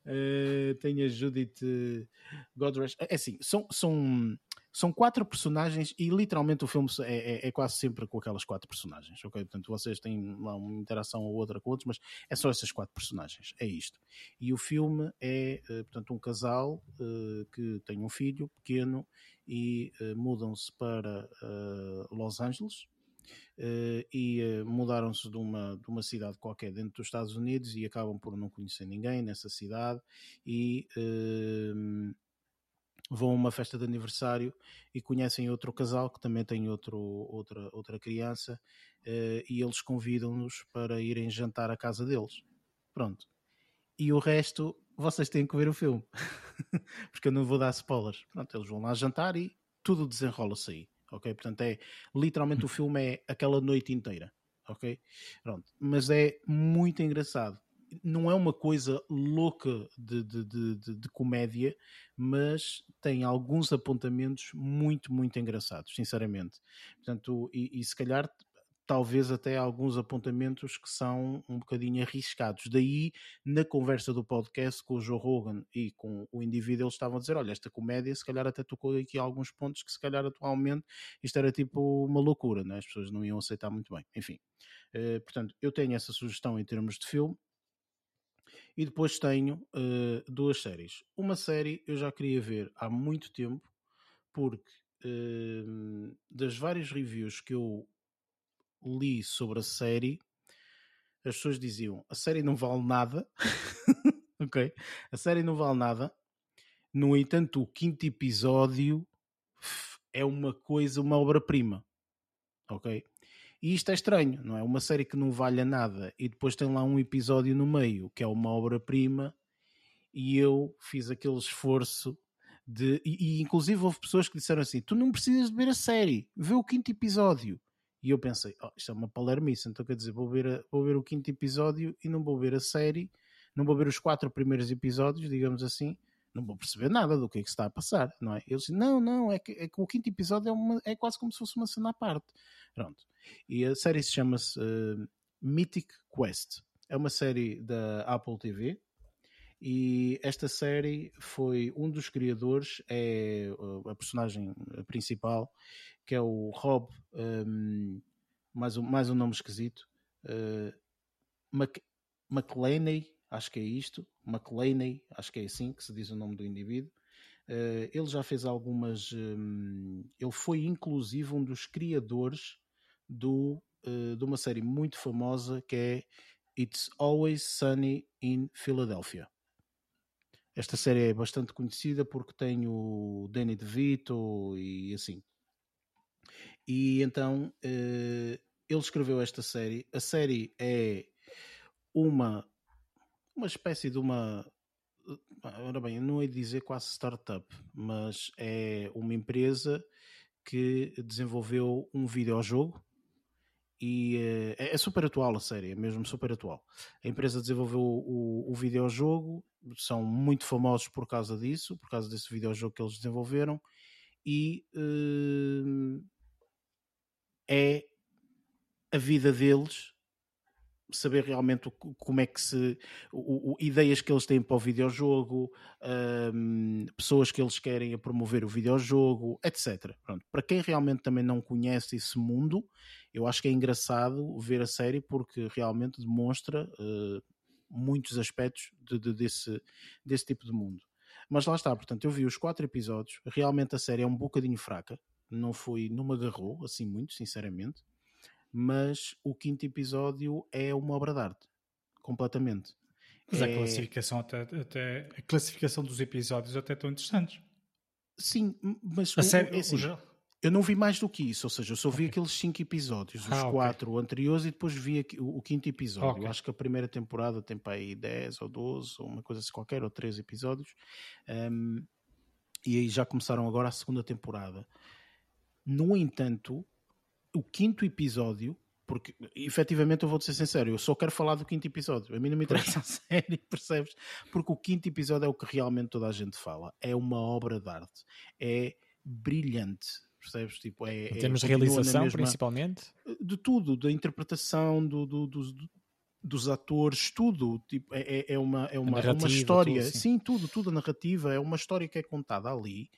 Uh, tem a Judith Godrich. É assim, são, são, são quatro personagens e literalmente o filme é, é, é, quase sempre com aquelas quatro personagens, ok? Portanto, vocês têm lá uma interação ou outra com outros, mas é só essas quatro personagens, é isto. E o filme é, uh, portanto, um casal uh, que tem um filho pequeno e mudam-se para Los Angeles, uh, e uh, mudaram-se de uma, de uma cidade qualquer dentro dos Estados Unidos e acabam por não conhecer ninguém nessa cidade e uh, vão a uma festa de aniversário e conhecem outro casal que também tem outro, outra, outra criança e eles convidam-nos para irem jantar à casa deles. Pronto. E o resto vocês têm que ver o filme. Porque eu não vou dar spoilers. Pronto, eles vão lá jantar e tudo desenrola-se aí ok? Portanto, é literalmente o filme é aquela noite inteira, ok? Pronto. Mas é muito engraçado. Não é uma coisa louca de, de, de, de, comédia, mas tem alguns apontamentos muito, muito engraçados, sinceramente. Portanto, e, e se calhar talvez até alguns apontamentos que são um bocadinho arriscados. Daí, na conversa do podcast com o Joe Rogan e com o indivíduo, eles estavam a dizer: olha, esta comédia se calhar até tocou aqui alguns pontos que se calhar atualmente isto era tipo uma loucura, né? as pessoas não iam aceitar muito bem. Enfim, uh, portanto, eu tenho essa sugestão em termos de filme. E depois tenho uh, duas séries. Uma série eu já queria ver há muito tempo, porque uh, das várias reviews que eu li sobre a série, as pessoas diziam: a série não vale nada, ok? A série não vale nada. No entanto, o quinto episódio é uma coisa, uma obra-prima, ok? E isto é estranho, não é? Uma série que não valha nada e depois tem lá um episódio no meio que é uma obra-prima e eu fiz aquele esforço de. E, e, inclusive houve pessoas que disseram assim: tu não precisas de ver a série, vê o quinto episódio. E eu pensei, oh, isto é uma palermice, então quer dizer, vou ver, a, vou ver o quinto episódio e não vou ver a série, não vou ver os quatro primeiros episódios, digamos assim, não vou perceber nada do que é que está a passar, não é? Eu disse, não, não, é que, é que o quinto episódio é, uma, é quase como se fosse uma cena à parte. Pronto. E a série se chama-se uh, Mythic Quest. É uma série da Apple TV, e esta série foi um dos criadores, é a personagem principal, que é o Rob, um, mais, um, mais um nome esquisito, uh, Mac, acho que é isto, McLeaney, acho que é assim que se diz o nome do indivíduo. Uh, ele já fez algumas. Um, ele foi inclusive um dos criadores do, uh, de uma série muito famosa que é It's Always Sunny in Philadelphia. Esta série é bastante conhecida porque tem o Danny DeVito e assim. E então uh, ele escreveu esta série. A série é uma, uma espécie de uma. Ora bem, não ia dizer quase startup, mas é uma empresa que desenvolveu um videojogo e uh, é, super atual a série, é mesmo super atual. A empresa desenvolveu o, o, o videojogo, são muito famosos por causa disso, por causa desse videojogo que eles desenvolveram, e uh, é a vida deles saber realmente como é que se o, o, ideias que eles têm para o videojogo um, pessoas que eles querem a promover o videojogo etc Pronto. para quem realmente também não conhece esse mundo eu acho que é engraçado ver a série porque realmente demonstra uh, muitos aspectos de, de, desse, desse tipo de mundo. Mas lá está, portanto eu vi os quatro episódios. Realmente a série é um bocadinho fraca. Não foi, não me agarrou assim muito, sinceramente, mas o quinto episódio é uma obra de arte, completamente. Mas é... a classificação até, até, a classificação dos episódios até estão interessantes. Sim, mas a o, sério, é assim, eu não vi mais do que isso, ou seja, eu só vi okay. aqueles cinco episódios, os ah, quatro okay. anteriores e depois vi o, o, quinto episódio. Okay. Eu acho que a primeira temporada tem para aí 10 ou 12, ou uma coisa assim qualquer, ou três episódios. Um, e aí já começaram agora a segunda temporada. No entanto, o quinto episódio, porque efetivamente eu vou ser sincero, eu só quero falar do quinto episódio. A mim não me interessa a série, percebes? Porque o quinto episódio é o que realmente toda a gente fala. É uma obra de arte. É brilhante. Percebes? Tipo, é, em termos é, de realização, mesma, principalmente? De tudo, da interpretação, do, do, do, dos atores, tudo. Tipo, é, é, é uma, é uma, uma história. Tudo, sim. sim, tudo, tudo a narrativa. É uma história que é contada ali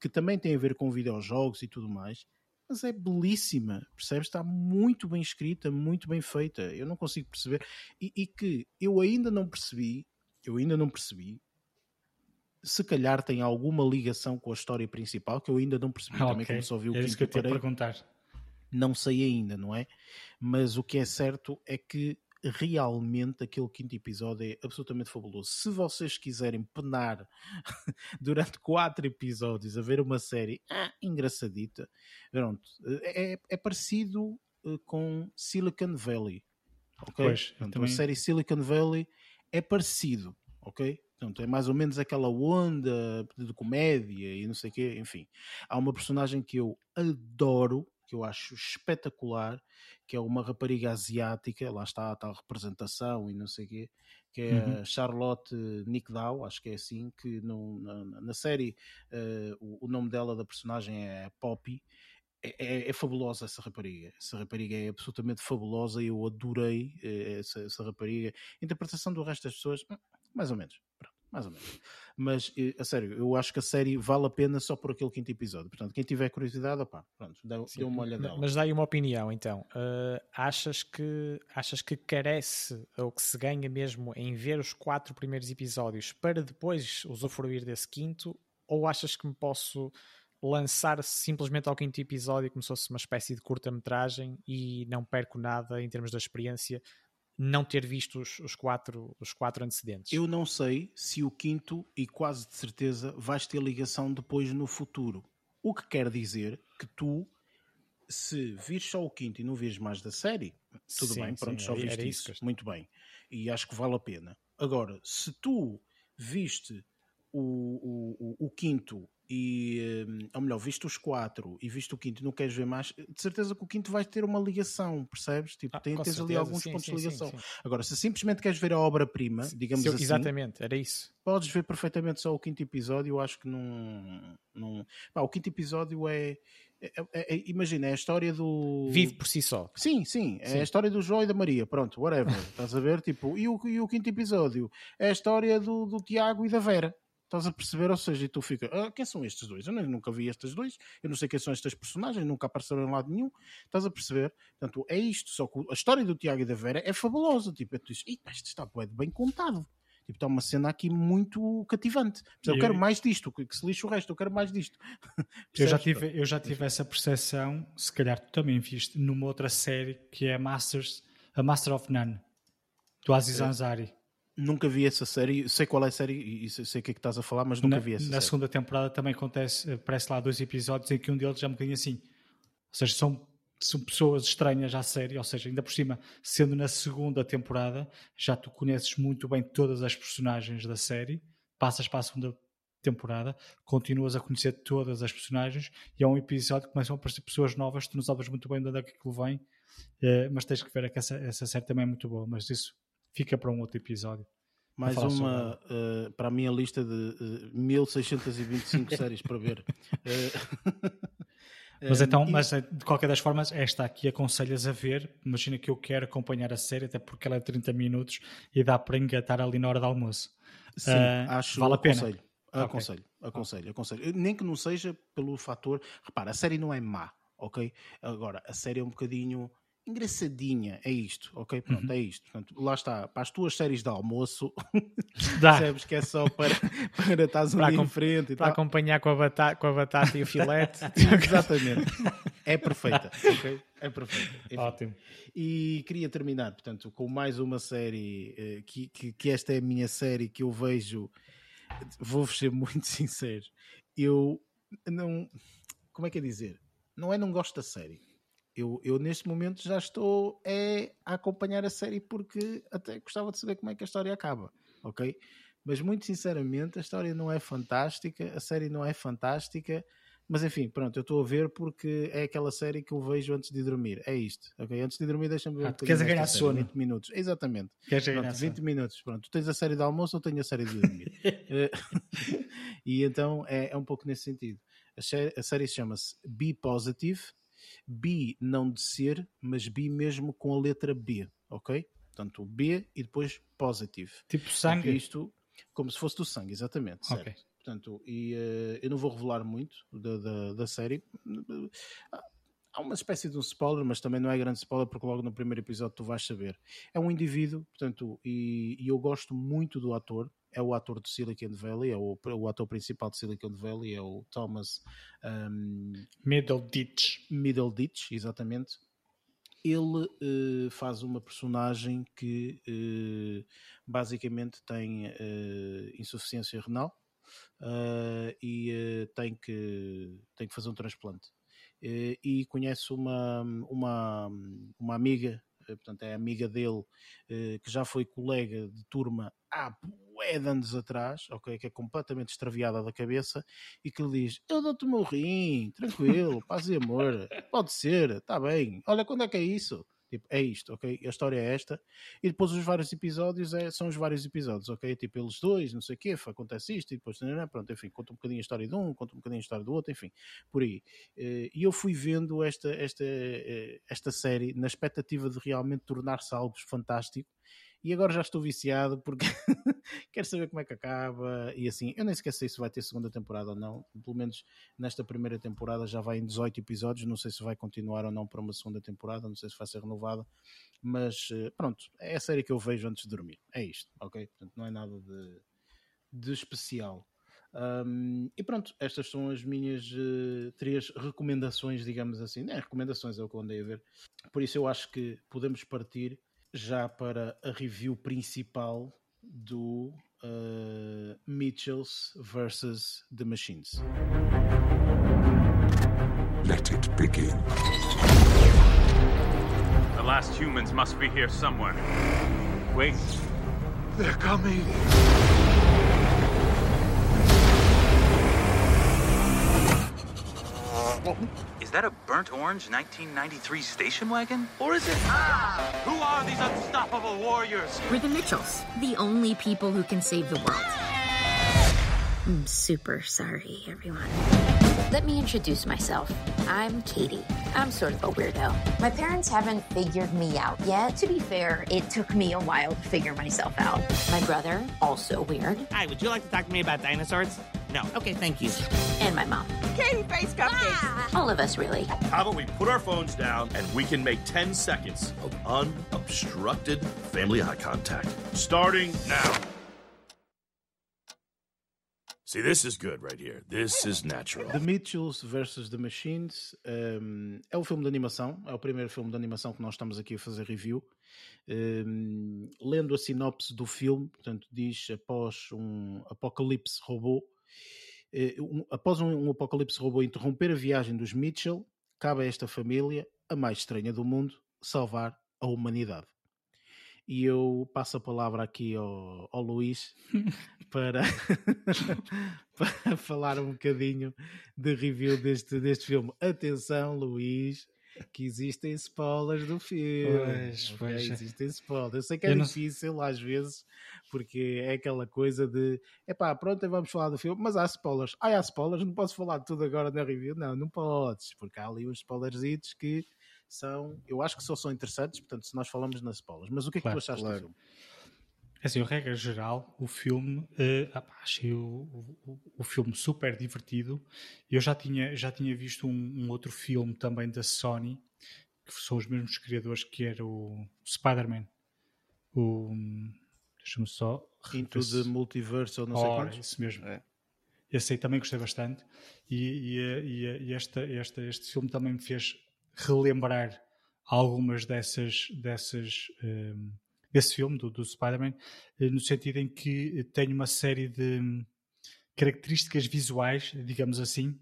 que também tem a ver com videojogos e tudo mais, mas é belíssima, percebes? Está muito bem escrita, muito bem feita. Eu não consigo perceber. E, e que eu ainda não percebi, eu ainda não percebi, se calhar tem alguma ligação com a história principal, que eu ainda não percebi ah, também, okay. como só vi o é isso que eu te perguntar. Não sei ainda, não é? Mas o que é certo é que realmente aquele quinto episódio é absolutamente fabuloso. Se vocês quiserem penar durante quatro episódios a ver uma série ah, engraçadita, pronto, é, é parecido uh, com Silicon Valley. Ok? Pois, também... A série Silicon Valley é parecido, ok? Portanto, é mais ou menos aquela onda de comédia e não sei o quê, enfim. Há uma personagem que eu adoro, que eu acho espetacular, que é uma rapariga asiática, lá está a tal representação e não sei o quê, que é uhum. a Charlotte Nickdow, acho que é assim, que no, na, na, série uh, o, o, nome dela da personagem é Poppy. É, é, é, fabulosa essa rapariga. Essa rapariga é absolutamente fabulosa e eu adorei uh, essa, essa rapariga. A interpretação do resto das pessoas, hum, mais ou menos. Pronto mais ou menos. Mas, eh, a sério, eu acho que a série vale a pena só por aquele quinto episódio. Portanto, quem tiver curiosidade, opá, pronto, dê, dê uma olhada. Mas dá aí uma opinião, então. Uh, achas, que, achas que carece, ou que se ganha mesmo em ver os quatro primeiros episódios para depois usufruir desse quinto? Ou achas que me posso lançar simplesmente ao quinto episódio como se fosse uma espécie de curta-metragem e não perco nada em termos da experiência não ter visto os, os, quatro, os quatro antecedentes. Eu não sei se o quinto, e quase de certeza, vais ter ligação depois no futuro. O que quer dizer que tu, se vires só o quinto e não vires mais da série, tudo sim, bem, pronto, sim, só viste era isso. isso. Muito bem. E acho que vale a pena. Agora, se tu viste o, o, o, o quinto e, hum, ou melhor, visto os quatro e visto o quinto não queres ver mais, de certeza que o quinto vai ter uma ligação, percebes? Tipo, ah, tem, tens certeza, ali alguns sim, pontos sim, de ligação. Sim, Agora, se simplesmente queres ver a obra-prima, digamos assim. Exatamente, era isso. Podes ver perfeitamente só o quinto episódio, eu acho que não. não... o quinto episódio é, é, é, é, imagina, é a história do. Vive por si só. Sim, sim, é sim. a história do João e da Maria, pronto, whatever. estás a ver? Tipo, e o, e o quinto episódio é a história do, do Tiago e da Vera. Estás a perceber? Ou seja, e tu fica, ah, quem são estes dois? Eu nunca vi estes dois, eu não sei quem são estes personagens, nunca apareceram em lado nenhum. Estás a perceber? Portanto, é isto. Só que a história do Tiago e da Vera é fabulosa. Tipo, tu dizes, isto está bem contado. Tipo, está uma cena aqui muito cativante. Eu, eu quero mais disto, que se lixe o resto, eu quero mais disto. eu, já tive, eu já tive essa percepção, se calhar tu também viste, numa outra série que é Masters, a Master of None, do Aziz é. Ansari. Nunca vi essa série, sei qual é a série e sei o que é que estás a falar, mas nunca na, vi essa Na série. segunda temporada também acontece, aparece lá dois episódios em que um deles é um bocadinho assim. Ou seja, são, são pessoas estranhas à série, ou seja, ainda por cima, sendo na segunda temporada, já tu conheces muito bem todas as personagens da série, passas para a segunda temporada, continuas a conhecer todas as personagens e é um episódio que começam a aparecer pessoas novas, tu não sabes muito bem de onde é que aquilo vem, eh, mas tens que ver que essa, essa série também é muito boa, mas isso fica para um outro episódio. Mais uma uh, para a minha lista de uh, eh, 1625 séries para ver. Uh, mas então, mas de qualquer das formas, esta aqui aconselhas a ver. Imagina que eu quero acompanhar a série, até porque ela é 30 minutos e dá para engatar ali na hora do almoço. Sim, acho vale a pena. Aconselho, aconselho, okay. aconselho, aconselho. Nem que não seja pelo fator. Repara, a série não é má, ok? Agora, a série é um bocadinho engraçadinha, é isto, ok? Pronto, uhum. é isto. Portanto, lá está, para as tuas séries de almoço, percebes que é só para, para estás ali em frente e Para tal. acompanhar com a, batata, com a batata e o filete. Exatamente. É perfeita, ok? É perfeita. Enfim. Ótimo. E queria terminar, portanto, com mais uma série, eh, que, que, que esta é a minha série que eu vejo, vou-vos ser muito sincero, eu não, como é que é dizer? Não é não gosto da série eu, eu neste momento já estou é, a acompanhar a série porque até gostava de saber como é que a história acaba, ok? Mas muito sinceramente a história não é fantástica, a série não é fantástica, mas enfim, pronto, eu estou a ver porque é aquela série que eu vejo antes de dormir. É isto, ok? Antes de dormir, deixa-me ver. Ah, tu queres ganhar sono? 20 minutos, exatamente. Queres pronto, ganhar 20 sono. minutos, pronto. Tu tens a série de almoço ou tenho a série de dormir? Eh, e então é, é um pouco nesse sentido. A série, a série chama-se Be Positive B não de ser, mas B mesmo com a letra B, ok? Portanto, B e depois positive. Tipo sangue? isto, como se fosse do sangue, exatamente. Certo. Okay. Portanto, e uh, eu não vou revelar muito da, da, da série. Há uma espécie de um spoiler, mas também não é grande spoiler, porque logo no primeiro episódio tu vais saber. É um indivíduo, portanto, e, e eu gosto muito do ator é o ator de Silicon Valley, é o, o ator principal de Silicon Valley, é o Thomas um, Middleditch. Middleditch, exatamente. Ele uh, faz uma personagem que uh, basicamente tem uh, insuficiência renal e tem, que, tem que fazer um transplante. e conhece uma, uma, uma amiga, portanto é amiga dele, que já foi colega de turma há bué de anos atrás, ok, que é completamente extraviada da cabeça e que lhe diz: Eu dou-te o meu rim, tranquilo, paz e amor, pode ser, está bem. Olha, quando é que é isso? Tipo, é isto, ok? A história é esta. E depois os vários episódios é, são os vários episódios, ok? Tipo, eles dois, não sei o quê, acontece isto e depois, pronto, enfim, conta um bocadinho a história de um, conta um bocadinho a história do outro, enfim, por aí. Eh, e eu fui vendo esta, esta, eh, esta série na expectativa de realmente tornar-se algo fantástico e agora já estou viciado porque quero saber como é que acaba e assim, eu nem sequer sei se vai ter segunda temporada ou não, pelo menos nesta primeira temporada já vai em 18 episódios, não sei se vai continuar ou não para uma segunda temporada, não sei se vai ser renovada, mas eh, pronto, é a série que eu vejo antes de dormir, é isto, ok? Portanto, não é nada de, de especial. Um, e pronto, estas são as minhas uh, três recomendações, digamos assim. É, recomendações é o que eu andei a ver. Por isso eu acho que podemos partir já para a review principal do uh, Mitchells versus The Machines. Let it begin. The last humans must be here somewhere. Wait. They're coming. Is that a burnt orange 1993 station wagon? Or is it. Ah! Who are these unstoppable warriors? We're the Mitchells, the only people who can save the world. I'm super sorry, everyone. Let me introduce myself. I'm Katie. I'm sort of a weirdo. My parents haven't figured me out yet. To be fair, it took me a while to figure myself out. My brother, also weird. Hi, would you like to talk to me about dinosaurs? No. Okay, thank you. And my mom. Katie face cupcakes. Ah! All of us, really. How about we put our phones down and we can make 10 seconds of unobstructed family eye contact. Starting now. See, this is good right here. This is natural. The Mitchells versus The Machines um, é o filme de animação, é o primeiro filme de animação que nós estamos aqui a fazer review. Um, lendo a sinopse do filme, portanto, diz após um apocalipse robô, uh, um, após um, um apocalipse robô interromper a viagem dos Mitchell, cabe a esta família, a mais estranha do mundo, salvar a humanidade e eu passo a palavra aqui ao, ao Luís para, para falar um bocadinho de review deste, deste filme. Atenção, Luís, que existem spoilers do filme. Pois, okay? pois. Existem spoilers. Eu sei que é eu difícil não... às vezes, porque é aquela coisa de epá, pronto, vamos falar do filme, mas há spoilers. Ah, há spoilers, não posso falar de tudo agora na review? Não, não podes, porque há ali uns spoilerzitos que são, eu acho que só são interessantes, portanto, se nós falamos nas spoilers. Mas o que é que claro, tu achaste claro. do filme? Assim, regra geral, o filme, uh, achei o, o, o, filme super divertido. Eu já tinha, já tinha visto um, um, outro filme também da Sony, que são os mesmos criadores, que era o Spider-Man. O. Deixa-me só. Into the Multiverse ou não sei quantos. Isso mesmo. É. Esse aí também gostei bastante. E, e, e, e esta, esta, este filme também me fez relembrar algumas dessas, dessas um, desse filme do, do Spider-Man, eh, no sentido em que tem uma série de características visuais, digamos assim,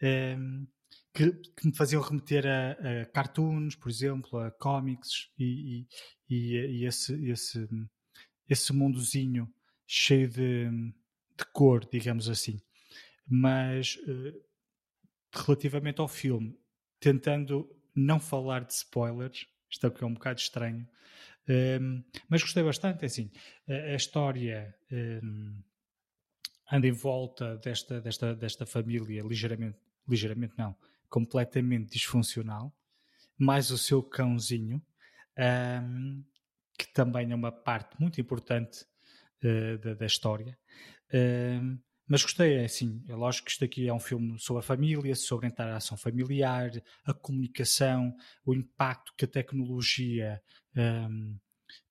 ehm, que, que, me faziam remeter a, a, cartoons, por exemplo, a comics e, e, e, esse, esse, esse mundozinho cheio de, de cor, digamos assim. Mas uh, relativamente ao filme, tentando não falar de spoilers, isto é é um bocado estranho, um, mas gostei bastante. É assim, a, a história um, anda em volta desta, desta, desta família ligeiramente, ligeiramente não, completamente disfuncional, mais o seu cãozinho, um, que também é uma parte muito importante uh, da, da, história. Um, mas gostei, é assim, é lógico que isto aqui é um filme sobre a família, sobre a interação familiar, a comunicação, o impacto que a tecnologia um,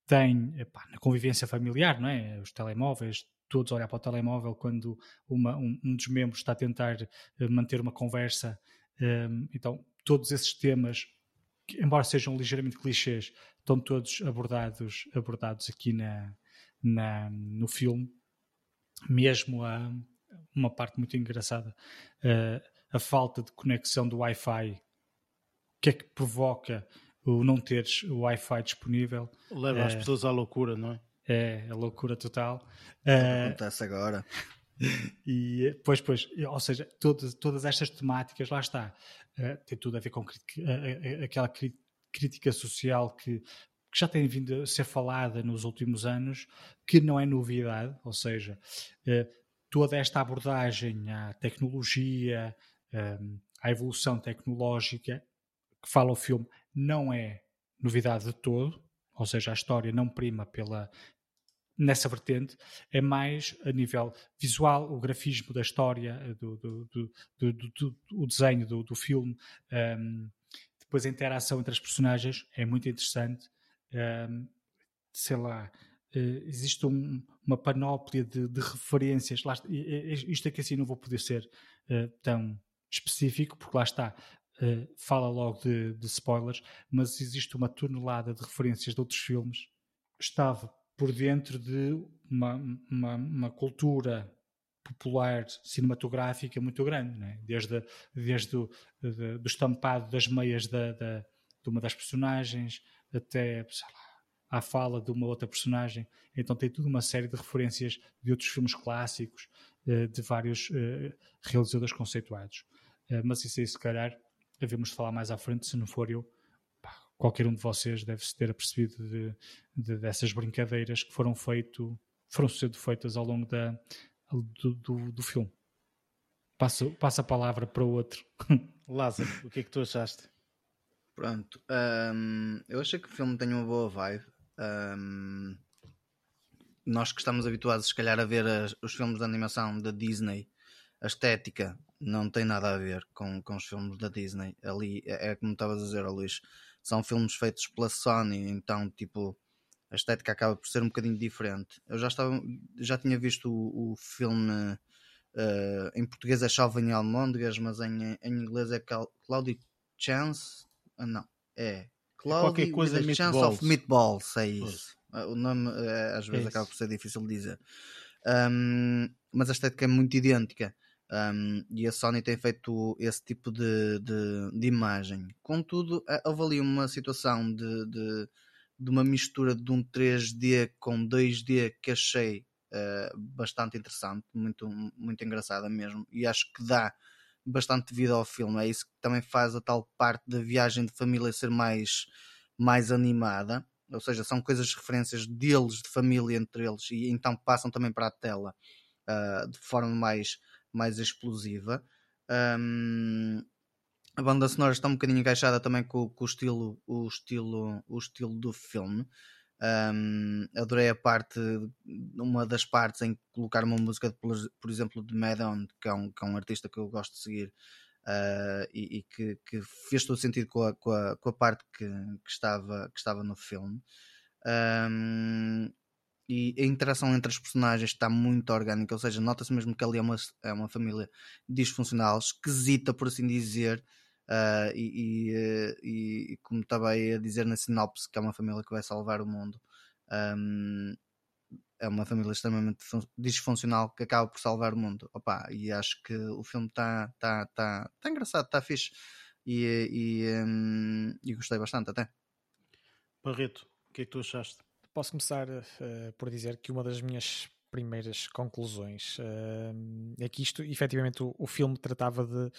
tem epá, na convivência familiar, não é? Os telemóveis, todos olhar para o telemóvel quando uma, um, um, dos membros está a tentar uh, manter uma conversa. Um, então, todos esses temas, que, embora sejam ligeiramente clichês, estão todos abordados, abordados aqui na, na no filme mesmo a, uma parte muito engraçada, a falta de conexão do Wi-Fi, o que é que provoca o não teres o Wi-Fi disponível? Leva as pessoas à loucura, não é? é a loucura total. Uh, acontece agora. E, pois, pois, ou seja, todas, todas estas temáticas, lá está, uh, tem tudo a ver com uh, aquela crítica social que, que, já tem vindo a ser falada nos últimos anos, que não é novidade, ou seja, uh, toda esta abordagem à tecnologia, um, à evolução tecnológica que fala o filme, não é novidade de todo, ou seja, a história não prima pela, nessa vertente, é mais a nível visual, o grafismo da história, eh, do, do, do, do o desenho do, filme, um, ehm, depois a interação entre as personagens é muito interessante. Sei lá, uh, existe um, uma panóplia de, de referências. Lá, isto aqui assim não vou poder ser uh, tão específico, porque lá está. Uh, fala logo de, de spoilers, mas existe uma tonelada de referências de outros filmes. Estava por dentro de uma, uma, uma cultura popular cinematográfica muito grande, é? desde, desde o de, do estampado das meias da, da, de uma das personagens até lá, à fala de uma outra personagem. Então tem tudo uma série de referências de outros filmes clássicos, eh, de vários eh, realizadores conceituados. Eh, mas isso aí, se calhar, devemos falar mais à frente, se não for eu, qualquer um de vocês deve-se ter apercebido de, de, dessas brincadeiras que foram, feito, foram sendo feitas ao longo da, do, do, do filme. Passo, passo a palavra para o outro. Lázaro, o que é que tu achaste? Pronto, um, eu achei que o filme tem uma boa vibe. Um, nós que estamos habituados, se calhar, a ver as, os filmes de animação da Disney, a estética não tem nada a ver com, com os filmes da Disney. Ali é, é como estavas a dizer, Luís, são filmes feitos pela Sony, então tipo a estética acaba por ser um bocadinho diferente. Eu já estava, já tinha visto o, o filme uh, em português é Chove em Almôndegas, mas em, em inglês é Cloudy Chance, não, é Cloudy é coisa with Chance of Meatballs, é isso. Uh, o nome uh, às vezes é acaba por ser difícil de dizer. Um, mas a estética é muito idêntica. Um, e a Sony tem feito esse tipo de, de, de imagem. Contudo, houve ali uma situação de, de, de, uma mistura de um 3D com 2D que achei uh, bastante interessante, muito, muito engraçada mesmo, e acho que dá bastante vida ao filme. É isso que também faz a tal parte da viagem de família ser mais, mais animada. Ou seja, são coisas, referências deles, de família entre eles, e então passam também para a tela uh, de forma mais mais explosiva. Um, a banda sonora está um bocadinho encaixada também com, com, o, estilo, o, estilo, o estilo do filme. Um, adorei a parte, uma das partes em colocar uma música, de, por exemplo, de Madon, que é um, que é um artista que eu gosto de seguir uh, e, e que, que, fez todo sentido com a, com a, com a parte que, que, estava, que estava no filme. Um, e a interação entre as personagens está muito orgânica, ou seja, nota-se mesmo que ali é uma, é uma família disfuncional, esquisita, por assim dizer, uh, e, e, uh, e, como estava aí a dizer na sinopse, que é uma família que vai salvar o mundo, um, é uma família extremamente disfuncional que acaba por salvar o mundo. Opa, e acho que o filme está tá, tá, tá engraçado, está fixe, e, e, um, e gostei bastante até. Barreto, o que é que tu achaste? Posso começar uh, por dizer que uma das minhas primeiras conclusões uh, é que isto, efetivamente, o, o filme tratava de,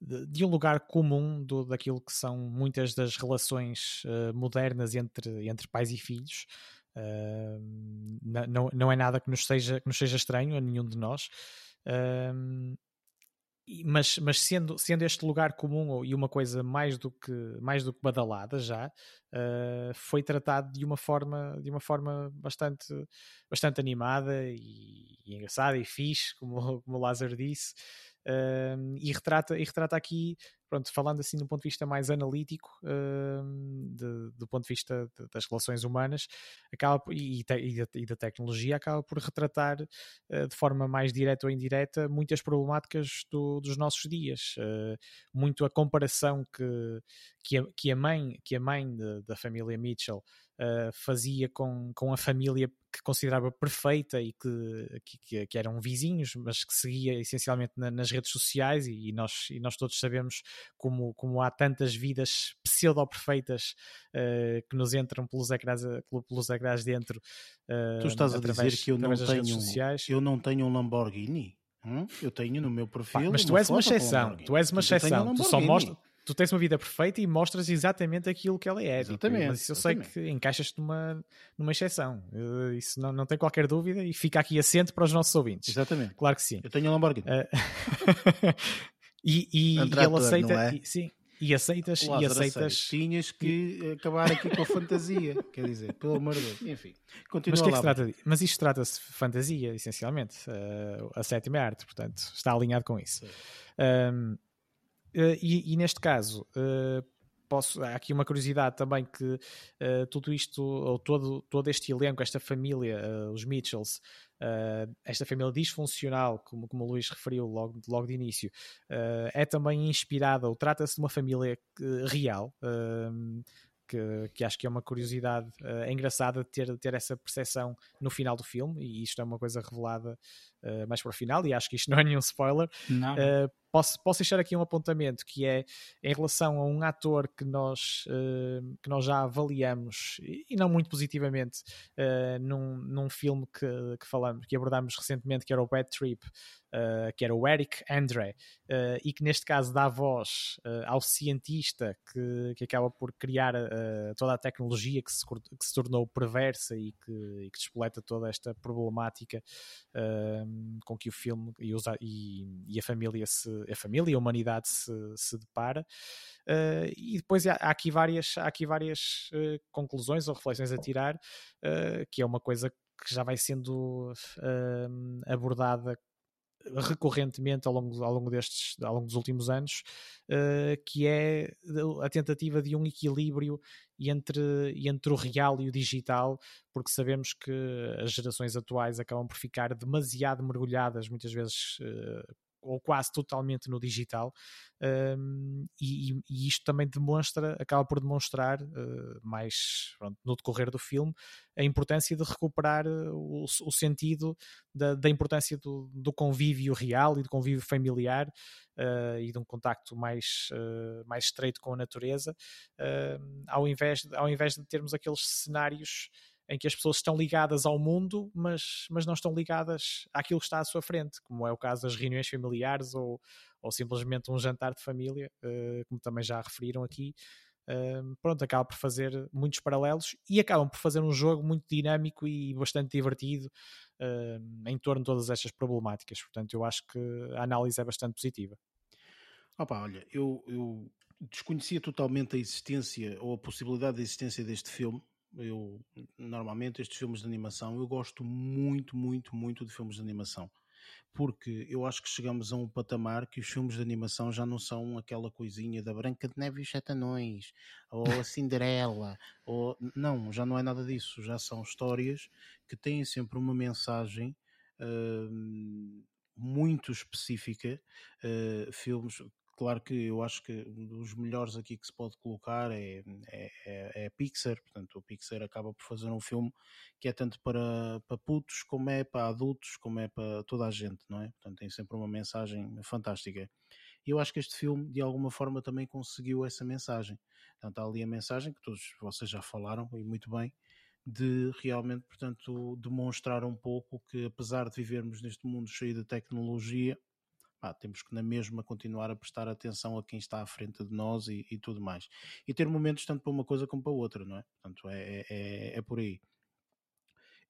de, um lugar comum do, daquilo que são muitas das relações uh, modernas entre, entre pais e filhos. não, não é nada que nos, seja, que nos seja estranho a nenhum de nós mas, mas sendo, sendo este lugar comum e uma coisa mais do que, mais do que badalada já, uh, foi tratado de uma forma, de uma forma bastante, bastante animada e, e engraçada e fixe, como, como o Lázaro disse. Uh, e, retrata, e retrata aqui, pronto, falando assim do ponto de vista mais analítico, uh, de, do ponto de vista de, das relações humanas, acaba e, te, e, da, e, da, tecnologia, acaba por retratar uh, de forma mais direta ou indireta muitas problemáticas do, dos nossos dias. Ah, muito a comparação que, que, a, que a mãe, que a mãe de, da família Mitchell uh, fazia com, com a família que considerava perfeita e que, que, que eram vizinhos, mas que seguia essencialmente na, nas redes sociais e, e, nós, e nós todos sabemos como, como há tantas vidas pseudo-perfeitas uh, que nos entram pelos ecrãs, pelos ecrãs dentro. Uh, tu estás a dizer que eu não, tenho, eu não tenho um Lamborghini? Hum? Eu tenho no meu perfil. Pá, mas tu és uma exceção. Tu és uma exceção. Tu só mostras tu tens uma vida perfeita e mostras exatamente aquilo que ela é. Exatamente. Tipo, mas isso eu exatamente. sei que encaixas-te numa, numa exceção. Uh, isso não, não tem qualquer dúvida e fica aqui assente para os nossos ouvintes. Exatamente. Claro que sim. Eu tenho um Lamborghini. Uh, e, e, e ele aceita. É? E, sim. E aceitas, Lázaro, e aceitas. Tinhas que acabar aqui com a fantasia, quer dizer, pelo amor de Deus. Enfim, continua Mas, que é que lá. trata de... Mas isto trata-se de fantasia, essencialmente. Uh, a sétima arte, portanto, está alinhado com isso. Um, Uh, e, e, neste caso, uh, posso, há aqui uma curiosidade também que uh, tudo isto, ou todo, todo este elenco, esta família, os Mitchells, esta família disfuncional, como, como o Luís referiu logo, logo de início, é também inspirada, ou trata-se de uma família real. Que, que, acho que é uma curiosidade uh, engraçada ter, ter essa percepção no final do filme, e isto é uma coisa revelada uh, mais para o final, e acho que isto não é nenhum spoiler. Não. Uh, posso, posso deixar aqui um apontamento que é em relação a um ator que nós, uh, que nós já avaliamos e não muito positivamente uh, num, num filme que, que falamos, que abordámos recentemente, que era o Bad Trip, uh, que era o Eric Andre, e que neste caso dá voz ao cientista que, que acaba por criar toda a tecnologia que se, que se tornou perversa e que, e que despoleta toda esta problemática com que o filme e, os, e, e a família se a família e a humanidade se, se depara. Uh, e depois há, há, aqui várias, há aqui várias uh, conclusões ou reflexões a tirar, uh, que é uma coisa que já vai sendo abordada recorrentemente ao longo, ao longo destes ao longo dos últimos anos que é a tentativa de um equilíbrio entre, entre o real e o digital porque sabemos que as gerações atuais acabam por ficar demasiado mergulhadas muitas vezes ou quase totalmente no digital, um, e, e, isto também demonstra, acaba por demonstrar, uh, mais pronto, no decorrer do filme, a importância de recuperar eh, o, o sentido da, da importância do, do, convívio real e do convívio familiar uh, e de um contacto mais, uh, mais estreito com a natureza, ao, invés ao invés de termos aqueles cenários em que as pessoas estão ligadas ao mundo, mas, mas não estão ligadas àquilo que está à sua frente, como é o caso das reuniões familiares ou, ou simplesmente um jantar de família, uh, como também já referiram aqui. Uh, pronto, acaba por fazer muitos paralelos e acabam por fazer um jogo muito dinâmico e bastante divertido uh, em torno de todas estas problemáticas. Portanto, eu acho que a análise é bastante positiva. Opa, olha, eu, eu desconhecia totalmente a existência ou a possibilidade de existência deste filme eu, normalmente, estes filmes de animação, eu gosto muito, muito, muito de filmes de animação. Porque eu acho que chegamos a um patamar que os filmes de animação já não são aquela coisinha da Branca de Neve e os Sete Anões, ou a Cinderela, ou... não, já não é nada disso. Já são histórias que têm sempre uma mensagem uh, muito específica. Uh, filmes, claro que eu acho que um dos melhores aqui que se pode colocar é, é, é, é Pixar, portanto o Pixar acaba por fazer um filme que é tanto para, para putos como é para adultos, como é para toda a gente, não é? Portanto tem sempre uma mensagem fantástica. E eu acho que este filme de alguma forma também conseguiu essa mensagem. Portanto há ali a mensagem que todos vocês já falaram e muito bem, de realmente, portanto, demonstrar um pouco que apesar de vivermos neste mundo cheio de tecnologia, pá, temos que na mesma continuar a prestar atenção a quem está à frente de nós e, e tudo mais. E ter momentos tanto para uma coisa como para outra, não é? Portanto, é, é, é, é por aí.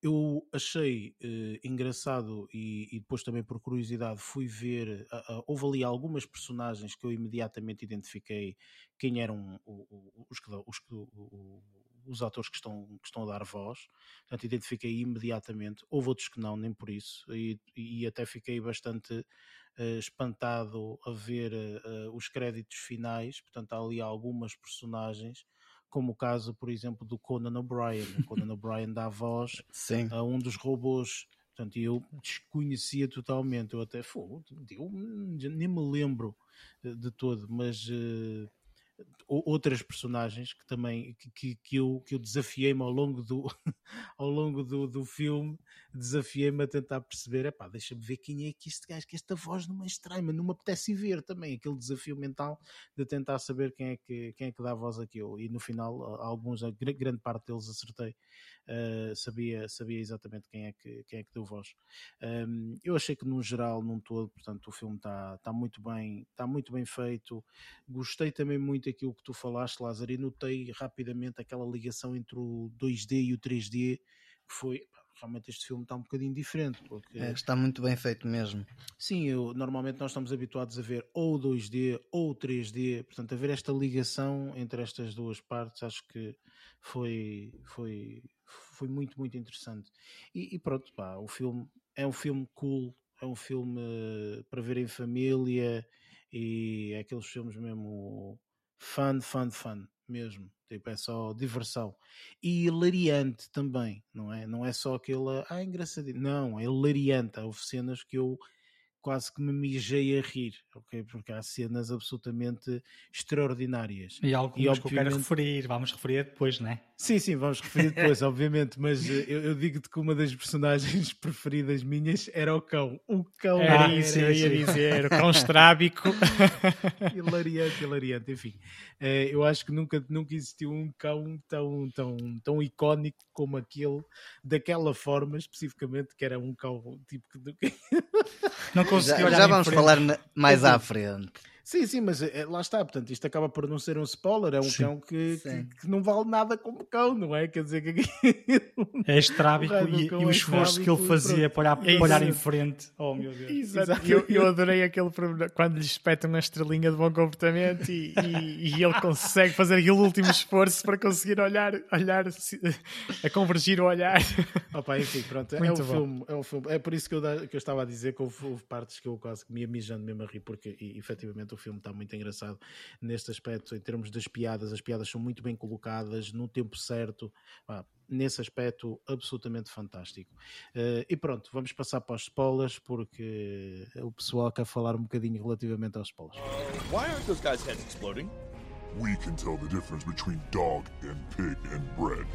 Eu achei eh, engraçado e, e, depois também por curiosidade fui ver, houve ali algumas personagens que eu imediatamente identifiquei quem eram os, os, os atores que estão, que estão a dar voz, portanto identifiquei imediatamente, houve outros que não, nem por isso, e, e até fiquei bastante uh, espantado a ver uh, os créditos finais, portanto há ali algumas personagens, como o caso, por exemplo, do Conan O'Brien. O Conan O'Brien dá voz Sim. a um dos robôs. Portanto, eu desconhecia totalmente. Eu até eu nem me lembro de todo, mas uh, outras personagens que também que, que, eu, que eu desafiei-me ao longo do, ao longo do, do filme, desafiei-me a tentar perceber, epá, deixa-me ver quem é que este gajo, que esta voz não é estranha, não me apetece ver também, aquele desafio mental de tentar saber quem é que, quem é que dá a voz àquilo, e no final alguns, a grande parte deles acertei, uh, sabia, sabia exatamente quem é que, quem é que deu voz. Um, eu achei que no geral, num todo, portanto, o filme está tá muito bem, está muito bem feito, gostei também muito daquilo que tu falaste, Lázaro, e notei rapidamente aquela ligação entre o 2D e o 3D, que foi realmente este filme está um bocadinho diferente. Porque... É, está muito bem feito mesmo. Sim, eu, normalmente nós estamos habituados a ver ou 2D ou 3D, portanto, a ver esta ligação entre estas duas partes, acho que foi, foi, foi muito, muito interessante. E, e pronto, pá, o filme é um filme cool, é um filme uh, para ver em família e é aqueles filmes mesmo fun, fun, fun mesmo. Tipo, é só diversão. E hilariante também, não é? Não é só aquele, ah, engraçadinho. Não, é hilariante. Houve cenas que eu quase que me mijei a rir? Porque há cenas absolutamente extraordinárias. E algo e, obviamente... que eu quero referir, vamos referir depois, não é? Sim, sim, vamos referir depois, obviamente, mas eh, eu, eu digo-te que uma das personagens preferidas minhas era o cão. O cão era, era isso, eu ia dizer, o cão estrábico. hilariante, hilariante, enfim. Eh, eu acho que nunca, nunca existiu um cão tão, tão, tão icónico como aquele, daquela forma especificamente, que era um cão tipo... Não consegui já, já vamos falar mais à frente. Sim, sim, mas é, lá está, portanto, isto acaba por não ser um spoiler, é um sim, cão que, que, que, não vale nada como cão, não é? Quer dizer que é estrábico e, e, o é esforço que ele fazia para, para olhar em frente. Oh meu Deus. Exato. Eu, eu, adorei aquele quando lhe espetam a estrelinha de bom comportamento e, e, e, ele consegue fazer aquele último esforço para conseguir olhar, olhar a convergir o olhar. Opa, enfim, pronto, é um, filme, é um filme. É por isso que eu, que eu estava a dizer que houve, houve partes que eu quase que me ia mijando mesmo a rir, porque e, efetivamente o filme está muito engraçado neste aspecto, em termos das piadas, as piadas são muito bem colocadas, no tempo certo, ah, nesse aspecto absolutamente fantástico. Uh, e pronto, vamos passar para os spoilers, porque o pessoal quer falar um bocadinho relativamente aos spoilers. Why aren't those guys' heads exploding? We can tell the difference between dog and pig and bread.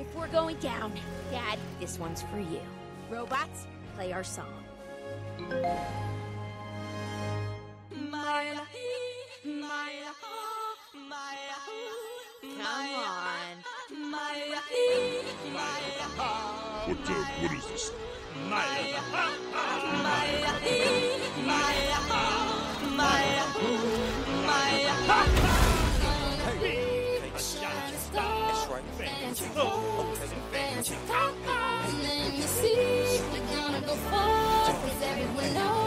If we're going down, Dad, this one's for you. Robots, play our song. Come on. What the, what is this? Let me see, we're gonna go far, cause everyone knows.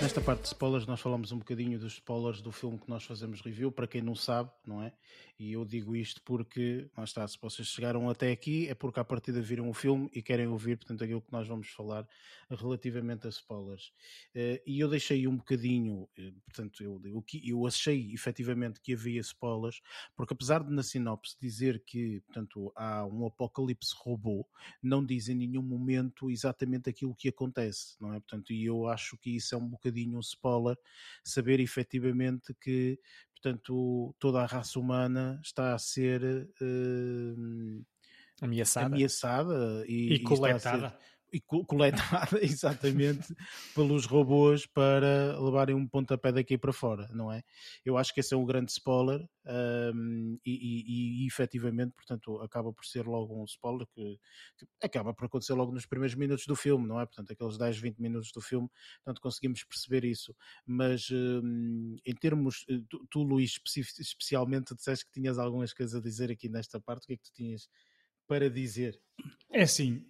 Nesta parte de spoilers, nós falamos um bocadinho dos spoilers do filme que nós fazemos review, para quem não sabe, não é? E eu digo isto porque, lá está, se vocês chegaram até aqui, é porque à partida viram o filme e querem ouvir, portanto, aquilo que nós vós falar relativamente a spoilers. Uh, e eu deixei um bocadinho, uh, portanto, eu, eu, eu achei efetivamente que havia spoilers, porque apesar de na sinopse dizer que, portanto, há um apocalipse robô, não diz em nenhum momento exatamente aquilo que acontece, não é? Portanto, e eu acho que isso é um bocadinho um spoiler, saber efetivamente que, portanto, toda a raça humana está a ser uh, ameaçada, ameaçada e, e coletada. e coletada exatamente pelos robôs para levarem um pontapé daqui para fora, não é? Eu acho que esse é um grande spoiler um, e, e, e, efetivamente, portanto, acaba por ser logo um spoiler que, que, acaba por acontecer logo nos primeiros minutos do filme, não é? Portanto, aqueles 10, 20 minutos do filme, portanto, conseguimos perceber isso. Mas um, em termos, eh, tu, tu Luís, especialmente, disseste que tinhas algumas coisas a dizer aqui nesta parte, o que é que tu tinhas para dizer? É assim,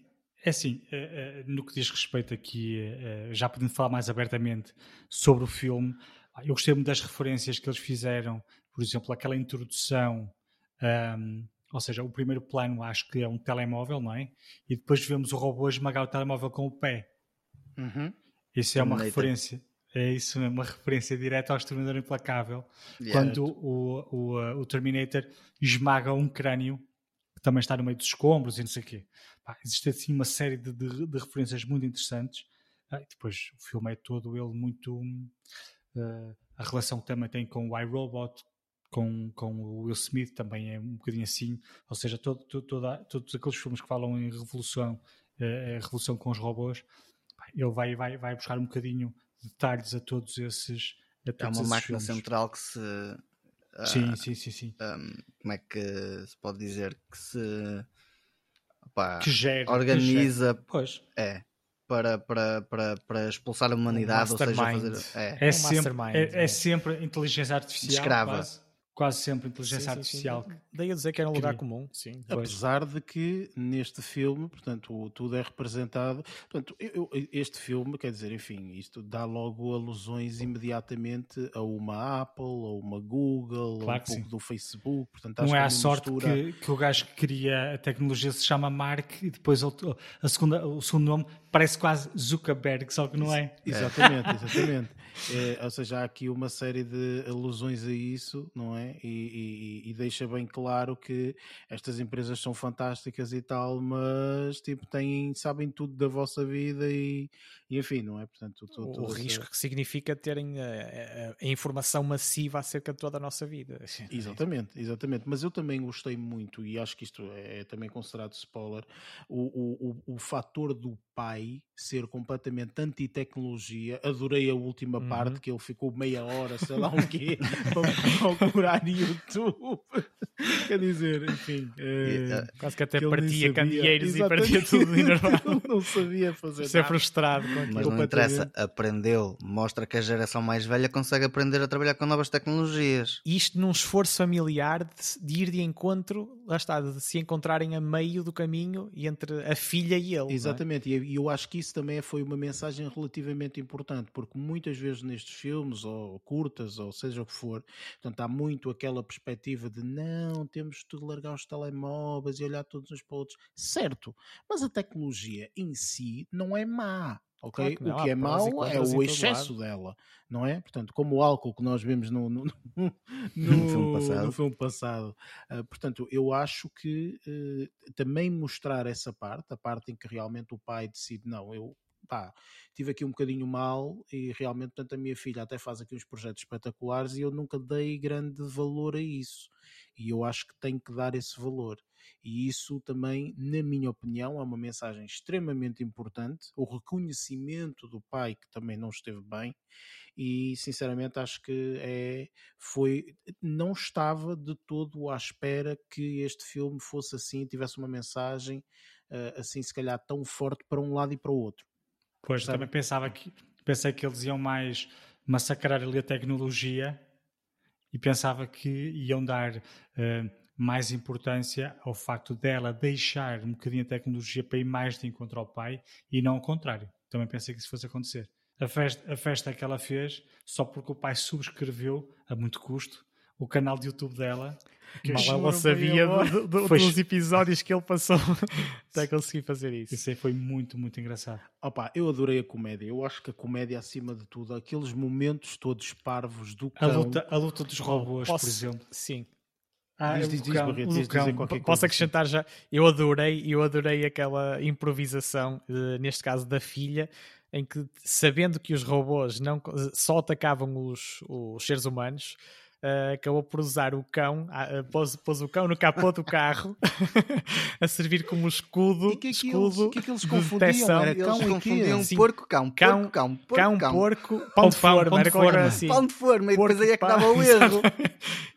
é assim, eh, eh, no que diz respeito aqui, eh, já podendo falar mais abertamente sobre o filme, eu gostei muito das referências que eles fizeram, por exemplo, aquela introdução, um, ou seja, o primeiro plano acho que é um telemóvel, não é? E depois vemos o robô esmagar o telemóvel com o pé. Uhum. Isso é uma referência. É isso, é uma referência direta ao Exterminador Implacável, yeah. quando o, o, o Terminator esmaga um crânio também está no meio dos escombros e não sei o quê. Pá, existe assim uma série de, de, de referências muito interessantes. Ah, depois o filme é todo ele muito. Uh, a relação que também tem com o iRobot, com, com o Will Smith também é um bocadinho assim. Ou seja, todo, todo, todos aqueles filmes que falam em revolução, uh, a revolução com os robôs, ele vai, vai, vai buscar um bocadinho detalhes a todos esses. A todos é uma máquina filmes. central que se. Uh, sim, sim, sim, sim. Um, como é que se pode dizer que se opa, que gere, organiza que. Pois. é para, para, para, para expulsar a humanidade, um ou seja, fazer, é, é, um sempre, é, é, sempre inteligência artificial. Escrava. Quase quase sempre inteligência sim, artificial. Sim, sim. Daí a dizer que era um lugar comum, sim. Apesar de que neste filme, portanto, tudo é representado. Portanto, eu, este filme, quer dizer, enfim, isto dá logo alusões imediatamente a uma Apple, a uma Google, claro a um pouco do Facebook. Portanto, Não é a à sorte mistura... que, que, o gajo que cria a tecnologia se chama Mark e depois a segunda, o segundo nome parece quase Zuckerberg, só que não é. Exatamente, exatamente. É, ou seja, há aqui uma série de alusões a isso, não é? E, e, e, deixa bem claro que estas empresas são fantásticas e tal, mas tipo, têm, sabem tudo da vossa vida e, e enfim, não é? Portanto, o, o risco que significa terem a, a, a, informação massiva acerca de toda a nossa vida. Exatamente, exatamente. Mas eu também gostei muito, e acho que isto é, é também considerado spoiler, o, o, o, o fator do pai ser completamente anti-tecnologia. Adorei a última uhum. parte que ele ficou meia hora, sei lá o quê, para procurar no YouTube. Quer dizer, enfim. É, Quase que até que partia candeeiros e partia tudo enervado. não sabia fazer Ser frustrado. Mas não interessa, aprendeu. Mostra que a geração mais velha consegue aprender a trabalhar com novas tecnologias. Isto num esforço familiar de, de ir de encontro, lá está, de se encontrarem a meio do caminho entre a filha e ele. É? Exatamente, é? e eu acho que isso também foi uma mensagem relativamente importante, porque muitas vezes nestes filmes, ou curtas, ou seja o que for, portanto, há muito aquela perspectiva de não, temos de largar os telemóveis e olhar todos uns para outros. Certo, mas a tecnologia em si não é má. Ok? Claro o que é mau é o excesso dela, não é? Portanto, como o álcool que nós vimos no, no, no, no filme passado. Filme passado. Uh, portanto, eu acho que uh, também mostrar essa parte, a parte em que realmente o pai decide, não, eu pá, tive aqui um bocadinho mal e realmente, portanto, a minha filha até faz aqui uns projetos espetaculares e eu nunca dei grande valor a isso. E eu acho que tenho que dar esse valor. E isso também, na minha opinião, é uma mensagem extremamente importante. O reconhecimento do pai que também não esteve bem e sinceramente acho que é foi não estava de todo à espera que este filme fosse assim tivesse uma mensagem uh, assim se calhar tão forte para um lado e para o outro pois Sabe? também pensava que pensei que eles iam mais massacrar ali a tecnologia e pensava que iam dar uh, mais importância ao facto dela deixar um bocadinho a tecnologia para ir mais de encontro ao pai e não ao contrário. Também pensei que isso fosse acontecer. A festa, a festa que ela fez, só porque o pai subscreveu, a muito custo, o canal de YouTube dela. Que Mal ela sabia do, do, foi... dos episódios que ele passou até conseguir fazer isso. Isso aí foi muito, muito engraçado. Opa, eu adorei a comédia. Eu acho que a comédia, acima de tudo, aqueles momentos todos parvos do cão. A luta, a luta dos robôs, Posso... por exemplo. Sim. Ah, diz, diz, diz, Barreto, diz, qualquer Posso coisa, acrescentar já? Eu adorei, eu adorei aquela improvisação, neste caso da filha, em que, sabendo que os robôs não, só atacavam os, os seres humanos, uh, acabou por usar o cão, uh, pôs, pôs, o cão no capô do carro a servir como escudo, e que é que escudo eles, que é que eles confundiam? Era cão eles confundiam Sim. porco, cão, porco, cão, porco, cão, cão. porco, pão de forma, pão, era de forma. Assim. Pão de forma, e depois aí é que dava o erro.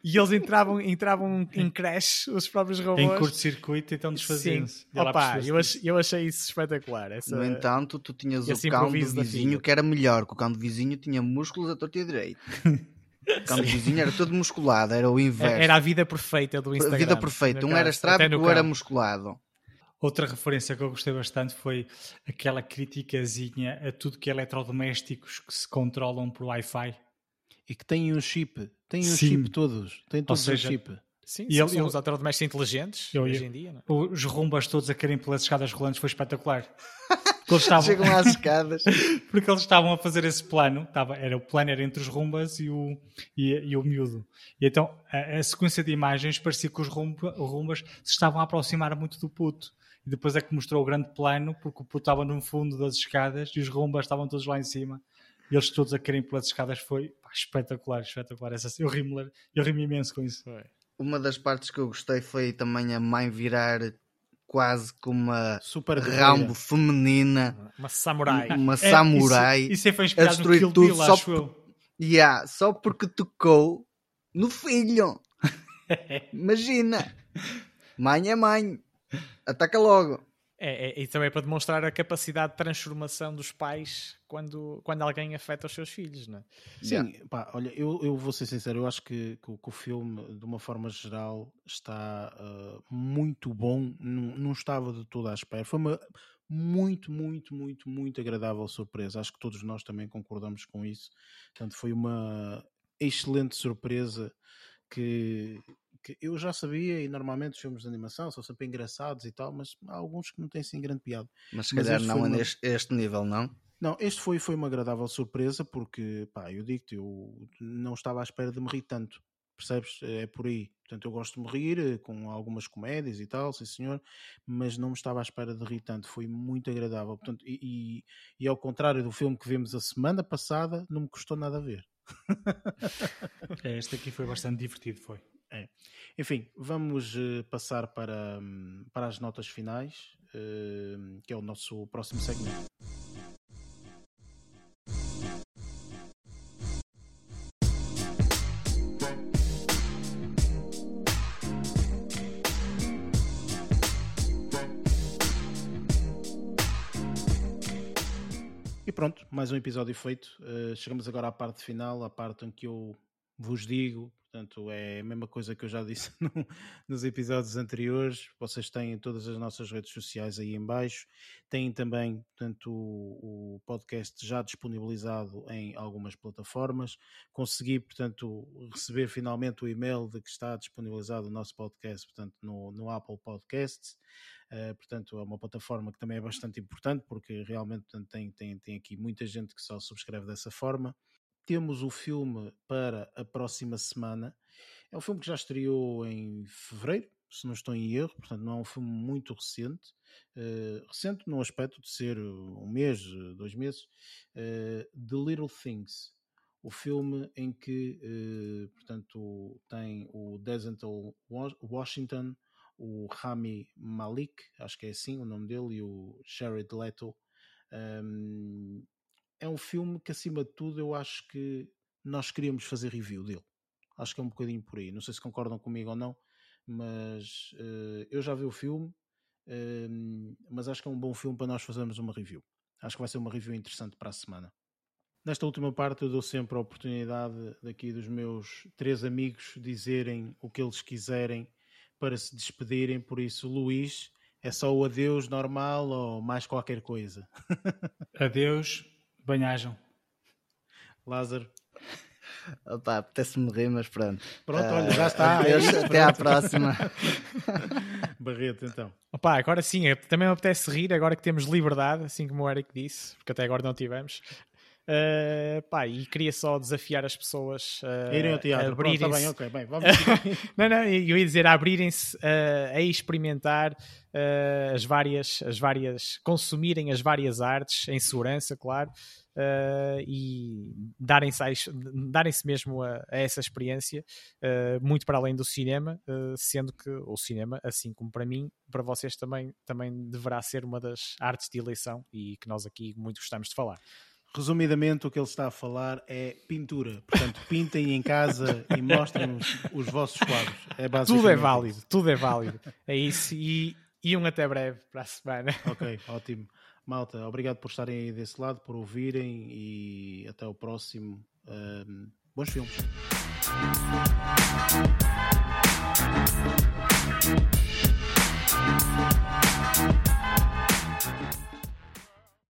e eles entravam, entravam em crash, os próprios robôs. Em curto-circuito, então desfaziam-se. Opa, eu, achei, eu achei isso espetacular. Essa, no entanto, tu tinhas o cão do vizinho que era melhor, que o cão do vizinho tinha músculos a torta e direito. O vizinho era todo musculado, era o inverso. Era a vida perfeita do Instagram. A vida perfeita, um era estrábico, o era musculado. Outra referência que eu gostei bastante foi aquela criticazinha a tudo que é eletrodomésticos que se controlam por Wi-Fi. E que têm um chip. Têm um Sim. chip todos. Têm todos seja, um chip. Sim, e ele, são os eletrodomésticos inteligentes eu, hoje em dia. Não? É? Os rumbas todos a querem pelas escadas rolantes foi espetacular. Porque eles estavam... Chegam às escadas. Porque eles estavam a fazer esse plano. Estava, era, o plano era entre os rumbas e o, e, e o miúdo. E então a, a, sequência de imagens parecia que os rumba, rumbas se estavam a aproximar muito do puto. E depois é que mostrou o grande plano, porque o puto estava no fundo das escadas e os rumbas estavam todos lá em cima. E eles todos a querem pelas escadas. Foi pá, espetacular, espetacular. Essa, eu ri-me eu ri imenso com isso. Foi. Uma das partes que eu gostei foi também a mãe virar quase como uma Super Rambo feminina. Uma samurai. Uma é, samurai. Isso, isso foi inspirado a destruir no Kill Bill, só, por, yeah, só porque tocou no filho. Imagina. Mãe é mãe. Ataca logo. É, é, e também é para demonstrar a capacidade de transformação dos pais quando, quando alguém afeta os seus filhos, não é? Sim, yeah. pá, olha, eu, eu vou ser sincero, eu acho que, que, que o filme, de uma forma geral, está uh, muito bom, não, não estava de toda à espera. Foi uma muito, muito, muito, muito agradável surpresa. Acho que todos nós também concordamos com isso. Portanto, foi uma excelente surpresa que, que eu já sabia e normalmente os filmes de animação são sempre engraçados e tal, mas há alguns que não têm assim grande piada. Mas se calhar não é uma... neste este nível, não? Não, este foi, foi uma agradável surpresa porque, pá, eu digo-te, eu não estava à espera de me rir tanto, percebes? É por aí. Portanto, eu gosto de me rir eh, com algumas comédias e tal, sim senhor, mas não me estava à espera de rir tanto, foi muito agradável. Portanto, e, e, e ao contrário do filme que vimos a semana passada, não me custou nada a ver. é, este aqui foi bastante divertido, foi. É. Enfim, vamos uh, passar para, um, para as notas finais, uh, que é o nosso próximo segmento. E pronto, mais um episódio feito. Uh, chegamos agora à parte final, à parte em que eu vos digo Portanto, é a mesma coisa que eu já disse no, nos episódios anteriores. Vocês têm todas as nossas redes sociais aí em baixo. Têm também, portanto, o, o, podcast já disponibilizado em algumas plataformas. Consegui, portanto, receber finalmente o e-mail de que está disponibilizado o nosso podcast, portanto, no, no Apple Podcasts. Uh, portanto, é uma plataforma que também é bastante importante porque realmente portanto, tem, tem, tem aqui muita gente que só subscreve dessa forma temos o filme para a próxima semana. É um filme que já estreou em fevereiro, se não estou em erro, portanto não é um filme muito recente. Uh, recente no aspecto de ser um mês, dois meses. Uh, The Little Things, o filme em que, uh, portanto, tem o Denzel Washington, o Rami Malik, acho que é assim o nome dele, e o Jared Leto. Um, é um filme que, acima de tudo, eu acho que nós queríamos fazer review dele. Acho que é um bocadinho por aí. Não sei se concordam comigo ou não, mas uh, eu já vi o filme, uh, mas acho que é um bom filme para nós fazermos uma review. Acho que vai ser uma review interessante para a semana. Nesta última parte, eu dou sempre a oportunidade daqui dos meus três amigos dizerem o que eles quiserem para se despedirem. Por isso, Luís, é só o adeus normal ou mais qualquer coisa? adeus, Banhajam. Lázaro. Opa, apetece-me rir, mas pronto. Pronto, olha, já está. Adeus, é até à próxima. Barreto, então. Opa, agora sim, é, também me apetece rir, agora que temos liberdade, assim como o Eric disse, porque até agora não tivemos. Uh, pá, e queria só desafiar as pessoas uh, irem ao teatro. abrirem Pronto, tá bem, ok, bem, vamos. não, não, eu ia dizer a abrirem-se uh, a experimentar as várias, as várias, consumirem as várias artes em segurança, claro. E darem-se darem mesmo a, a, essa experiência, muito para além do cinema, sendo que o cinema, assim como para mim, para vocês também, também deverá ser uma das artes de eleição e que nós aqui muito gostamos de falar. Resumidamente, o que ele está a falar é pintura. Portanto, pintem em casa e mostrem os, os vossos quadros. É tudo é válido, tudo é válido. É isso. E, e um até breve para a semana. Ok, ótimo. Malta, obrigado por estarem aí desse lado, por ouvirem e até o próximo. Um, bons filmes.